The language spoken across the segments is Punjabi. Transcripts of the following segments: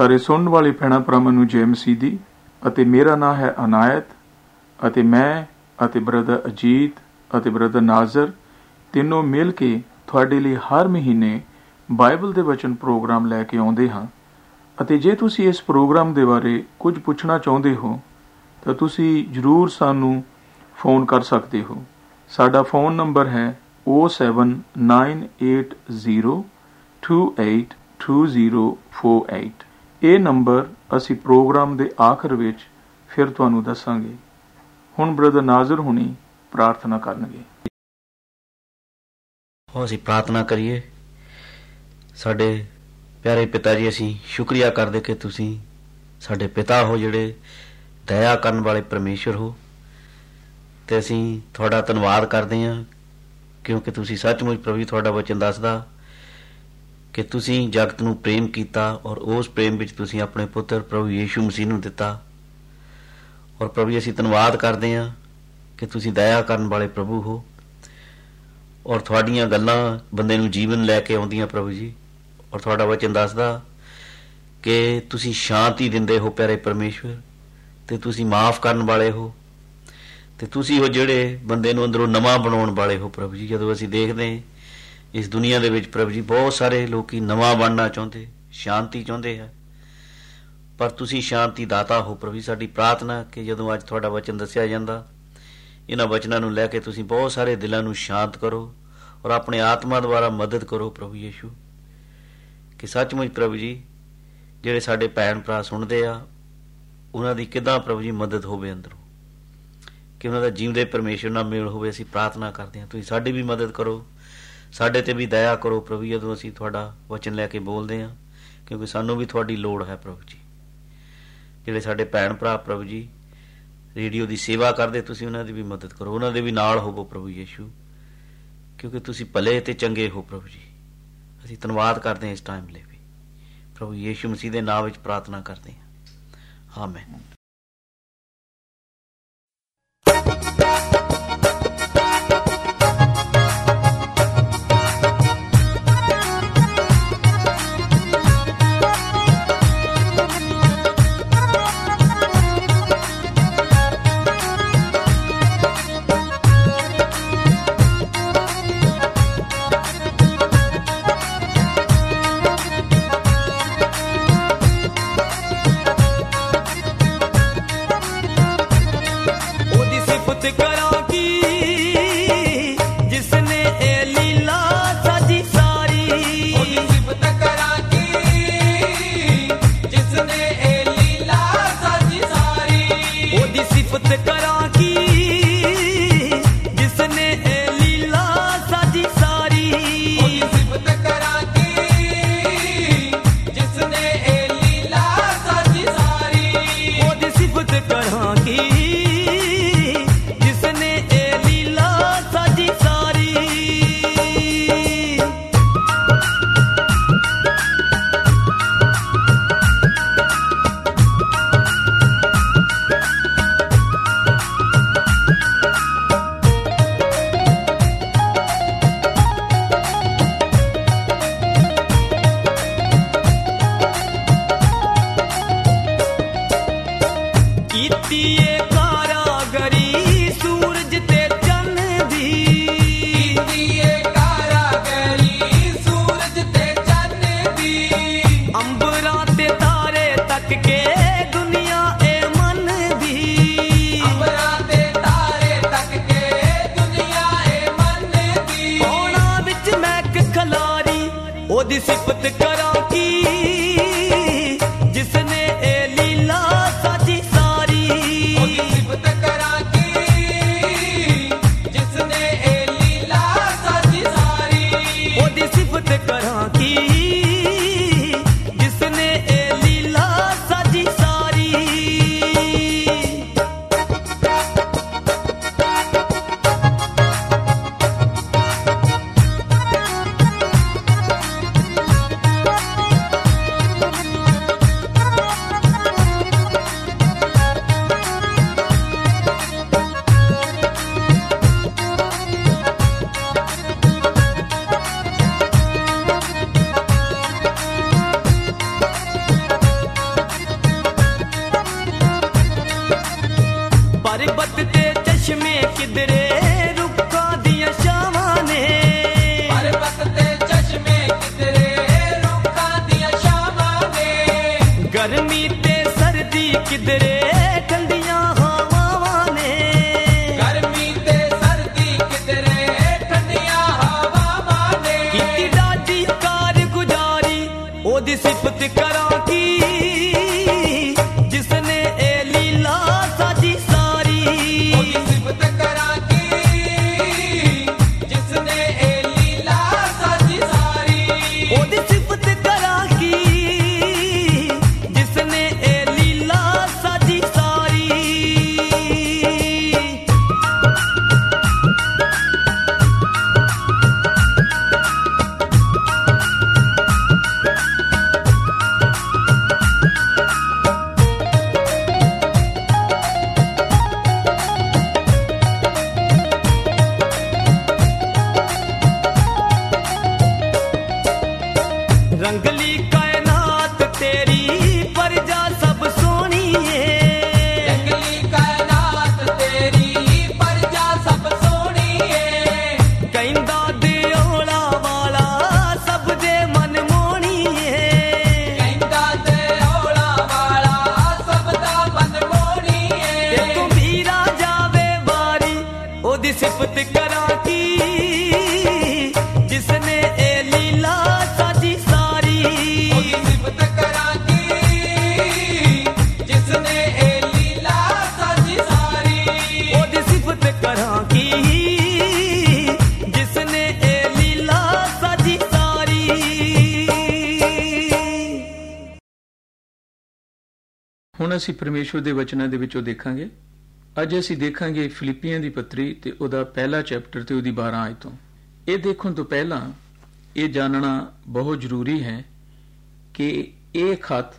ਸਾਰੇ ਸੁਣਨ ਵਾਲੇ ਭੈਣਾਂ ਭਰਾਵਾਂ ਨੂੰ ਜੈ ਮਸੀਹ ਦੀ, ਅਤੇ ਮੇਰਾ ਨਾਮ ਹੈ ਅਨਾਇਤ, ਅਤੇ ਮੈਂ ਅਤੇ ਬ੍ਰਦਰ ਅਜੀਤ ਅਤੇ ਬ੍ਰਦਰ ਨਾਜ਼ਰ ਤਿੰਨੋਂ ਮਿਲ ਕੇ ਤੁਹਾਡੇ ਲਈ ਹਰ ਮਹੀਨੇ ਬਾਈਬਲ ਦੇ ਵਚਨ ਪ੍ਰੋਗਰਾਮ ਲੈ ਕੇ ਆਉਂਦੇ ਹਾਂ। ਅਤੇ ਜੇ ਤੁਸੀਂ ਇਸ ਪ੍ਰੋਗਰਾਮ ਦੇ ਬਾਰੇ ਕੁਝ ਪੁੱਛਣਾ ਚਾਹੁੰਦੇ ਹੋ, ਤਾਂ ਤੁਸੀਂ ਜਰੂਰ ਸਾਨੂੰ ਫੋਨ ਕਰ ਸਕਦੇ ਹੋ। ਸਾਡਾ ਫੋਨ ਨੰਬਰ ਹੈ 07980282048 ਇਹ ਨੰਬਰ ਅਸੀਂ ਪ੍ਰੋਗਰਾਮ ਦੇ ਆਖਰ ਵਿੱਚ ਫਿਰ ਤੁਹਾਨੂੰ ਦੱਸਾਂਗੇ। ਹੁਣ ਬ੍ਰਦਰ ਨਾਜ਼ਰ ਹੁਣੀ ਪ੍ਰਾਰਥਨਾ ਕਰਨਗੇ। ਹੋ ਅਸੀਂ ਪ੍ਰਾਰਥਨਾ ਕਰੀਏ। ਸਾਡੇ ਪਿਆਰੇ ਪਿਤਾ ਜੀ, ਅਸੀਂ ਸ਼ੁਕਰੀਆ ਕਰਦੇ ਕਿ ਤੁਸੀਂ ਸਾਡੇ ਪਿਤਾ ਹੋ ਜਿਹੜੇ ਦਇਆ ਕਰਨ ਵਾਲੇ ਪਰਮੇਸ਼ਰ ਹੋ। ਤੇ ਅਸੀਂ ਤੁਹਾਡਾ ਧੰਨਵਾਦ ਕਰਦੇ ਹਾਂ ਕਿਉਂਕਿ ਤੁਸੀਂ ਸੱਚਮੁੱਚ ਪ੍ਰਭੂ ਤੁਹਾਡਾ ਵਚਨ ਦੱਸਦਾ ਕਿ ਤੁਸੀਂ ਜਗਤ ਨੂੰ ਪ੍ਰੇਮ ਕੀਤਾ ਔਰ ਉਸ ਪ੍ਰੇਮ ਵਿੱਚ ਤੁਸੀਂ ਆਪਣੇ ਪੁੱਤਰ ਪ੍ਰਭੂ ਯੀਸ਼ੂ ਮਸੀਹ ਨੂੰ ਦਿੱਤਾ। ਔਰ ਪ੍ਰਭੂ ਅਸੀਂ ਧੰਨਵਾਦ ਕਰਦੇ ਹਾਂ ਕਿ ਤੁਸੀਂ ਦਇਆ ਕਰਨ ਵਾਲੇ ਪ੍ਰਭੂ ਹੋ। ਔਰ ਤੁਹਾਡੀਆਂ ਗੱਲਾਂ ਬੰਦੇ ਨੂੰ ਜੀਵਨ ਲੈ ਕੇ ਆਉਂਦੀਆਂ ਪ੍ਰਭੂ ਜੀ। ਔਰ ਤੁਹਾਡਾ ਵਚਨ ਦੱਸਦਾ ਕਿ ਤੁਸੀਂ ਸ਼ਾਂਤੀ ਦਿੰਦੇ ਹੋ ਪਿਆਰੇ ਪਰਮੇਸ਼ਵਰ, ਤੇ ਤੁਸੀਂ ਮਾਫ ਕਰਨ ਵਾਲੇ ਹੋ। ਤੇ ਤੁਸੀਂ ਉਹ ਜਿਹੜੇ ਬੰਦੇ ਨੂੰ ਅੰਦਰੋਂ ਨਵਾਂ ਬਣਾਉਣ ਵਾਲੇ ਹੋ ਪ੍ਰਭੂ ਜੀ, ਜਦੋਂ ਅਸੀਂ ਦੇਖਦੇ ਇਸ ਦੁਨੀਆ ਦੇ ਵਿੱਚ ਪ੍ਰਭੂ ਜੀ ਬਹੁਤ ਸਾਰੇ ਲੋਕੀ ਨਵਾਂ ਬਣਨਾ ਚਾਹੁੰਦੇ, ਸ਼ਾਂਤੀ ਚਾਹੁੰਦੇ ਆ। ਪਰ ਤੁਸੀਂ ਸ਼ਾਂਤੀ ਦਾਤਾ ਹੋ ਪ੍ਰਭੂ ਸਾਡੀ ਪ੍ਰਾਰਥਨਾ ਕਿ ਜਦੋਂ ਅੱਜ ਤੁਹਾਡਾ ਵਚਨ ਦੱਸਿਆ ਜਾਂਦਾ, ਇਹਨਾਂ ਵਚਨਾਂ ਨੂੰ ਲੈ ਕੇ ਤੁਸੀਂ ਬਹੁਤ ਸਾਰੇ ਦਿਲਾਂ ਨੂੰ ਸ਼ਾਂਤ ਕਰੋ ਔਰ ਆਪਣੇ ਆਤਮਾ ਦੁਆਰਾ ਮਦਦ ਕਰੋ ਪ੍ਰਭੂ ਯੀਸ਼ੂ। ਕਿ ਸੱਚਮੁੱਚ ਪ੍ਰਭੂ ਜੀ, ਜਿਹੜੇ ਸਾਡੇ ਭੈਣ ਭਰਾ ਸੁਣਦੇ ਆ, ਉਹਨਾਂ ਦੀ ਕਿਦਾਂ ਪ੍ਰਭੂ ਜੀ ਮਦਦ ਹੋਵੇ ਅੰਦਰੋਂ? ਕਿ ਉਹਨਾਂ ਦਾ ਜੀਵਦੇ ਪਰਮੇਸ਼ਰ ਨਾਲ ਮੇਲ ਹੋਵੇ, ਅਸੀਂ ਪ੍ਰਾਰਥਨਾ ਕਰਦੇ ਹਾਂ, ਤੁਸੀਂ ਸਾਡੀ ਵੀ ਮਦਦ ਕਰੋ। ਸਾਡੇ ਤੇ ਵੀ ਦਇਆ ਕਰੋ ਪ੍ਰਭੂ, ਜਦੋਂ ਅਸੀਂ ਤੁਹਾਡਾ ਵਚਨ ਲੈ ਕੇ ਬੋਲਦੇ ਹਾਂ, ਕਿਉਂਕਿ ਸਾਨੂੰ ਵੀ ਤੁਹਾਡੀ ਲੋੜ ਹੈ ਪ੍ਰਭੂ ਜੀ। ਜਿਹੜੇ ਸਾਡੇ ਭੈਣ ਭਰਾ ਪ੍ਰਭੂ ਜੀ, ਰੇਡੀਓ ਦੀ ਸੇਵਾ ਕਰਦੇ, ਤੁਸੀਂ ਉਹਨਾਂ ਦੀ ਵੀ ਮਦਦ ਕਰੋ, ਉਹਨਾਂ ਦੇ ਵੀ ਨਾਲ ਹੋਵੋ ਪ੍ਰਭੂ ਯੀਸ਼ੂ। ਕਿਉਂਕਿ ਤੁਸੀਂ ਭਲੇ ਤੇ ਚੰਗੇ ਹੋ ਪ੍ਰਭੂ ਜੀ। ਅਸੀਂ ਧੰਨਵਾਦ ਕਰਦੇ ਹਾਂ ਇਸ ਟਾਈਮ ਲਈ ਵੀ। ਪ੍ਰਭੂ ਯੀਸ਼ੂ ਮਸੀਹ ਦੇ ਨਾਮ ਵਿੱਚ ਪ੍ਰਾਰਥਨਾ ਕਰਦੇ ਹਾਂ। ਆਮੇਨ सिफत करा ਉਹਦੀ ਸਿਫਤ ਕਰਾਂ ਕੀ? ਅਸੀਂ ਪਰਮੇਸ਼ਵਰ ਦੇ ਵਚਨਾਂ ਦੇ ਵਿੱਚੋਂ ਦੇਖਾਂਗੇ। ਅੱਜ ਅਸੀਂ ਦੇਖਾਂਗੇ ਫਿਲੀਪੀਆਂ ਦੀ ਪੱਤਰੀ ਤੇ ਉਹਦਾ ਪਹਿਲਾ ਚੈਪਟਰ ਤੇ ਉਹਦੀ 12 ਆਇਤੋਂ। ਇਹ ਦੇਖਣ ਤੋਂ ਪਹਿਲਾਂ ਇਹ ਜਾਣਨਾ ਬਹੁਤ ਜ਼ਰੂਰੀ ਹੈ ਕਿ ਇਹ ਖਤ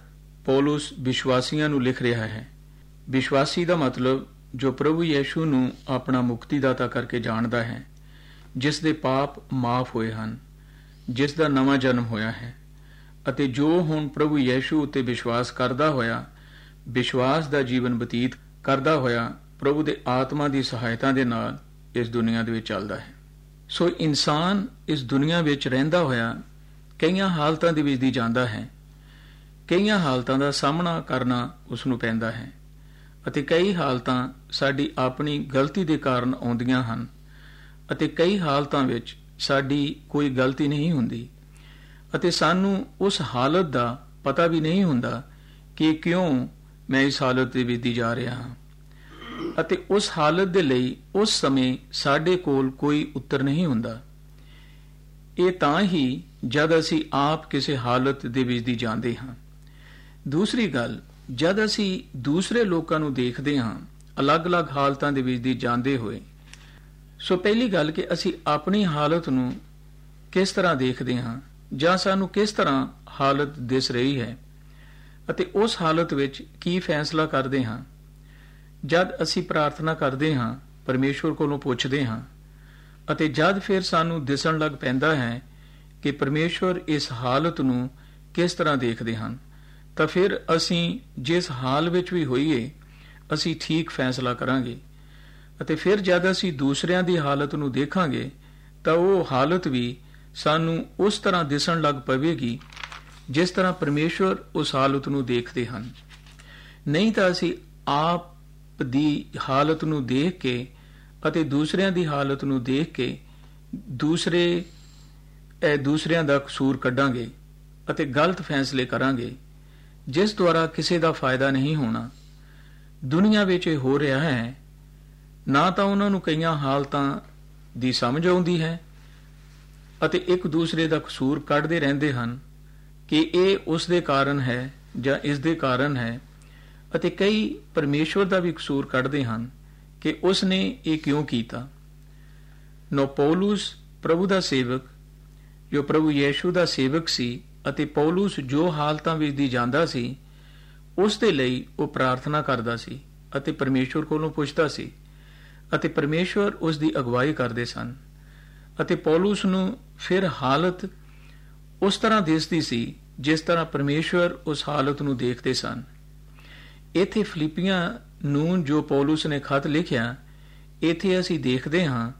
ਪੌਲਸ ਵਿਸ਼ਵਾਸੀਆਂ ਨੂੰ ਲਿਖ ਰਿਹਾ ਹੈ। ਵਿਸ਼ਵਾਸੀ ਦਾ ਮਤਲਬ ਜੋ ਪ੍ਰਭੂ ਯੀਸ਼ੂ ਨੂੰ ਆਪਣਾ ਮੁਕਤੀਦਾਤਾ ਕਰਕੇ ਜਾਣਦਾ ਹੈ, ਜਿਸ ਦੇ ਪਾਪ ਮਾਫ ਹੋਏ ਹਨ, ਜਿਸ ਦਾ ਨਵਾਂ ਜਨਮ ਹੋਇਆ ਹੈ ਅਤੇ ਜੋ ਹੁਣ ਪ੍ਰਭੂ ਯੀਸ਼ੂ ਉੱਤੇ ਵਿਸ਼ਵਾਸ ਕਰਦਾ ਹੋਇਆ ਵਿਸ਼ਵਾਸ ਦਾ ਜੀਵਨ ਬਤੀਤ ਕਰਦਾ ਹੋਇਆ ਪ੍ਰਭੂ ਦੇ ਆਤਮਾ ਦੀ ਸਹਾਇਤਾ ਦੇ ਨਾਲ ਇਸ ਦੁਨੀਆ ਦੇ ਵਿੱਚ ਚੱਲਦਾ ਹੈ। ਸੋ ਇਨਸਾਨ ਇਸ ਦੁਨੀਆ ਵਿੱਚ ਰਹਿੰਦਾ ਹੋਇਆ ਕਈਆਂ ਹਾਲਤਾਂ ਦੇ ਵਿੱਚ ਦੀ ਜਾਂਦਾ ਹੈ। ਕਈਆਂ ਹਾਲਤਾਂ ਦਾ ਸਾਹਮਣਾ ਕਰਨਾ ਉਸ ਨੂੰ ਪੈਂਦਾ ਹੈ ਅਤੇ ਕਈ ਹਾਲਤਾਂ ਸਾਡੀ ਆਪਣੀ ਗਲਤੀ ਦੇ ਕਾਰਨ ਆਉਂਦੀਆਂ ਹਨ ਅਤੇ ਕਈ ਹਾਲਤਾਂ ਵਿੱਚ ਸਾਡੀ ਕੋਈ ਗਲਤੀ ਨਹੀਂ ਹੁੰਦੀ ਅਤੇ ਸਾਨੂੰ ਉਸ ਹਾਲਤ ਦਾ ਪਤਾ ਵੀ ਨਹੀਂ ਹੁੰਦਾ ਕਿ ਕਿਉਂ ਮੈਂ ਇਸ ਹਾਲਤ ਦੇ ਵਿੱਚ ਦੀ ਜਾ ਰਿਹਾ ਹਾਂ। ਅਤੇ ਉਸ ਹਾਲਤ ਦੇ ਲਈ ਉਸ ਸਮੇਂ ਸਾਡੇ ਕੋਲ ਕੋਈ ਉੱਤਰ ਨਹੀਂ ਹੁੰਦਾ। ਇਹ ਤਾਂ ਹੀ ਜਦ ਅਸੀਂ ਆਪ ਕਿਸੇ ਹਾਲਤ ਦੇ ਵਿੱਚ ਦੀ ਜਾਂਦੇ ਹਾਂ। ਦੂਸਰੀ ਗੱਲ, ਜਦ ਅਸੀਂ ਦੂਸਰੇ ਲੋਕਾਂ ਨੂੰ ਦੇਖਦੇ ਹਾਂ, ਅਲੱਗ-ਅਲੱਗ ਹਾਲਤਾਂ ਦੇ ਵਿੱਚ ਦੀ ਜਾਂਦੇ ਹੋਏ, ਸੋ ਪਹਿਲੀ ਗੱਲ ਕਿ ਅਸੀਂ ਆਪਣੀ ਹਾਲਤ ਨੂੰ ਕਿਸ ਤਰ੍ਹਾਂ ਦੇਖਦੇ ਹਾਂ ਜਾਂ ਸਾਨੂੰ ਕਿਸ ਤਰ੍ਹਾਂ ਹਾਲਤ ਦਿਸ ਰਹੀ ਹੈ। ਅਤੇ ਉਸ ਹਾਲਤ ਵਿੱਚ ਕੀ ਫੈਸਲਾ ਕਰਦੇ ਹਾਂ? ਜਦ ਅਸੀਂ ਪ੍ਰਾਰਥਨਾ ਕਰਦੇ ਹਾਂ, ਪਰਮੇਸ਼ਵਰ ਕੋਲੋਂ ਪੁੱਛਦੇ ਹਾਂ, ਅਤੇ ਜਦ ਫਿਰ ਸਾਨੂੰ ਦਿਸਣ ਲੱਗ ਪੈਂਦਾ ਹੈ ਕਿ ਪਰਮੇਸ਼ਵਰ ਇਸ ਹਾਲਤ ਨੂੰ ਕਿਸ ਤਰ੍ਹਾਂ ਦੇਖਦੇ ਹਨ, ਤਾਂ ਫਿਰ ਅਸੀਂ ਜਿਸ ਹਾਲ ਵਿੱਚ ਵੀ ਹੋਈਏ, ਅਸੀਂ ਠੀਕ ਫੈਸਲਾ ਕਰਾਂਗੇ। ਅਤੇ ਫਿਰ ਜਦ ਅਸੀਂ ਦੂਸਰਿਆਂ ਦੀ ਹਾਲਤ ਨੂੰ ਦੇਖਾਂਗੇ, ਤਾਂ ਉਹ ਹਾਲਤ ਵੀ ਸਾਨੂੰ ਉਸ ਤਰ੍ਹਾਂ ਦਿਸਣ ਲੱਗ ਪਵੇਗੀ ਜਿਸ ਤਰ੍ਹਾਂ ਪਰਮੇਸ਼ਵਰ ਉਸ ਹਾਲਤ ਨੂੰ ਦੇਖਦੇ ਹਨ। ਨਹੀਂ ਤਾਂ ਅਸੀਂ ਆਪ ਦੀ ਹਾਲਤ ਨੂੰ ਦੇਖ ਕੇ ਅਤੇ ਦੂਸਰਿਆਂ ਦੀ ਹਾਲਤ ਨੂੰ ਦੇਖ ਕੇ ਦੂਸਰੇ ਇਹ ਦੂਸਰਿਆਂ ਦਾ ਕਸੂਰ ਕੱਢਾਂਗੇ ਅਤੇ ਗਲਤ ਫੈਸਲੇ ਕਰਾਂਗੇ, ਜਿਸ ਦੁਆਰਾ ਕਿਸੇ ਦਾ ਫਾਇਦਾ ਨਹੀਂ ਹੋਣਾ। ਦੁਨੀਆ ਵਿੱਚ ਇਹ ਹੋ ਰਿਹਾ ਹੈ, ਨਾ ਤਾਂ ਉਹਨਾਂ ਨੂੰ ਕਈਆਂ ਹਾਲਤਾਂ ਦੀ ਸਮਝ ਆਉਂਦੀ ਹੈ ਅਤੇ ਇੱਕ ਦੂਸਰੇ ਦਾ ਕਸੂਰ ਕੱਢਦੇ ਰਹਿੰਦੇ ਹਨ। ਕਿ ਇਹ ਉਸ ਦੇ ਕਾਰਨ ਹੈ ਜਾਂ ਇਸ ਦੇ ਕਾਰਨ ਹੈ ਅਤੇ ਕਈ ਪਰਮੇਸ਼ਵਰ ਦਾ ਵੀ ਕਸੂਰ ਕੱਢਦੇ ਹਨ ਕਿ ਉਸ ਨੇ ਇਹ ਕਿਉਂ ਕੀਤਾ। ਨੋ ਪੌਲਸ ਪ੍ਰਭੂ ਦਾ ਸੇਵਕ, ਜੋ ਪ੍ਰਭੂ ਯੀਸ਼ੂ ਦਾ ਸੇਵਕ ਸੀ ਅਤੇ ਪੌਲਸ ਜੋ ਹਾਲਤਾਂ ਵਿੱਚ ਦੀ ਜਾਂਦਾ ਸੀ, ਉਸ ਦੇ ਲਈ ਉਹ ਪ੍ਰਾਰਥਨਾ ਕਰਦਾ ਸੀ ਅਤੇ ਪਰਮੇਸ਼ਵਰ ਕੋਲੋਂ ਪੁੱਛਦਾ ਸੀ ਅਤੇ ਪਰਮੇਸ਼ਵਰ ਉਸ ਦੀ ਅਗਵਾਈ ਕਰਦੇ ਸਨ ਅਤੇ ਪੌਲਸ ਨੂੰ ਫਿਰ ਹਾਲਤ ਉਸ ਤਰ੍ਹਾਂ ਦਿਸਦੀ ਸੀ ਜਿਸ ਤਰ੍ਹਾਂ ਪਰਮੇਸ਼ਵਰ ਉਸ ਹਾਲਤ ਨੂੰ ਦੇਖਦੇ ਸਨ। ਇਥੇ ਫਿਲੀਪੀਆਂ ਨੂੰ ਜੋ ਪੌਲਸ ਨੇ ਖਤ ਲਿਖਿਆ, ਇਥੇ ਅਸੀਂ ਦੇਖਦੇ ਹਾਂ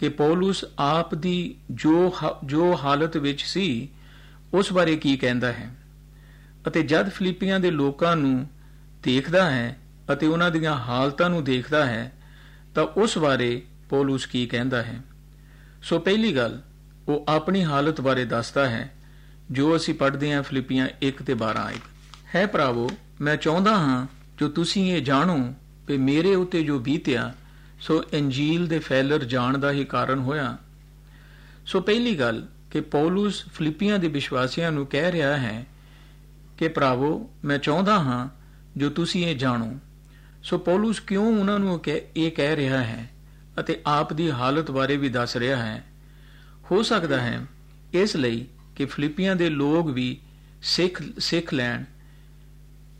ਕਿ ਪੌਲਸ ਆਪ ਦੀ ਜੋ ਜੋ ਹਾਲਤ ਵਿੱਚ ਸੀ, ਉਸ ਬਾਰੇ ਕੀ ਕਹਿੰਦਾ ਹੈ। ਅਤੇ ਜਦ ਫਿਲੀਪੀਆਂ ਦੇ ਲੋਕਾਂ ਨੂੰ ਦੇਖਦਾ ਹੈ ਅਤੇ ਉਹਨਾਂ ਦੀਆਂ ਹਾਲਤਾਂ ਨੂੰ ਦੇਖਦਾ ਹੈ, ਤਾਂ ਉਸ ਬਾਰੇ ਪੌਲਸ ਕੀ ਕਹਿੰਦਾ ਹੈ। ਸੋ ਪਹਿਲੀ ਗੱਲ, ਉਹ ਆਪਣੀ ਹਾਲਤ ਬਾਰੇ ਦੱਸਦਾ ਹੈ ਜੋ ਅਸੀਂ ਪੜ੍ਹਦੇ ਹਾਂ ਫਿਲਿੱਪੀਆਂ 1 ਤੇ 12 ਆਇਤ। ਹੈ ਭਰਾਵੋ, ਮੈਂ ਚਾਹੁੰਦਾ ਹਾਂ, ਜੋ ਤੁਸੀਂ ਇਹ ਜਾਣੋ ਕਿ ਮੇਰੇ ਉੱਤੇ ਜੋ ਬੀਤਿਆ, ਸੋ ਇੰਜੀਲ ਦੇ ਫੈਲਰ ਜਾਣ ਦਾ ਹੀ ਕਾਰਨ ਹੋਇਆ। ਸੋ ਪਹਿਲੀ ਗੱਲ ਕਿ ਪੌਲਸ ਫਿਲਿੱਪੀਆਂ ਦੇ ਵਿਸ਼ਵਾਸੀਆਂ ਨੂੰ ਕਹਿ ਰਿਹਾ ਹੈ ਕਿ ਭਰਾਵੋ, ਮੈਂ ਚਾਹੁੰਦਾ ਹਾਂ, ਜੋ ਤੁਸੀਂ ਇਹ ਜਾਣੋ। ਸੋ ਪੌਲਸ ਕਿਉਂ ਉਹਨਾਂ ਨੂੰ ਇਹ ਕਹਿ ਰਿਹਾ ਹੈ ਅਤੇ ਆਪ ਦੀ ਹਾਲਤ ਬਾਰੇ ਵੀ ਦੱਸ ਰਿਹਾ ਹੈ। ਹੋ ਸਕਦਾ ਹੈ ਇਸ ਲਈ ਕਿ ਫਿਲਿੱਪੀਆਂ ਦੇ ਲੋਕ ਵੀ ਸਿੱਖ ਸਿੱਖ ਲੈਣ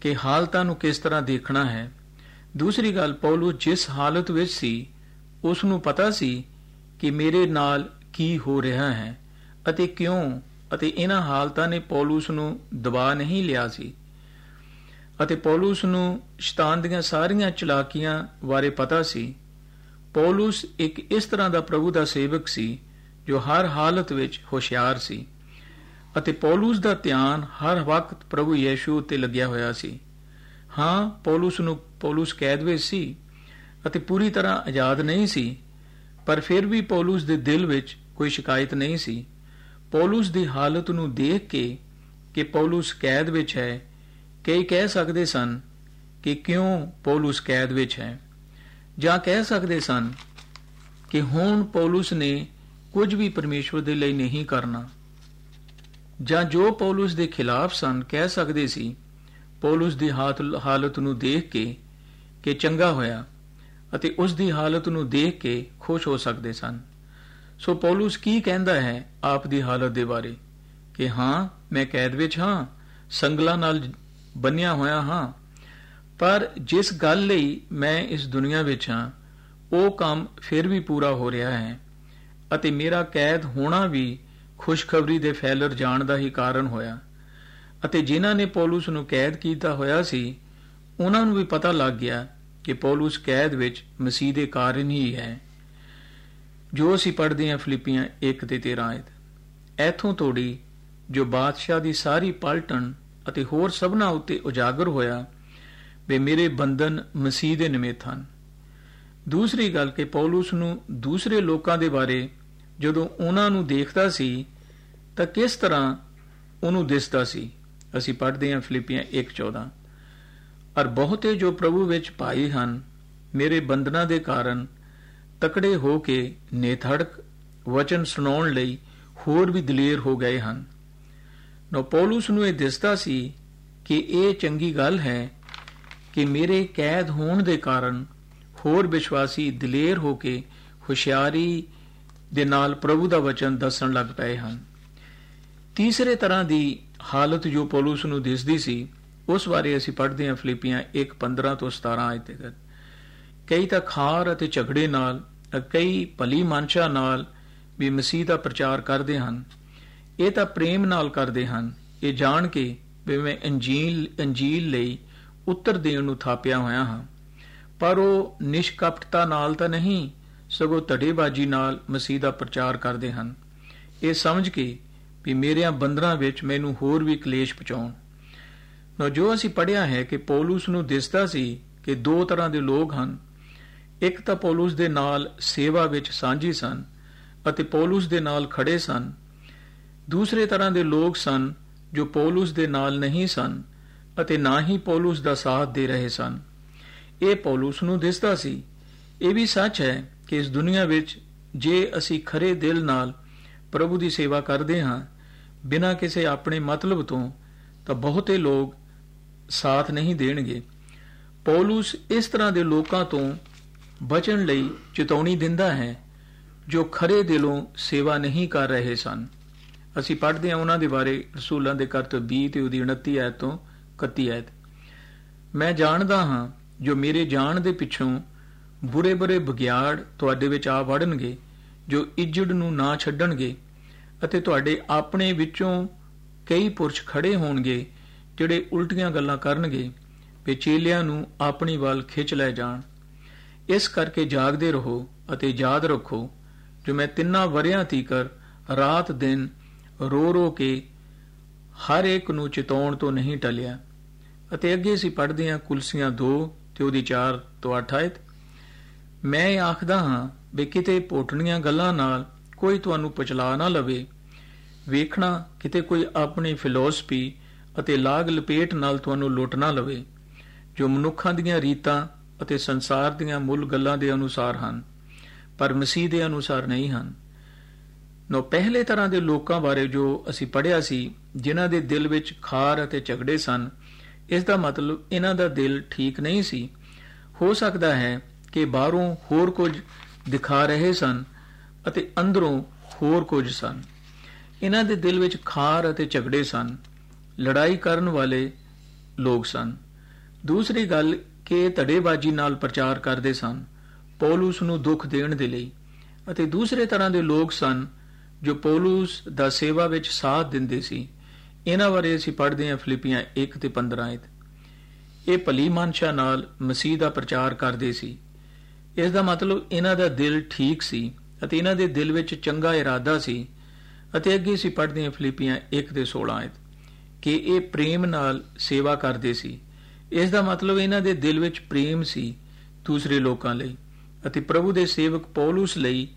ਕਿ ਹਾਲਤਾਂ ਨੂੰ ਕਿਸ ਤਰ੍ਹਾਂ ਦੇਖਣਾ ਹੈ। ਦੂਸਰੀ ਗੱਲ, ਪੌਲਸ ਜਿਸ ਹਾਲਤ ਵਿੱਚ ਸੀ ਉਸ ਨੂੰ ਪਤਾ ਸੀ ਕਿ ਮੇਰੇ ਨਾਲ ਕੀ ਹੋ ਰਿਹਾ ਹੈ ਅਤੇ ਕਿਉਂ ਅਤੇ ਇਹਨਾਂ ਹਾਲਤਾਂ ਨੇ ਪੌਲਸ ਨੂੰ ਦਬਾ ਨਹੀਂ ਲਿਆ ਸੀ ਅਤੇ ਪੌਲਸ ਨੂੰ ਸ਼ੈਤਾਨ ਦੀਆਂ ਸਾਰੀਆਂ ਚਲਾਕੀਆਂ ਬਾਰੇ ਪਤਾ ਸੀ। ਪੌਲਸ ਇੱਕ ਇਸ ਤਰ੍ਹਾਂ ਦਾ ਪ੍ਰਭੂ ਦਾ ਸੇਵਕ ਸੀ ਜੋ ਹਰ ਹਾਲਤ ਵਿੱਚ ਹੁਸ਼ਿਆਰ ਸੀ। ਅਤੇ ਪੌਲਸ ਦਾ ਧਿਆਨ ਹਰ ਵਕਤ ਪ੍ਰਭੂ ਯੀਸ਼ੂ ਉੱਤੇ ਲੱਗਿਆ ਹੋਇਆ ਸੀ। ਹਾਂ, ਪੌਲਸ ਨੂੰ, ਪੌਲਸ ਕੈਦ ਵਿੱਚ ਸੀ ਅਤੇ ਪੂਰੀ ਤਰ੍ਹਾਂ ਆਜ਼ਾਦ ਨਹੀਂ ਸੀ, ਪਰ ਫਿਰ ਵੀ ਪੌਲਸ ਦੇ ਦਿਲ ਵਿੱਚ ਕੋਈ ਸ਼ਿਕਾਇਤ ਨਹੀਂ ਸੀ। ਪੌਲਸ ਦੀ ਹਾਲਤ ਨੂੰ ਦੇਖ ਕੇ ਕਿ ਪੌਲਸ ਕੈਦ ਵਿੱਚ ਹੈ, ਕਈ ਕਹਿ ਸਕਦੇ ਸਨ ਕਿ ਕਿਉਂ ਪੌਲਸ ਕੈਦ ਵਿੱਚ ਹੈ। ਜਾਂ ਕਹਿ ਸਕਦੇ ਸਨ ਕਿ ਹੁਣ ਪੌਲਸ ਨੇ ਕੁਝ ਵੀ ਪਰਮੇਸ਼ਵਰ ਦੇ ਲਈ ਨਹੀਂ ਕਰਨਾ। ਜਾਂ ਜੋ ਪੌਲਸ ਦੇ ਖਿਲਾਫ ਸਨ ਕਹਿ ਸਕਦੇ ਸੀ, ਪੌਲਸ ਦੀ ਹਾਲਤ ਨੂੰ ਦੇਖ ਕੇ ਕਿ ਚੰਗਾ ਹੋਇਆ ਅਤੇ ਉਸ ਦੀ ਹਾਲਤ ਨੂੰ ਦੇਖ ਕੇ ਖੁਸ਼ ਹੋ ਸਕਦੇ ਸਨ। ਸੋ ਪੌਲਸ ਕੀ ਕਹਿੰਦਾ ਹੈ ਆਪ ਦੀ ਹਾਲਤ ਦੇ ਬਾਰੇ? ਕਿ ਹਾਂ, ਮੈਂ ਕੈਦ ਵਿੱਚ ਹਾਂ, ਸੰਗਲਾਂ ਨਾਲ ਬੰਨਿਆ ਹੋਇਆ ਹਾਂ, ਪਰ ਜਿਸ ਗੱਲ ਲਈ ਮੈਂ ਇਸ ਦੁਨੀਆ ਵਿੱਚ ਹਾਂ, ਉਹ ਕੰਮ ਫਿਰ ਵੀ ਪੂਰਾ ਹੋ ਰਿਹਾ ਹੈ ਅਤੇ ਮੇਰਾ ਕੈਦ ਹੋਣਾ ਵੀ ਖੁਸ਼ਖਬਰੀ ਦੇ ਫੈਲਰ ਜਾਣ ਦਾ ਹੀ ਕਾਰਨ ਹੋਇਆ। ਅਤੇ ਜਿਨ੍ਹਾਂ ਨੇ ਪੌਲਸ ਨੂੰ ਕੈਦ ਕੀਤਾ ਹੋਇਆ ਸੀ, ਉਹਨਾਂ ਨੂੰ ਵੀ ਪਤਾ ਲੱਗ ਗਿਆ ਕਿ ਪੌਲਸ ਕੈਦ ਵਿੱਚ ਮਸੀਹ ਦੇ ਕਾਰਨ ਹੀ ਹੈ। ਜੋ ਅਸੀਂ ਪੜ੍ਹਦੇ ਹਾਂ ਫਿਲਿੱਪੀਆਂ 1 ਤੇ 13 ਆਇਤ, ਐਥੋਂ ਤੋੜੀ ਜੋ ਬਾਦਸ਼ਾਹ ਦੀ ਸਾਰੀ ਪਲਟਣ ਅਤੇ ਹੋਰ ਸਭਨਾ ਉੱਤੇ ਉਜਾਗਰ ਹੋਇਆ, ਵੇ ਮੇਰੇ ਬੰਧਨ ਮਸੀਹ ਦੇ ਨਿਮਿਤ ਹਨ। ਦੂਸਰੀ ਗੱਲ ਕਿ ਪੌਲਸ ਨੂੰ ਦੂਸਰੇ ਲੋਕਾਂ ਦੇ ਬਾਰੇ ਜਦੋਂ ਉਹਨਾਂ ਨੂੰ ਦੇਖਦਾ ਸੀ, ਤਾਂ ਕਿਸ ਤਰ੍ਹਾਂ ਉਹਨੂੰ ਦਿਸਦਾ ਸੀ? ਅਸੀਂ ਪੜ੍ਹਦੇ ਹਾਂ ਫਿਲਿੱਪੀਆਂ 1:14 ਔਰ ਬਹੁਤੇ ਜੋ ਪ੍ਰਭੂ ਵਿੱਚ ਭਾਈ ਹਨ, ਮੇਰੇ ਬੰਧਨਾਂ ਦੇ ਕਾਰਨ ਤਕੜੇ ਹੋ ਕੇ ਨੇਥੜਕ ਵਚਨ ਸੁਣਾਉਣ ਲਈ ਹੋਰ ਵੀ ਦਲੇਰ ਹੋ ਗਏ ਹਨ। ਨੋ, ਪੌਲਸ ਨੂੰ ਇਹ ਦਿਸਦਾ ਸੀ ਕਿ ਇਹ ਚੰਗੀ ਗੱਲ ਹੈ ਕਿ ਮੇਰੇ ਕੈਦ ਹੋਣ ਦੇ ਕਾਰਨ ਹੋਰ ਵਿਸ਼ਵਾਸੀ ਦਲੇਰ ਹੋ ਕੇ ਹੁਸ਼ਿਆਰੀ ਦੇ ਨਾਲ ਪ੍ਰਭੂ ਦਾ ਵਚਨ ਦੱਸਣ ਲੱਗ ਪਏ ਹਨ। ਤੀਸਰੇ ਤਰ੍ਹਾਂ ਦੀ ਹਾਲਤ ਜੋ ਪੌਲਸ ਨੂੰ ਦਿਸਦੀ ਸੀ, ਉਸ ਬਾਰੇ ਅਸੀਂ ਪੜ੍ਹਦੇ ਹਾਂ ਫਿਲੀਪੀਆਂ 1:15 ਤੋਂ 17 ਆਇਤ ਤੱਕ। ਕਈ ਤਾਂ ਖਾਰ ਅਤੇ ਝਗੜੇ ਨਾਲ, ਕਈ ਭਲੀ ਮਨਸ਼ਾ ਨਾਲ ਵੀ ਮਸੀਹ ਦਾ ਪ੍ਰਚਾਰ ਕਰਦੇ ਹਨ। ਇਹ ਤਾਂ ਪ੍ਰੇਮ ਨਾਲ ਕਰਦੇ ਹਨ। ਇਹ ਜਾਣ ਕੇ ਵੀ ਮੈਂ ਅੰਜੀਲ ਅੰਜੀਲ ਲਈ ਉੱਤਰ ਦੇਣ ਨੂੰ ਥਾਪਿਆ ਹੋਇਆ ਹਾਂ। ਪਰ ਉਹ ਨਿਸ਼ਕਪਟਤਾ ਨਾਲ ਤਾਂ ਨਹੀਂ ਸਗੋਂ ਧੜੇਬਾਜ਼ੀ ਨਾਲ ਮਸੀਹ ਦਾ ਪ੍ਰਚਾਰ ਕਰਦੇ ਹਨ। ਇਹ ਸਮਝ ਕੇ ਵੀ ਮੇਰਿਆਂ ਬੰਦਰਾਂ ਵਿੱਚ ਮੈਨੂੰ ਹੋਰ ਵੀ ਕਲੇਸ਼ ਪਹੁੰਚਾਉਣ। ਨੋ, ਜੋ ਅਸੀਂ ਪੜਿਆ ਹੈ ਕਿ ਪੌਲਸ ਨੂੰ ਦਿਸਦਾ ਸੀ ਕਿ ਦੋ ਤਰ੍ਹਾਂ ਦੇ ਲੋਕ ਹਨ। ਇੱਕ ਤਾਂ ਪੌਲਸ ਦੇ ਨਾਲ ਸੇਵਾ ਵਿੱਚ ਸਾਂਝੀ ਸਨ ਅਤੇ ਪੌਲਸ ਦੇ ਨਾਲ ਖੜੇ ਸਨ। ਦੂਸਰੇ ਤਰ੍ਹਾਂ ਦੇ ਲੋਕ ਸਨ ਜੋ ਪੌਲਸ ਦੇ ਨਾਲ ਨਹੀਂ ਸਨ ਅਤੇ ਨਾ ਹੀ ਪੌਲਸ ਦਾ ਸਾਥ ਦੇ ਰਹੇ ਸਨ। ਇਹ ਪੌਲਸ ਨੂੰ ਦਿਸਦਾ ਸੀ। ਇਹ ਵੀ ਸੱਚ ਹੈ ਕਿ ਇਸ ਦੁਨੀਆ ਵਿੱਚ ਜੇ ਅਸੀਂ ਖਰੇ ਦਿਲ ਨਾਲ ਪ੍ਰਭੂ ਦੀ ਸੇਵਾ ਕਰਦੇ ਹਾਂ, ਬਿਨਾਂ ਕਿਸੇ ਆਪਣੇ ਮਤਲਬ ਤੋਂ, ਤਾਂ ਬਹੁਤੇ ਲੋਕ ਸਾਥ ਨਹੀਂ ਦੇਣਗੇ। ਪੌਲਸ ਇਸ ਤਰ੍ਹਾਂ ਦੇ ਲੋਕਾਂ ਤੋਂ ਬਚਣ ਲਈ ਚੇਤਾਵਨੀ ਦਿੰਦਾ ਹੈ, ਜੋ ਖਰੇ ਦਿਲੋਂ ਸੇਵਾ ਨਹੀਂ ਕਰ ਰਹੇ ਸਨ। ਅਸੀਂ ਪੜ੍ਹਦੇ ਹਾਂ ਉਹਨਾਂ ਦੇ ਬਾਰੇ ਰਸੂਲਾਂ ਦੇ ਕਰਤਵ 20 ਤੇ ਉਹਦੀ 29 ਆਇਤ ਤੋਂ 31 ਆਇਤ। ਮੈਂ ਜਾਣਦਾ ਹਾਂ ਜੋ ਮੇਰੇ ਜਾਣ ਦੇ ਪਿੱਛੋਂ ਬੁਰੇ ਬੁਰੇ ਬਗਿਆੜ ਤੁਹਾਡੇ ਵਿੱਚ ਆ ਵੜਨਗੇ, ਜੋ ਇੱਜੜ ਨੂੰ ਨਾ ਛੱਡਣਗੇ, ਅਤੇ ਤੁਹਾਡੇ ਆਪਣੇ ਵਿੱਚੋਂ ਕਈ ਪੁਰਸ਼ ਖੜੇ ਹੋਣਗੇ, ਜਿਹੜੇ ਉਲਟੀਆਂ ਗੱਲਾਂ ਕਰਨਗੇ ਤੇ ਚੇਲਿਆਂ ਨੂੰ ਆਪਣੀ ਵੱਲ ਖਿੱਚ ਲੈ ਜਾਣ। ਇਸ ਕਰਕੇ ਜਾਗਦੇ ਰਹੋ ਅਤੇ ਯਾਦ ਰੱਖੋ, ਜੋ ਮੈਂ ਤਿੰਨਾਂ ਵਰਿਆਂ ਤੀਕਰ ਰਾਤ ਦਿਨ ਰੋ ਰੋ ਕੇ ਹਰ ਇੱਕ ਨੂੰ ਚਿਤਾਉਣ ਤੋਂ ਨਹੀਂ ਟਲਿਆ। ਅਤੇ ਅੱਗੇ ਅਸੀਂ ਪੜ੍ਹਦੇ ਹਾਂ ਕੁਲਸੀਆਂ 2 ਤੇ ਉਹਦੀ 4 ਤੋਂ 8 ਆਇਤ। ਮੈਂ ਆਖਦਾ ਹਾਂ ਵੀ ਕਿਤੇ ਪੋਟਣੀਆਂ ਗੱਲਾਂ ਨਾਲ ਕੋਈ ਤੁਹਾਨੂੰ ਪਚਲਾ ਨਾ ਲਵੇ। ਵੇਖਣਾ ਕਿਤੇ ਕੋਈ ਆਪਣੀ ਫਿਲਾਸਫੀ ਅਤੇ ਲਾਗ ਲਪੇਟ ਨਾਲ ਤੁਹਾਨੂੰ ਲੁੱਟ ਨਾ ਲਵੇ, ਜੋ ਮਨੁੱਖਾਂ ਦੀਆਂ ਰੀਤਾਂ ਅਤੇ ਸੰਸਾਰ ਦੀਆਂ ਮੁੱਲ ਗੱਲਾਂ ਦੇ ਅਨੁਸਾਰ ਹਨ, ਪਰ ਮਸੀਹ ਦੇ ਅਨੁਸਾਰ ਨਹੀਂ ਹਨ। ਨੋ, ਪਹਿਲੇ ਤਰ੍ਹਾਂ ਦੇ ਲੋਕਾਂ ਬਾਰੇ ਜੋ ਅਸੀਂ ਪੜ੍ਹਿਆ ਸੀ, ਜਿਨ੍ਹਾਂ ਦੇ ਦਿਲ ਵਿੱਚ ਖਾਰ ਅਤੇ ਝਗੜੇ ਸਨ, ਇਸ ਦਾ ਮਤਲਬ ਇਹਨਾਂ ਦਾ ਦਿਲ ਠੀਕ ਨਹੀਂ ਸੀ। ਹੋ ਸਕਦਾ ਹੈ ਕਿ ਬਾਹਰੋਂ ਹੋਰ ਕੁਝ ਦਿਖਾ ਰਹੇ ਸਨ ਅਤੇ ਅੰਦਰੋਂ ਹੋਰ ਕੁਝ ਸਨ। ਇਹਨਾਂ ਦੇ ਦਿਲ ਵਿੱਚ ਖਾਰ ਅਤੇ ਝਗੜੇ ਸਨ। ਲੜਾਈ ਕਰਨ ਵਾਲੇ ਲੋਕ ਸਨ। ਦੂਸਰੀ ਗੱਲ ਕਿ ਧੜੇਬਾਜ਼ੀ ਨਾਲ ਪ੍ਰਚਾਰ ਕਰਦੇ ਸਨ। ਪੌਲਸ ਨੂੰ ਦੁੱਖ ਦੇਣ ਦੇ ਲਈ ਅਤੇ ਦੂਸਰੇ ਤਰ੍ਹਾਂ ਦੇ ਲੋਕ ਸਨ ਜੋ ਪੌਲਸ ਦਾ ਸੇਵਾ ਵਿੱਚ ਸਾਥ ਦਿੰਦੇ ਸੀ। ਇਹਨਾਂ ਬਾਰੇ ਅਸੀਂ ਪੜ੍ਹਦੇ ਹਾਂ ਫਿਲੀਪੀਆਂ 1 ਤੇ 15 ਆਇਤ। ਇਹ ਭਲੀ ਮਨਸ਼ਾ ਨਾਲ ਮਸੀਹ ਦਾ ਪ੍ਰਚਾਰ ਕਰਦੇ ਸੀ। ਇਸ ਦਾ ਮਤਲਬ ਇਹਨਾਂ ਦਾ ਦਿਲ ਠੀਕ ਸੀ ਅਤੇ ਇਹਨਾਂ ਦੇ ਦਿਲ ਵਿੱਚ ਚੰਗਾ ਇਰਾਦਾ ਸੀ ਅਤੇ ਅੱਗੇ ਅਸੀਂ ਪੜ੍ਹਦੇ ਹਾਂ ਫਿਲੀਪੀਆਂ 1 ਦੇ 16 ਆਇਤ, ਕਿ ਇਹ ਪ੍ਰੇਮ ਨਾਲ ਸੇਵਾ ਕਰਦੇ ਸੀ। ਇਸ ਦਾ ਮਤਲਬ ਇਹਨਾਂ ਦੇ ਦਿਲ ਵਿੱਚ ਪ੍ਰੇਮ ਸੀ ਦੂਸਰੇ ਲੋਕਾਂ ਲਈ ਅਤੇ ਪ੍ਰਭੂ ਦੇ ਸੇਵਕ ਪੌਲਸ ਲਈ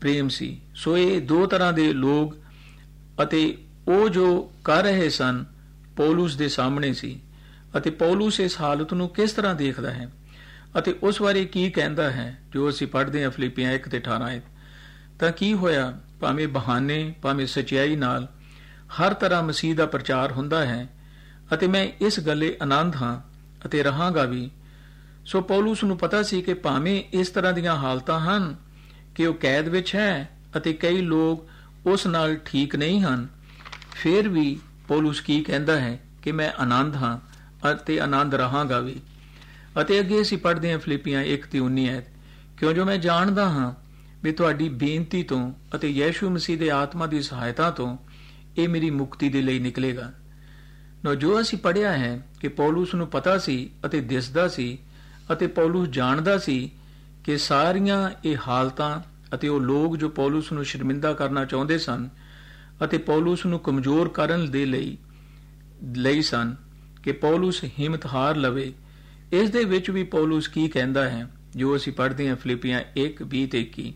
ਪ੍ਰੇਮ ਸੀ। ਸੋ ਇਹ ਦੋ ਤਰ੍ਹਾਂ ਦੇ ਲੋਕ ਅਤੇ ਉਹ ਜੋ ਕਰ ਰਹੇ ਸਨ, ਪੌਲਸ ਦੇ ਸਾਹਮਣੇ ਸੀ। ਅਤੇ ਪੌਲਸ ਇਸ ਹਾਲਤ ਨੂੰ ਕਿਸ ਤਰ੍ਹਾਂ ਦੇਖਦਾ ਹੈ? ਅਤੇ ਉਸ ਬਾਰੇ ਕੀ ਕਹਿੰਦਾ ਹੈ ਜੋ ਅਸੀਂ ਪੜ੍ਹਦੇ ਹਾਂ ਫਿਲੀਪੀਆਂ 1 ਤੇ 18 ਹੈ ਤਾਂ ਕੀ ਹੋਇਆ? ਭਾਵੇਂ ਬਹਾਨੇ, ਭਾਵੇਂ ਸਚਾਈ ਨਾਲ ਹਰ ਤਰ੍ਹਾਂ ਮਸੀਹ ਦਾ ਪ੍ਰਚਾਰ ਹੁੰਦਾ ਹੈ ਅਤੇ ਮੈਂ ਇਸ ਗੱਲੇ ਆਨੰਦ ਹਾਂ ਅਤੇ ਰਹਾਂਗਾ ਵੀ। ਸੋ ਪੌਲਸ ਨੂੰ ਪਤਾ ਸੀ ਕਿ ਭਾਵੇਂ ਇਸ ਤਰ੍ਹਾਂ ਦੀਆਂ ਹਾਲਤਾਂ ਹਨ ਕਿ ਉਹ ਕੈਦ ਵਿੱਚ ਹੈ ਅਤੇ ਕਈ ਲੋਕ ਉਸ ਨਾਲ ਠੀਕ ਨਹੀਂ ਹਨ, ਫਿਰ ਵੀ ਪੌਲਸ ਕੀ ਕਹਿੰਦਾ ਹੈ ਕਿ ਮੈਂ ਆਨੰਦ ਹਾਂ ਅਤੇ ਆਨੰਦ ਰਹਾਂਗਾ ਵੀ। ਅਤੇ ਅੱਗੇ ਅਸੀਂ ਪੜ੍ਹਦੇ ਹਾਂ ਫਿਲੀਪੀਆਂ 1 ਤੇ 19 ਐਤ ਕਿਉਂ ਜੋ ਮੈਂ ਜਾਣਦਾ ਹਾਂ ਵੀ ਤੁਹਾਡੀ ਬੇਨਤੀ ਤੋਂ ਅਤੇ ਯੀਸ਼ੂ ਮਸੀਹ ਦੇ ਆਤਮਾ ਦੀ ਸਹਾਇਤਾ ਤੋਂ ਇਹ ਮੇਰੀ ਮੁਕਤੀ ਦੇ ਲਈ ਨਿਕਲੇਗਾ। ਨੋ, ਜੋ ਅਸੀਂ ਪੜਿਆ ਹੈ ਕਿ ਪੌਲਸ ਨੂੰ ਪਤਾ ਸੀ ਅਤੇ ਦਿਸਦਾ ਸੀ ਅਤੇ ਪੌਲਸ ਜਾਣਦਾ ਸੀ ਕਿ ਸਾਰੀਆਂ ਇਹ ਹਾਲਤਾਂ ਅਤੇ ਉਹ ਲੋਕ ਜੋ ਪੌਲਸ ਨੂੰ ਸ਼ਰਮਿੰਦਾ ਕਰਨਾ ਚਾਹੁੰਦੇ ਸਨ ਅਤੇ ਪੌਲਸ ਨੂੰ ਕਮਜ਼ੋਰ ਕਰਨ ਦੇ ਲਈ ਲਈ ਸਨ ਕਿ ਪੌਲਸ ਹਿੰਮਤ ਹਾਰ ਲਵੇ ਇਸ ਦੇ ਵਿੱਚ ਵੀ ਪੌਲਸ ਕੀ ਕਹਿੰਦਾ ਹੈ, ਜੋ ਅਸੀਂ ਪੜ੍ਹਦੇ ਹਾਂ ਫਿਲੀਪੀਆਂ 1:20 ਤੇ 21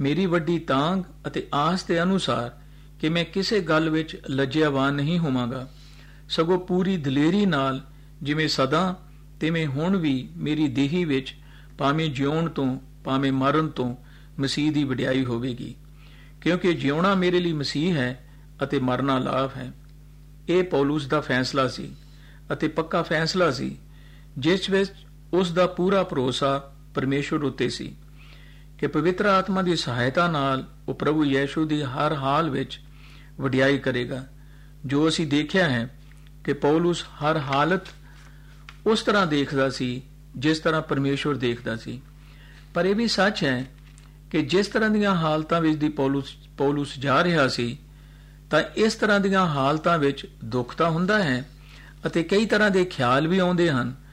ਮੇਰੀ ਵੱਡੀ ਤਾਂਗ ਅਤੇ ਆਸ ਦੇ ਅਨੁਸਾਰ ਕਿ ਮੈਂ ਕਿਸੇ ਗੱਲ ਵਿੱਚ ਲੱਜਿਆਵਾਨ ਨਹੀਂ ਹੋਵਾਂਗਾ। ਸਗੋਂ ਪੂਰੀ ਦਲੇਰੀ ਨਾਲ ਜਿਵੇਂ ਸਦਾ, ਤਿਵੇਂ ਹੁਣ ਵੀ ਮੇਰੀ ਦੇਹੀ ਵਿੱਚ ਭਾਵੇਂ ਜਿਉਣ ਤੋਂ, ਭਾਵੇਂ ਮਰਨ ਤੋਂ ਮਸੀਹ ਦੀ ਵਡਿਆਈ ਹੋਵੇਗੀ। ਕਿਉਂਕਿ ਜਿਉਣਾ ਮੇਰੇ ਲਈ ਮਸੀਹ ਹੈ ਅਤੇ ਮਰਨਾ ਲਾਭ ਹੈ। ਇਹ ਪੌਲਸ ਦਾ ਫੈਸਲਾ ਸੀ ਅਤੇ ਪੱਕਾ ਫੈਸਲਾ ਸੀ ਜਿਸ ਵਿੱਚ ਉਸ ਦਾ ਪੂਰਾ ਭਰੋਸਾ ਪਰਮੇਸ਼ਵਰ ਉੱਤੇ ਸੀ ਕਿ ਪਵਿੱਤਰ ਆਤਮਾ ਦੀ ਸਹਾਇਤਾ ਨਾਲ ਉਹ ਪ੍ਰਭੂ ਯੀਸ਼ੂ ਦੀ ਹਰ ਹਾਲ ਵਿੱਚ ਵਡਿਆਈ ਕਰੇਗਾ। ਜੋ ਅਸੀਂ ਦੇਖਿਆ ਹੈ ਕਿ ਪੌਲਸ ਹਰ ਹਾਲਤ ਉਸ ਤਰ੍ਹਾਂ ਦੇਖਦਾ ਸੀ ਜਿਸ ਤਰ੍ਹਾਂ ਪਰਮੇਸ਼ਵਰ ਦੇਖਦਾ ਸੀ। ਪਰ ਇਹ ਵੀ ਸੱਚ ਹੈ ਕਿ ਜਿਸ ਤਰ੍ਹਾਂ ਦੀਆਂ ਹਾਲਤਾਂ ਵਿੱਚ ਦੀ ਪੌਲਸ ਪੌਲਸ ਜਾ ਰਿਹਾ ਸੀ, ਤਾਂ ਇਸ ਤਰ੍ਹਾਂ ਦੀਆਂ ਹਾਲਤਾਂ ਵਿੱਚ ਦੁੱਖ ਤਾਂ ਹੁੰਦਾ ਹੈ ਅਤੇ ਕਈ ਤਰ੍ਹਾਂ ਦੇ ਖਿਆਲ ਵੀ ਆਉਂਦੇ ਹਨ।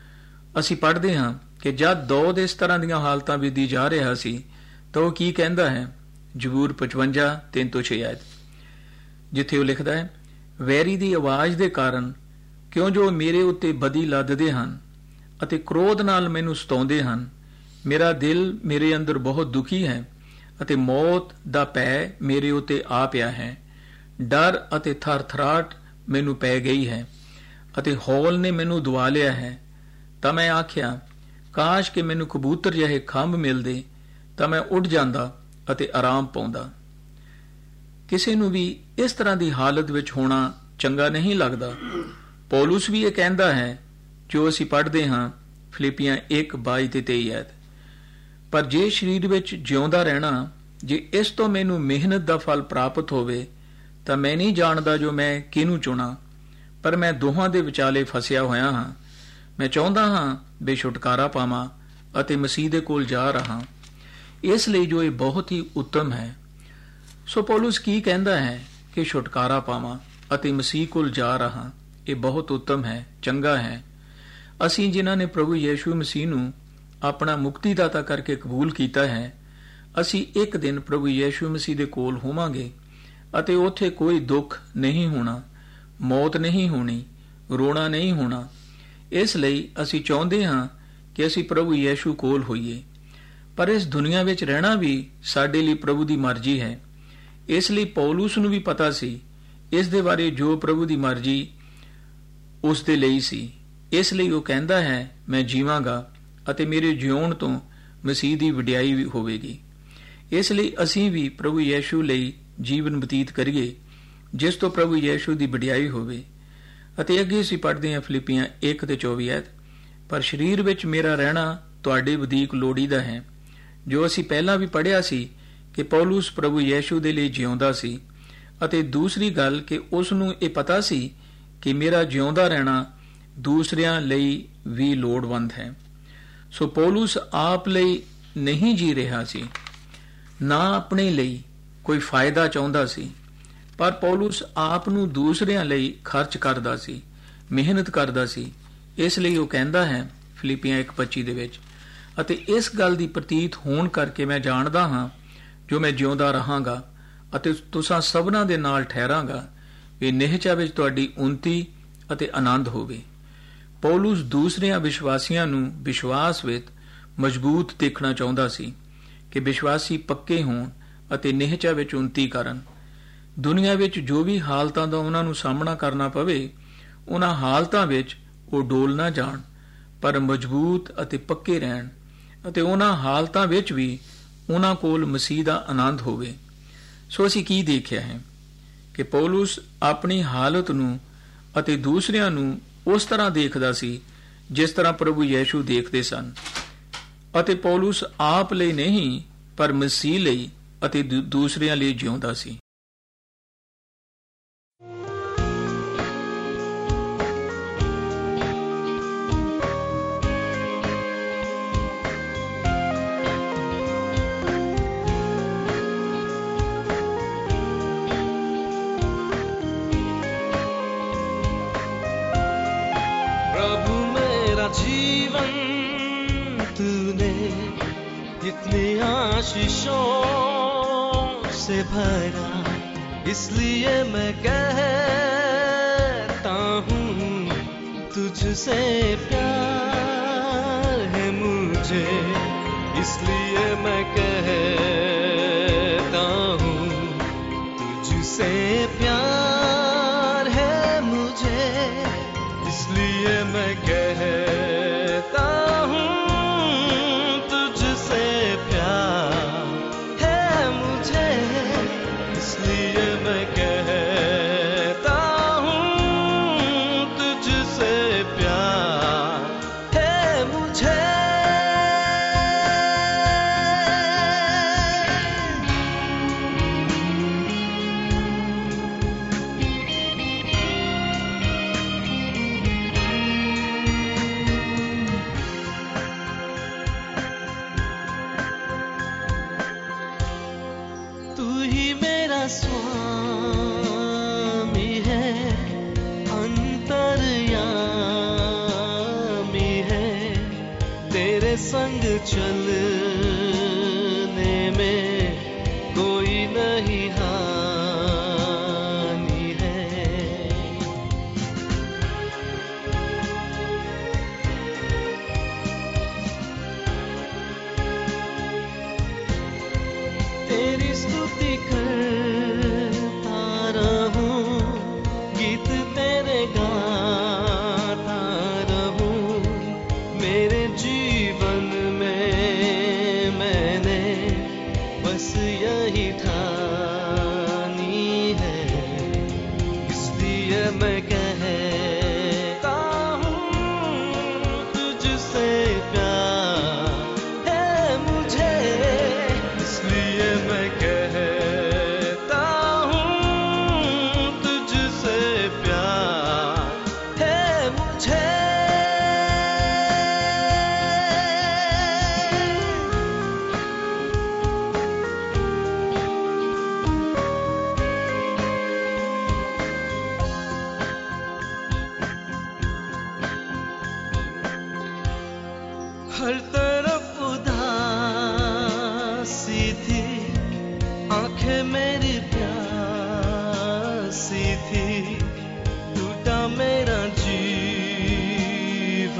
ਅਸੀਂ ਪੜ੍ਹਦੇ ਹਾਂ ਕਿ ਜਦ ਦੋ ਦੇ ਇਸ ਤਰ੍ਹਾਂ ਦੀਆਂ ਹਾਲਤਾਂ ਵਿੱਚ ਦੀ ਜਾ ਰਿਹਾ ਸੀ, ਤਾਂ ਉਹ ਕੀ ਕਹਿੰਦਾ ਹੈ? ਜ਼ਬੂਰ 55 3 ਤੋਂ 6 ਆਇਤ। ਜਿੱਥੇ ਉਹ ਲਿਖਦਾ ਹੈ, ਵੈਰੀ ਦੀ ਆਵਾਜ਼ ਦੇ ਕਾਰਨ ਕਿਉਂ ਜੋ ਮੇਰੇ ਉੱਤੇ ਬਦੀ ਲੱਦਦੇ ਹਨ ਅਤੇ ਕ੍ਰੋਧ ਨਾਲ ਮੈਨੂੰ ਸਤਾਉਂਦੇ ਹਨ, ਮੇਰਾ ਦਿਲ ਮੇਰੇ ਅੰਦਰ ਬਹੁਤ ਦੁਖੀ ਹੈ ਅਤੇ ਮੌਤ ਦਾ ਭੈ ਮੇਰੇ ਉੱਤੇ ਆ ਪਿਆ ਹੈ। ਡਰ ਅਤੇ ਥਰਥਰਾਟ ਮੈਨੂੰ ਪੈ ਗਈ ਹੈ ਅਤੇ ਹੌਲ ਨੇ ਮੈਨੂੰ ਦਵਾ ਲਿਆ ਹੈ। ਤਾਂ ਮੈਂ ਆਖਿਆ, ਕਾਸ਼ ਕਿ ਮੈਨੂੰ ਕਬੂਤਰ ਜਿਹੇ ਖੰਭ ਮਿਲਦੇ, ਤਾਂ ਮੈਂ ਉੱਡ ਜਾਂਦਾ ਅਤੇ ਆਰਾਮ ਪਾਉਂਦਾ। ਕਿਸੇ ਨੂੰ ਵੀ ਇਸ ਤਰ੍ਹਾਂ ਦੀ ਹਾਲਤ ਵਿੱਚ ਹੋਣਾ ਚੰਗਾ ਨਹੀਂ ਲੱਗਦਾ। ਪੌਲਸ ਵੀ ਇਹ ਕਹਿੰਦਾ ਹੈ, ਜੋ ਅਸੀਂ ਪੜ੍ਹਦੇ ਹਾਂ, ਫਿਲੀਪੀਆਂ 1:22 ਤੇ 23 ਐਤ ਪਰ ਜੇ ਸਰੀਰ ਵਿੱਚ ਜਿਉਂਦਾ ਰਹਿਣਾ, ਜੇ ਇਸ ਤੋਂ ਮੈਨੂੰ ਮਿਹਨਤ ਦਾ ਫਲ ਪ੍ਰਾਪਤ ਹੋਵੇ, ਤਾਂ ਮੈਂ ਨਹੀਂ ਜਾਣਦਾ ਜੋ ਮੈਂ ਕਿਹਨੂੰ ਚੁਣਾ, ਪਰ ਮੈਂ ਦੋਹਾਂ ਦੇ ਵਿਚਾਲੇ ਫਸਿਆ ਹੋਇਆ ਹਾਂ। ਮੈਂ ਚਾਹੁੰਦਾ ਹਾਂ ਬੇ ਛੁਟਕਾਰਾ ਪਾਵਾਂ ਅਤੇ ਮਸੀਹ ਦੇ ਕੋਲ ਜਾ ਰਹਾ। ਇਸ ਲਈ ਜੋ ਇਹ ਬਹੁਤ ਹੀ ਉੱਤਮ ਹੈ। ਸੋ ਪੌਲਸ ਕੀ ਕਹਿੰਦਾ ਹੈ ਕਿ ਛੁਟਕਾਰਾ ਪਾਵਾਂ ਅਤੇ ਮਸੀਹ ਕੋਲ ਜਾ ਰਹਾ, ਇਹ ਬਹੁਤ ਉੱਤਮ ਹੈ, ਚੰਗਾ ਹੈ। ਅਸੀਂ ਜਿਨ੍ਹਾਂ ਨੇ ਪ੍ਰਭੂ ਯੀਸ਼ੂ ਮਸੀਹ ਨੂੰ ਆਪਣਾ ਮੁਕਤੀਦਾਤਾ ਕਰਕੇ ਕਬੂਲ ਕੀਤਾ ਹੈ, ਅਸੀਂ ਇੱਕ ਦਿਨ ਪ੍ਰਭੂ ਯੀਸ਼ੂ ਮਸੀਹ ਦੇ ਕੋਲ ਹੋਵਾਂਗੇ ਅਤੇ ਉੱਥੇ ਕੋਈ ਦੁੱਖ ਨਹੀਂ ਹੋਣਾ, ਮੌਤ ਨਹੀਂ ਹੋਣੀ, ਰੋਣਾ ਨਹੀਂ ਹੋਣਾ ਇਸ ਲਈ ਅਸੀਂ ਚਾਹੁੰਦੇ ਹਾਂ ਕਿ ਅਸੀਂ ਪ੍ਰਭੂ ਯੀਸ਼ੂ ਕੋਲ ਹੋਈਏ। ਪਰ ਇਸ ਦੁਨੀਆ ਵਿੱਚ ਰਹਿਣਾ ਵੀ ਸਾਡੇ ਲਈ ਪ੍ਰਭੂ ਦੀ ਮਰਜ਼ੀ ਹੈ। ਇਸ ਲਈ ਪੌਲਸ ਨੂੰ ਵੀ ਪਤਾ ਸੀ, ਇਸ ਦੇ ਬਾਰੇ ਜੋ ਪ੍ਰਭੂ ਦੀ ਮਰਜ਼ੀ ਉਸ ਦੇ ਲਈ ਸੀ। ਇਸ ਲਈ ਉਹ ਕਹਿੰਦਾ ਹੈ, ਮੈਂ ਜੀਵਾਂਗਾ ਅਤੇ ਮੇਰੇ ਜਿਉਣ ਤੋਂ ਮਸੀਹ ਦੀ ਵਡਿਆਈ ਵੀ ਹੋਵੇਗੀ। ਇਸ ਲਈ ਅਸੀਂ ਵੀ ਪ੍ਰਭੂ ਯੀਸ਼ੂ ਲਈ ਜੀਵਨ ਬਤੀਤ ਕਰੀਏ, ਜਿਸ ਤੋਂ ਪ੍ਰਭੂ ਯੀਸ਼ੂ ਦੀ ਵਡਿਆਈ ਹੋਵੇ। ਅਤੇ ਅੱਗੇ ਅਸੀਂ ਪੜ੍ਹਦੇ ਹਾਂ ਫਿਲੀਪੀਆਂ 1 ਤੇ 24 ਐਤ ਪਰ ਸਰੀਰ ਵਿੱਚ ਮੇਰਾ ਰਹਿਣਾ ਤੁਹਾਡੇ ਵਧੇਕ ਲੋੜੀਦਾ ਹੈ। ਜੋ ਅਸੀਂ ਪਹਿਲਾਂ ਵੀ ਪੜ੍ਹਿਆ ਸੀ ਕਿ ਪੌਲਸ ਪ੍ਰਭੂ ਯੀਸ਼ੂ ਦੇ ਲਈ ਜਿਉਂਦਾ ਸੀ ਅਤੇ ਦੂਸਰੀ ਗੱਲ ਕਿ ਉਸ ਨੂੰ ਇਹ ਪਤਾ ਸੀ ਕਿ ਮੇਰਾ ਜਿਉਂਦਾ ਰਹਿਣਾ ਦੂਸਰਿਆਂ ਲਈ ਵੀ ਲੋੜਵੰਦ ਹੈ। ਸੋ ਪੌਲਸ ਆਪ ਲਈ ਨਹੀਂ ਜੀ ਰਿਹਾ ਸੀ, ਨਾ ਆਪਣੇ ਲਈ ਕੋਈ ਫਾਇਦਾ ਚਾਹੁੰਦਾ ਸੀ। ਪਰ ਪੌਲਸ ਆਪ ਨੂੰ ਦੂਸਰਿਆਂ ਲਈ ਖਰਚ ਕਰਦਾ ਸੀ, ਮਿਹਨਤ ਕਰਦਾ ਸੀ। ਇਸ ਲਈ ਉਹ ਕਹਿੰਦਾ ਹੈ, ਫਿਲੀਪੀਆਂ 1:25 ਦੇ ਵਿੱਚ, ਅਤੇ ਇਸ ਗੱਲ ਦੀ ਪ੍ਰਤੀਤ ਹੋਣ ਕਰਕੇ ਮੈਂ ਜਾਣਦਾ ਹਾਂ ਜੋ ਮੈਂ ਜਿਉਂਦਾ ਰਹਾਂਗਾ ਅਤੇ ਤੁਸਾਂ ਸਭਨਾਂ ਦੇ ਨਾਲ ਠਹਿਰਾਂਗਾ, ਵੀ ਨਿਹਚਾ ਵਿੱਚ ਤੁਹਾਡੀ ਉਨਤੀ ਅਤੇ ਆਨੰਦ ਹੋਵੇ। ਪੌਲਸ ਦੂਸਰਿਆਂ ਵਿਸ਼ਵਾਸੀਆਂ ਨੂੰ ਵਿਸ਼ਵਾਸ ਵਿੱਚ ਮਜ਼ਬੂਤ ਦੇਖਣਾ ਚਾਹੁੰਦਾ ਸੀ ਕਿ ਵਿਸ਼ਵਾਸੀ ਪੱਕੇ ਹੋਣ ਅਤੇ ਨਿਹਚਾ ਵਿੱਚ ਉਨਤੀ ਕਰਨ। ਦੁਨੀਆ ਵਿੱਚ ਜੋ ਵੀ ਹਾਲਤਾਂ ਦਾ ਉਹਨਾਂ ਨੂੰ ਸਾਹਮਣਾ ਕਰਨਾ ਪਵੇ, ਉਹਨਾਂ ਹਾਲਤਾਂ ਵਿੱਚ ਉਹ ਡੋਲ ਨਾ ਜਾਣ, ਪਰ ਮਜ਼ਬੂਤ ਅਤੇ ਪੱਕੇ ਰਹਿਣ ਅਤੇ ਉਹਨਾਂ ਹਾਲਤਾਂ ਵਿੱਚ ਵੀ ਉਹਨਾਂ ਕੋਲ ਮਸੀਹ ਦਾ ਆਨੰਦ ਹੋਵੇ। ਸੋ ਅਸੀਂ ਕੀ ਦੇਖਿਆ ਹੈ ਕਿ ਪੌਲਸ ਆਪਣੀ ਹਾਲਤ ਨੂੰ ਅਤੇ ਦੂਸਰਿਆਂ ਨੂੰ ਉਸ ਤਰ੍ਹਾਂ ਦੇਖਦਾ ਸੀ ਜਿਸ ਤਰ੍ਹਾਂ ਪ੍ਰਭੂ ਯੀਸ਼ੂ ਦੇਖਦੇ ਸਨ। ਅਤੇ ਪੌਲਸ ਆਪ ਲਈ ਨਹੀਂ, ਪਰ ਮਸੀਹ ਲਈ ਅਤੇ ਦੂਸਰਿਆਂ ਲਈ ਜਿਉਂਦਾ ਸੀ। आशीषों से भरा, इसलिए मैं कहता हूँ, तुझसे प्यार है मुझे, इसलिए मैं कहता हूँ, तुझसे प्यार है मुझे, इसलिए मैं कहता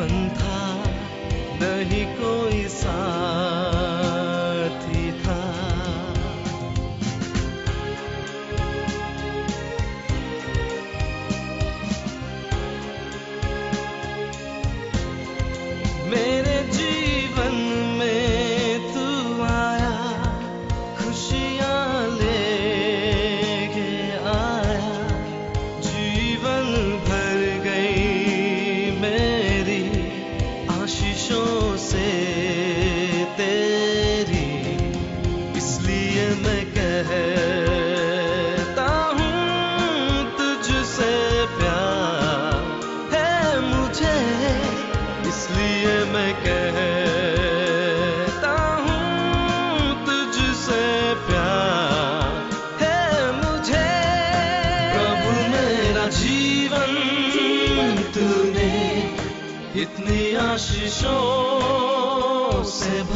जीवन था नहीं कोई साथी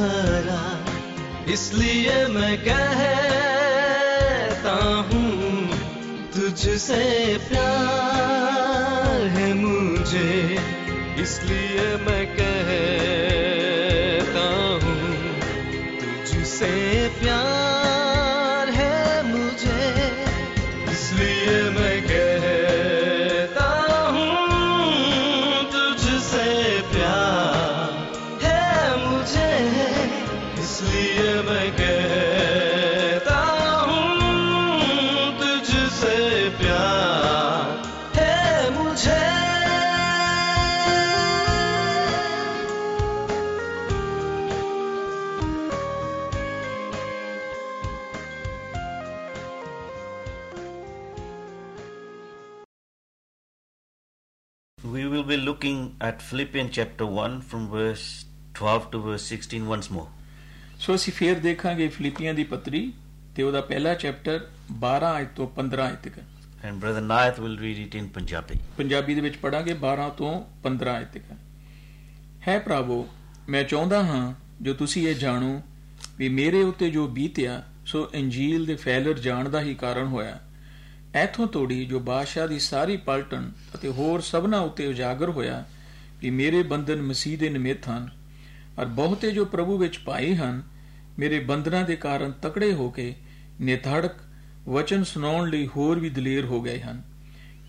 भरा इसलिए मैं कहता हूँ तुझसे प्यार है मुझे। इसलिए मैं कहता Philippians chapter 1 from verse 12 to verse 16 once more. ਸੋ ਅਸੀਂ ਫੇਰ ਦੇਖਾਂਗੇ ਫਿਲੀਪੀਆਂ ਦੀ ਪੱਤਰੀ ਤੇ ਉਹਦਾ ਪਹਿਲਾ ਚੈਪਟਰ 12 ਅਧ ਤੋਂ 15 ਅਧ ਤੱਕ And Brother Nath will read it in Punjabi. Punjabi ਦੇ ਵਿੱਚ ਪੜਾਂਗੇ 12 ਤੋਂ 15 ਅਧ ਤੱਕ ਹੈ ਪ੍ਰਭੂ ਮੈਂ ਚਾਹੁੰਦਾ ਹਾਂ ਜੋ ਤੁਸੀਂ ਇਹ ਜਾਣੋ ਵੀ ਮੇਰੇ ਉੱਤੇ ਜੋ ਬੀਤਿਆ ਸੋ ਇੰਜੀਲ ਦੇ ਫੈਲਰ ਜਾਣ ਦਾ ਹੀ ਕਾਰਨ ਹੋਇਆ ਐਥੋਂ ਤੋੜੀ ਜੋ ਬਾਦਸ਼ਾਹ ਦੀ ਸਾਰੀ ਪਲਟਨ ਅਤੇ ਹੋਰ ਸਭਨਾ ਉੱਤੇ ਉਜਾਗਰ ਹੋਇਆ ਵੀ ਮੇਰੇ ਬੰਧਨ ਮਸੀਹ ਦੇ ਨਿਮਿਤ ਹਨ ਔਰ ਬਹੁਤੇ ਜੋ ਪ੍ਰਭੂ ਵਿੱਚ ਪਾਏ ਹਨ ਮੇਰੇ ਬੰਧਨਾਂ ਦੇ ਕਾਰਨ ਤਕੜੇ ਹੋ ਕੇ ਨਿਥੜਕ ਵਚਨ ਸੁਣਾਉਣ ਲਈ ਹੋਰ ਵੀ ਦਲੇਰ ਹੋ ਗਏ ਹਨ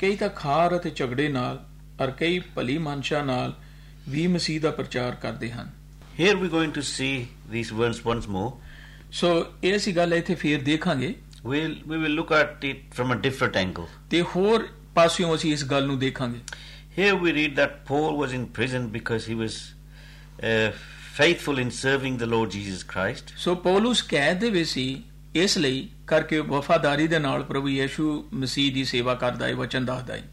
ਕਈ ਤਾਂ ਖਾਰ ਅਤੇ ਝਗੜੇ ਨਾਲ ਔਰ ਕਈ ਭਲੀ ਮਨਸ਼ਾ ਨਾਲ ਵੀ ਮਸੀਹ ਦਾ ਪ੍ਰਚਾਰ ਕਰਦੇ ਹਨ Here we're going to see these words once more. ਸੋ ਇਹ ਅਸੀਂ ਗੱਲ ਇੱਥੇ ਫੇਰ ਦੇਖਾਂਗੇ We'll, we will look at it from a different angle. ਤੇ ਹੋਰ ਪਾਸਿਓਂ ਅਸੀਂ ਇਸ ਗੱਲ ਨੂੰ ਦੇਖਾਂਗੇ Here we read that Paul was in prison because he was uh, faithful in serving the Lord Jesus Christ. ਸੋ ਪੌਲਸ ਕੈਦ ਦੇ ਵਿੱਚ ਸੀ ਇਸ ਲਈ ਕਰਕੇ ਵਫਾਦਾਰੀ ਦੇ ਨਾਲ ਪ੍ਰਭੂ ਯੀਸ਼ੂ ਮਸੀਹ ਦੀ ਸੇਵਾ ਕਰਦਾ ਹੈ ਵਚਨ ਦੱਸਦਾ ਹੈ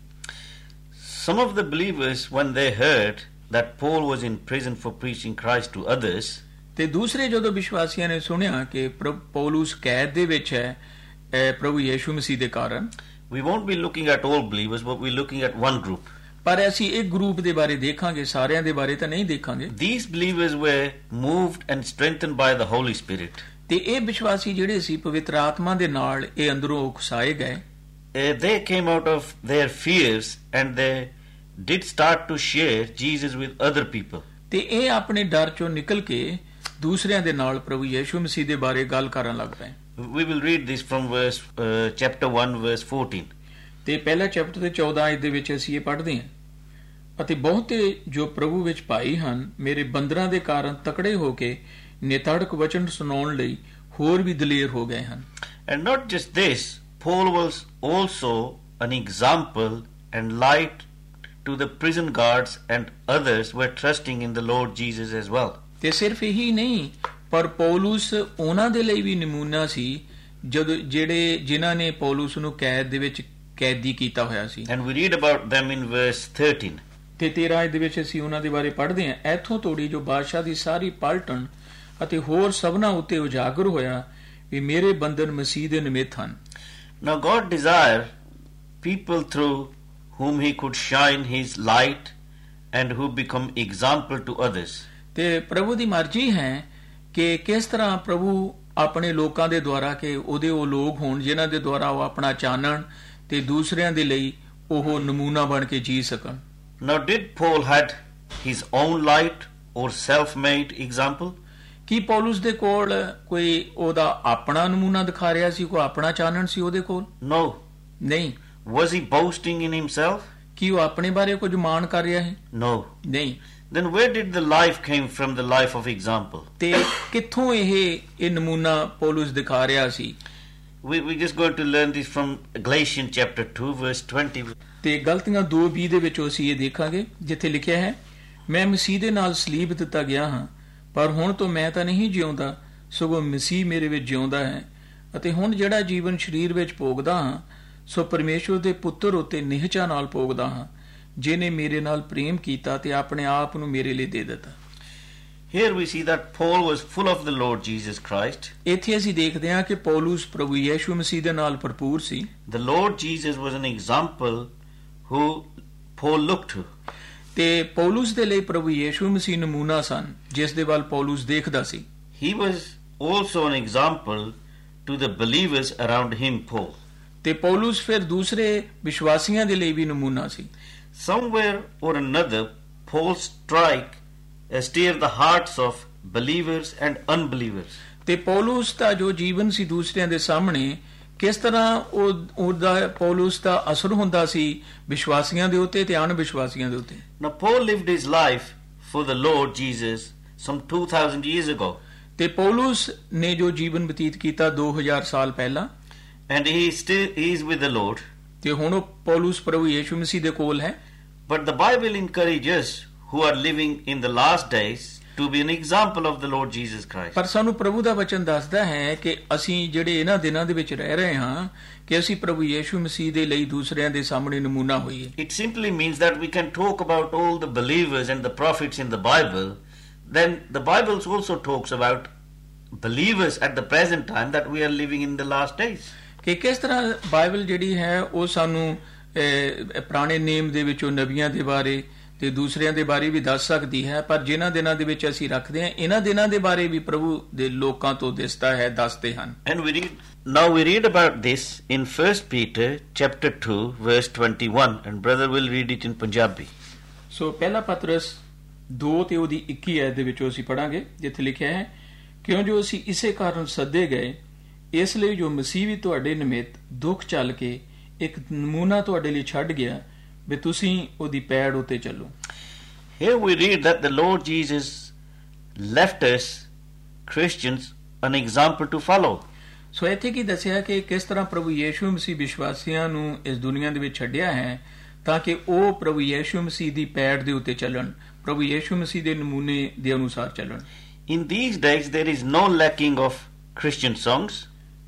Some of the believers, when they heard that Paul was in prison for preaching Christ to others, ਤੇ ਦੂਸਰੇ ਜਦੋਂ ਵਿਸ਼ਵਾਸੀਆਂ ਨੇ ਸੁਣਿਆ ਕਿ ਪ੍ਰਭ ਪੌਲਸ ਕੈਦ ਦੇ ਵਿੱਚ ਹੈ ਅਹ ਪ੍ਰਭੂ ਯੀਸ਼ੂ ਮਸੀਹ ਦੇ ਕਾਰਨ we won't be looking at all believers, but we're looking at one group. ਪਰ ਅਸੀਂ ਇੱਕ ਗਰੁੱਪ ਦੇ ਬਾਰੇ ਦੇਖਾਂਗੇ ਸਾਰਿਆਂ ਦੇ ਬਾਰੇ ਤਾਂ ਨਹੀਂ ਦੇਖਾਂਗੇ These believers were moved and strengthened by the Holy Spirit. ਤੇ ਇਹ ਵਿਸ਼ਵਾਸੀ ਜਿਹੜੇ ਸੀ ਪਵਿੱਤਰ ਆਤਮਾ ਦੇ ਨਾਲ ਇਹ ਅੰਦਰੋਂ ਉਕਸਾਏ ਗਏ Uh, they came out of their fears and they did start to share Jesus with other people. ਤੇ ਇਹ ਆਪਣੇ ਡਰ ਚੋਂ ਨਿਕਲ ਕੇ ਦੂਸਰਿਆਂ ਦੇ ਨਾਲ ਪ੍ਰਭੂ ਯੀਸ਼ੂ ਮਸੀਹ ਦੇ ਬਾਰੇ ਗੱਲ ਕਰਨ ਲੱਗ ਪਏ We will read this from verse uh, chapter 1 verse 14. ਤੇ ਪਹਿਲਾ ਚੈਪਟਰ ਦੇ 14 ਆਇਤ ਦੇ ਵਿੱਚ ਅਸੀਂ ਇਹ ਪੜ੍ਹਦੇ ਹਾਂ ਅਤੇ ਬਹੁਤੇ ਜੋ ਪ੍ਰਭੂ ਵਿੱਚ ਭਾਈ ਹਨ ਮੇਰੇ ਬੰਦਰਾਂ ਦੇ ਕਾਰਨ ਤਕੜੇ ਹੋ ਕੇ ਨਿਤੜਕ ਵਚਨ ਸੁਣਾਉਣ ਲਈ ਹੋਰ ਵੀ ਦਲੇਰ ਹੋ ਗਏ ਹਨ And not just this, Paul was also an example and light to the prison guards and others were trusting in the Lord Jesus as well. ਤੇ ਸਿਰਫ ਇਹੀ ਨਹੀਂ ਪਰ ਪੌਲਸ ਉਹਨਾਂ ਦੇ ਲਈ ਵੀ ਨਮੂਨਾ ਸੀ ਜਦੋਂ ਜਿਹੜੇ ਜਿਨ੍ਹਾਂ ਨੇ ਪੌਲਸ ਨੂੰ ਕੈਦ ਦੇ ਵਿੱਚ ਕੈਦੀ ਕੀਤਾ ਹੋਇਆ ਸੀ And we read about them in verse 13. ਤੇ 13 ਆਇਤ ਦੇ ਵਿੱਚ ਅਸੀਂ ਉਹਨਾਂ ਦੇ ਬਾਰੇ ਪੜ੍ਹਦੇ ਹਾਂ ਇੱਥੋਂ ਤੋੜੀ ਜੋ ਬਾਦਸ਼ਾਹ ਦੀ ਸਾਰੀ ਪਲਟਨ ਅਤੇ ਹੋਰ ਸਭਨਾ ਉੱਤੇ ਉਜਾਗਰ ਹੋਇਆ ਵੀ ਮੇਰੇ ਬੰਧਨ ਮਸੀਹ ਦੇ ਨਿਮਿਤ ਹਨ Now God desired people through whom he could shine his light and who become example to others. ਤੇ ਪ੍ਰਭੂ ਦੀ ਮਰਜ਼ੀ ਹੈ ਕਿ ਕਿਸ ਤਰ੍ਹਾਂ ਪ੍ਰਭੂ ਆਪਣੇ ਲੋਕਾਂ ਦੇ ਦੁਆਰਾ ਕਿ ਉਹਦੇ ਉਹ ਲੋਕ ਹੋਣ ਜਿਨ੍ਹਾਂ ਦੇ ਦੁਆਰਾ ਉਹ ਆਪਣਾ ਚਾਨਣ ਤੇ ਦੂਸਰਿਆਂ ਦੇ ਲਈ ਉਹ ਨਮੂਨਾ ਬਣ ਕੇ ਜੀ ਸਕਣ Now did Paul had his own light or self-made example? Ki Paulus ਦੇ ਕੋਲ ਕੋਈ ਉਹਦਾ ਆਪਣਾ ਨਮੂਨਾ ਦਿਖਾ ਰਿਹਾ ਸੀ ਕੋਈ ਆਪਣਾ ਚਾਨਣ ਸੀ ਉਹਦੇ ਕੋਲ No. ਨਹੀਂ Was he boasting in himself? ਕੀ ਉਹ ਆਪਣੇ ਬਾਰੇ ਕੁਝ ਮਾਣ ਕਰ ਰਿਹਾ ਹੈ No. ਨਹੀਂ Then where did the life came from the life of example? ਤੇ ਕਿੱਥੋਂ ਇਹ ਇਹ ਨਮੂਨਾ ਪੌਲਸ ਦਿਖਾ ਰਿਹਾ ਸੀ We, we're just going to learn this from Galatians chapter 2 verse 20. ਤੇ ਗਲਤੀਆਂ 2:20 ਦੇ ਵਿੱਚ ਅਸੀਂ ਇਹ ਦੇਖਾਂਗੇ ਜਿੱਥੇ ਲਿਖਿਆ ਹੈ ਮੈਂ ਮਸੀਹ ਦੇ ਨਾਲ ਸਲੀਬ ਦਿੱਤਾ ਗਿਆ ਹਾਂ ਪਰ ਹੁਣ ਤੋਂ ਮੈਂ ਤਾਂ ਨਹੀਂ ਜਿਉਂਦਾ ਸਗੋਂ ਮਸੀਹ ਮੇਰੇ ਵਿੱਚ ਜਿਉਂਦਾ ਹੈ ਅਤੇ ਹੁਣ ਜਿਹੜਾ ਜੀਵਨ ਸਰੀਰ ਵਿੱਚ ਭੋਗਦਾ ਹਾਂ ਸੋ ਪਰਮੇਸ਼ਵਰ ਦੇ ਪੁੱਤਰ ਉਤੇ ਨਿਹਚਾ ਨਾਲ ਭੋਗਦਾ ਹਾਂ ਜਿਨੇ ਮੇਰੇ ਨਾਲ ਪ੍ਰੇਮ ਕੀਤਾ ਤੇ ਆਪਣੇ ਆਪ ਨੂੰ ਮੇਰੇ ਲਈ ਦੇ ਦਿੱਤਾ Here we see that Paul was full of the Lord Jesus Christ. ਇੱਥੇ ਅਸੀਂ ਦੇਖਦੇ ਹਾਂ ਕਿ ਪੌਲਸ ਪ੍ਰਭੂ ਯੀਸ਼ੂ ਮਸੀਹ ਦੇ ਨਾਲ ਭਰਪੂਰ ਸੀ The Lord Jesus was an example who Paul looked to. ਤੇ ਪੌਲਸ ਦੇ ਲਈ ਪ੍ਰਭੂ ਯੀਸ਼ੂ ਮਸੀਹ ਨਮੂਨਾ ਸਨ ਜਿਸ ਦੇ ਵੱਲ ਪੌਲਸ ਦੇਖਦਾ ਸੀ He was also an example to the believers around him, Paul. ਤੇ ਪੌਲਸ ਫਿਰ ਦੂਸਰੇ ਵਿਸ਼ਵਾਸੀਆਂ ਦੇ ਲਈ ਵੀ ਨਮੂਨਾ ਸੀ Somewhere or another, Paul strike uh, steer the hearts of believers and unbelievers. ਤੇ ਪੌਲਸ ਦਾ ਜੋ ਜੀਵਨ ਸੀ ਦੂਸਰਿਆਂ ਦੇ ਸਾਹਮਣੇ ਕਿਸ ਤਰ੍ਹਾਂ ਉਹ ਉਹਦਾ ਪੌਲਸ ਦਾ ਅਸਰ ਹੁੰਦਾ ਸੀ ਵਿਸ਼ਵਾਸੀਆਂ ਦੇ ਉੱਤੇ ਤੇ ਅਣਵਿਸ਼ਵਾਸੀਆਂ ਦੇ ਉੱਤੇ Now, Paul lived his life for the Lord Jesus some 2,000 years ago, ਤੇ ਪੌਲਸ ਨੇ ਜੋ ਜੀਵਨ ਬਤੀਤ ਕੀਤਾ 2000 ਸਾਲ ਪਹਿਲਾਂ and he still he is with the Lord. ਤੇ ਹੁਣ ਉਹ ਪੌਲਸ ਪ੍ਰਭੂ ਯੀਸ਼ੂ ਮਸੀਹ ਦੇ ਕੋਲ ਹੈ But the Bible encourages who are living in the last days to be an example of the Lord Jesus Christ. ਪਰ ਸਾਨੂੰ ਪ੍ਰਭੂ ਦਾ ਵਚਨ ਦੱਸਦਾ ਹੈ ਕਿ ਅਸੀਂ ਜਿਹੜੇ ਇਹਨਾਂ ਦਿਨਾਂ ਦੇ ਵਿੱਚ ਰਹਿ ਰਹੇ ਹਾਂ ਕਿ ਅਸੀਂ ਪ੍ਰਭੂ ਯੀਸ਼ੂ ਮਸੀਹ ਦੇ ਲਈ ਦੂਸਰਿਆਂ ਦੇ ਸਾਹਮਣੇ ਨਮੂਨਾ ਹੋਈਏ It simply means that we can talk about all the believers and the prophets in the Bible. Then the Bible also talks about believers at the present time that we are living in the last days. ਕਿ ਕਿਸ ਤਰ੍ਹਾਂ ਬਾਈਬਲ ਜਿਹੜੀ ਹੈ ਉਹ ਸਾਨੂੰ ਅਹ, ਪੁਰਾਣੇ ਨੇਮ ਦੇ ਵਿੱਚੋਂ ਨਬੀਆਂ ਦੇ ਬਾਰੇ ਤੇ ਦੂਸਰਿਆਂ ਦੇ ਬਾਰੇ ਵੀ ਦੱਸ ਸਕਦੀ ਹੈ ਪਰ ਜਿਨ੍ਹਾਂ ਦਿਨਾਂ ਦੇ ਵਿੱਚ ਅਸੀਂ ਰੱਖਦੇ ਹਾਂ ਇਹਨਾਂ ਦਿਨਾਂ ਦੇ ਬਾਰੇ ਵੀ ਪ੍ਰਭੂ ਦੇ ਲੋਕਾਂ ਤੋਂ ਦਿਸਦਾ ਹੈ ਦੱਸਦੇ ਹਨ And we read now we read about this in 1 Peter chapter 2 verse 21 and brother will read it in Punjabi. ਸੋ ਪਹਿਲਾ ਪਤਰਸ 2 ਤੇ ਉਹਦੀ 21 ਐਤ ਦੇ ਵਿੱਚੋਂ ਅਸੀਂ ਪੜਾਂਗੇ ਜਿੱਥੇ ਲਿਖਿਆ ਹੈ ਕਿਉਂ ਜੋ ਅਸੀਂ ਇਸੇ ਕਾਰਨ ਸੱਦੇ ਗਏ ਇਸ ਲਈ ਜੋ ਮਸੀਹ ਵੀ ਤੁਹਾਡੇ ਨਿਮਿਤ ਦੁੱਖ ਚੱਲ ਕੇ ਇੱਕ ਨਮੂਨਾ ਤੁਹਾਡੇ ਲਈ ਛੱਡ ਗਿਆ ਵੀ ਤੁਸੀਂ ਉਹਦੀ ਪੈੜ ਉਤੇ ਚੱਲੋ Here we read that the Lord Jesus left us Christians an example to follow. ਸੋ ਇੱਥੇ ਕੀ ਦੱਸਿਆ ਕਿ ਕਿਸ ਤਰ੍ਹਾਂ ਪ੍ਰਭੂ ਯੀਸ਼ੂ ਮਸੀਹ ਵਿਸ਼ਵਾਸੀਆਂ ਨੂੰ ਇਸ ਦੁਨੀਆ ਦੇ ਵਿੱਚ ਛੱਡਿਆ ਹੈ ਤਾਂ ਕਿ ਉਹ ਪ੍ਰਭੂ ਯੀਸ਼ੂ ਮਸੀਹ ਦੀ ਪੈੜ ਦੇ ਉੱਤੇ ਚੱਲਣ ਪ੍ਰਭੂ ਯੀਸ਼ੂ ਮਸੀਹ ਦੇ ਨਮੂਨੇ ਦੇ ਅਨੁਸਾਰ ਚੱਲਣ In these days there is no lacking of Christian songs,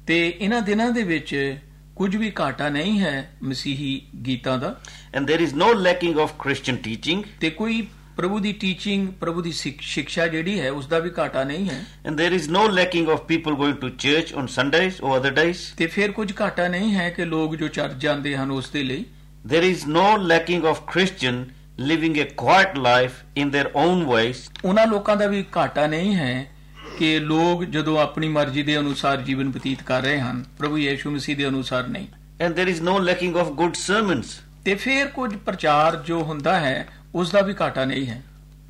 ਤੇ ਇਹਨਾਂ ਦਿਨਾਂ ਦੇ ਵਿੱਚ ਕੁਝ ਵੀ ਘਾਟਾ ਨਹੀਂ ਹੈ ਮਸੀਹੀ ਗੀਤਾਂ ਦਾ and there is no lacking of Christian teaching, ਤੇ ਕੋਈ ਪ੍ਰਭੂ ਦੀ ਟੀਚਿੰਗ ਪ੍ਰਭੂ ਦੀ ਸਿੱਖਿਆ ਜਿਹੜੀ ਹੈ ਉਸ ਦਾ ਵੀ ਘਾਟਾ ਨਹੀਂ ਹੈ and there is no lacking of people going to church on Sundays or other days. ਤੇ ਫਿਰ ਕੁਝ ਘਾਟਾ ਨਹੀਂ ਹੈ ਕਿ ਲੋਕ ਜੋ ਚਰਚ ਜਾਂਦੇ ਹਨ ਉਸ ਦੇ ਲਈ There is no lacking of Christian living a quiet life in their own ways, ਉਹਨਾਂ ਲੋਕਾਂ ਦਾ ਵੀ ਘਾਟਾ ਨਹੀਂ ਹੈ ਕਿ ਲੋਕ ਜਦੋਂ ਆਪਣੀ ਮਰਜ਼ੀ ਦੇ ਅਨੁਸਾਰ ਜੀਵਨ ਬਤੀਤ ਕਰ ਰਹੇ ਹਨ ਪ੍ਰਭੂ ਯੀਸ਼ੂ ਮਸੀਹ ਦੇ ਅਨੁਸਾਰ ਨਹੀਂ and there is no lacking of good sermons. ਤੇ ਫਿਰ ਕੁਝ ਪ੍ਰਚਾਰ ਜੋ ਹੁੰਦਾ ਹੈ ਉਸ ਦਾ ਵੀ ਘਾਟਾ ਨਹੀਂ ਹੈ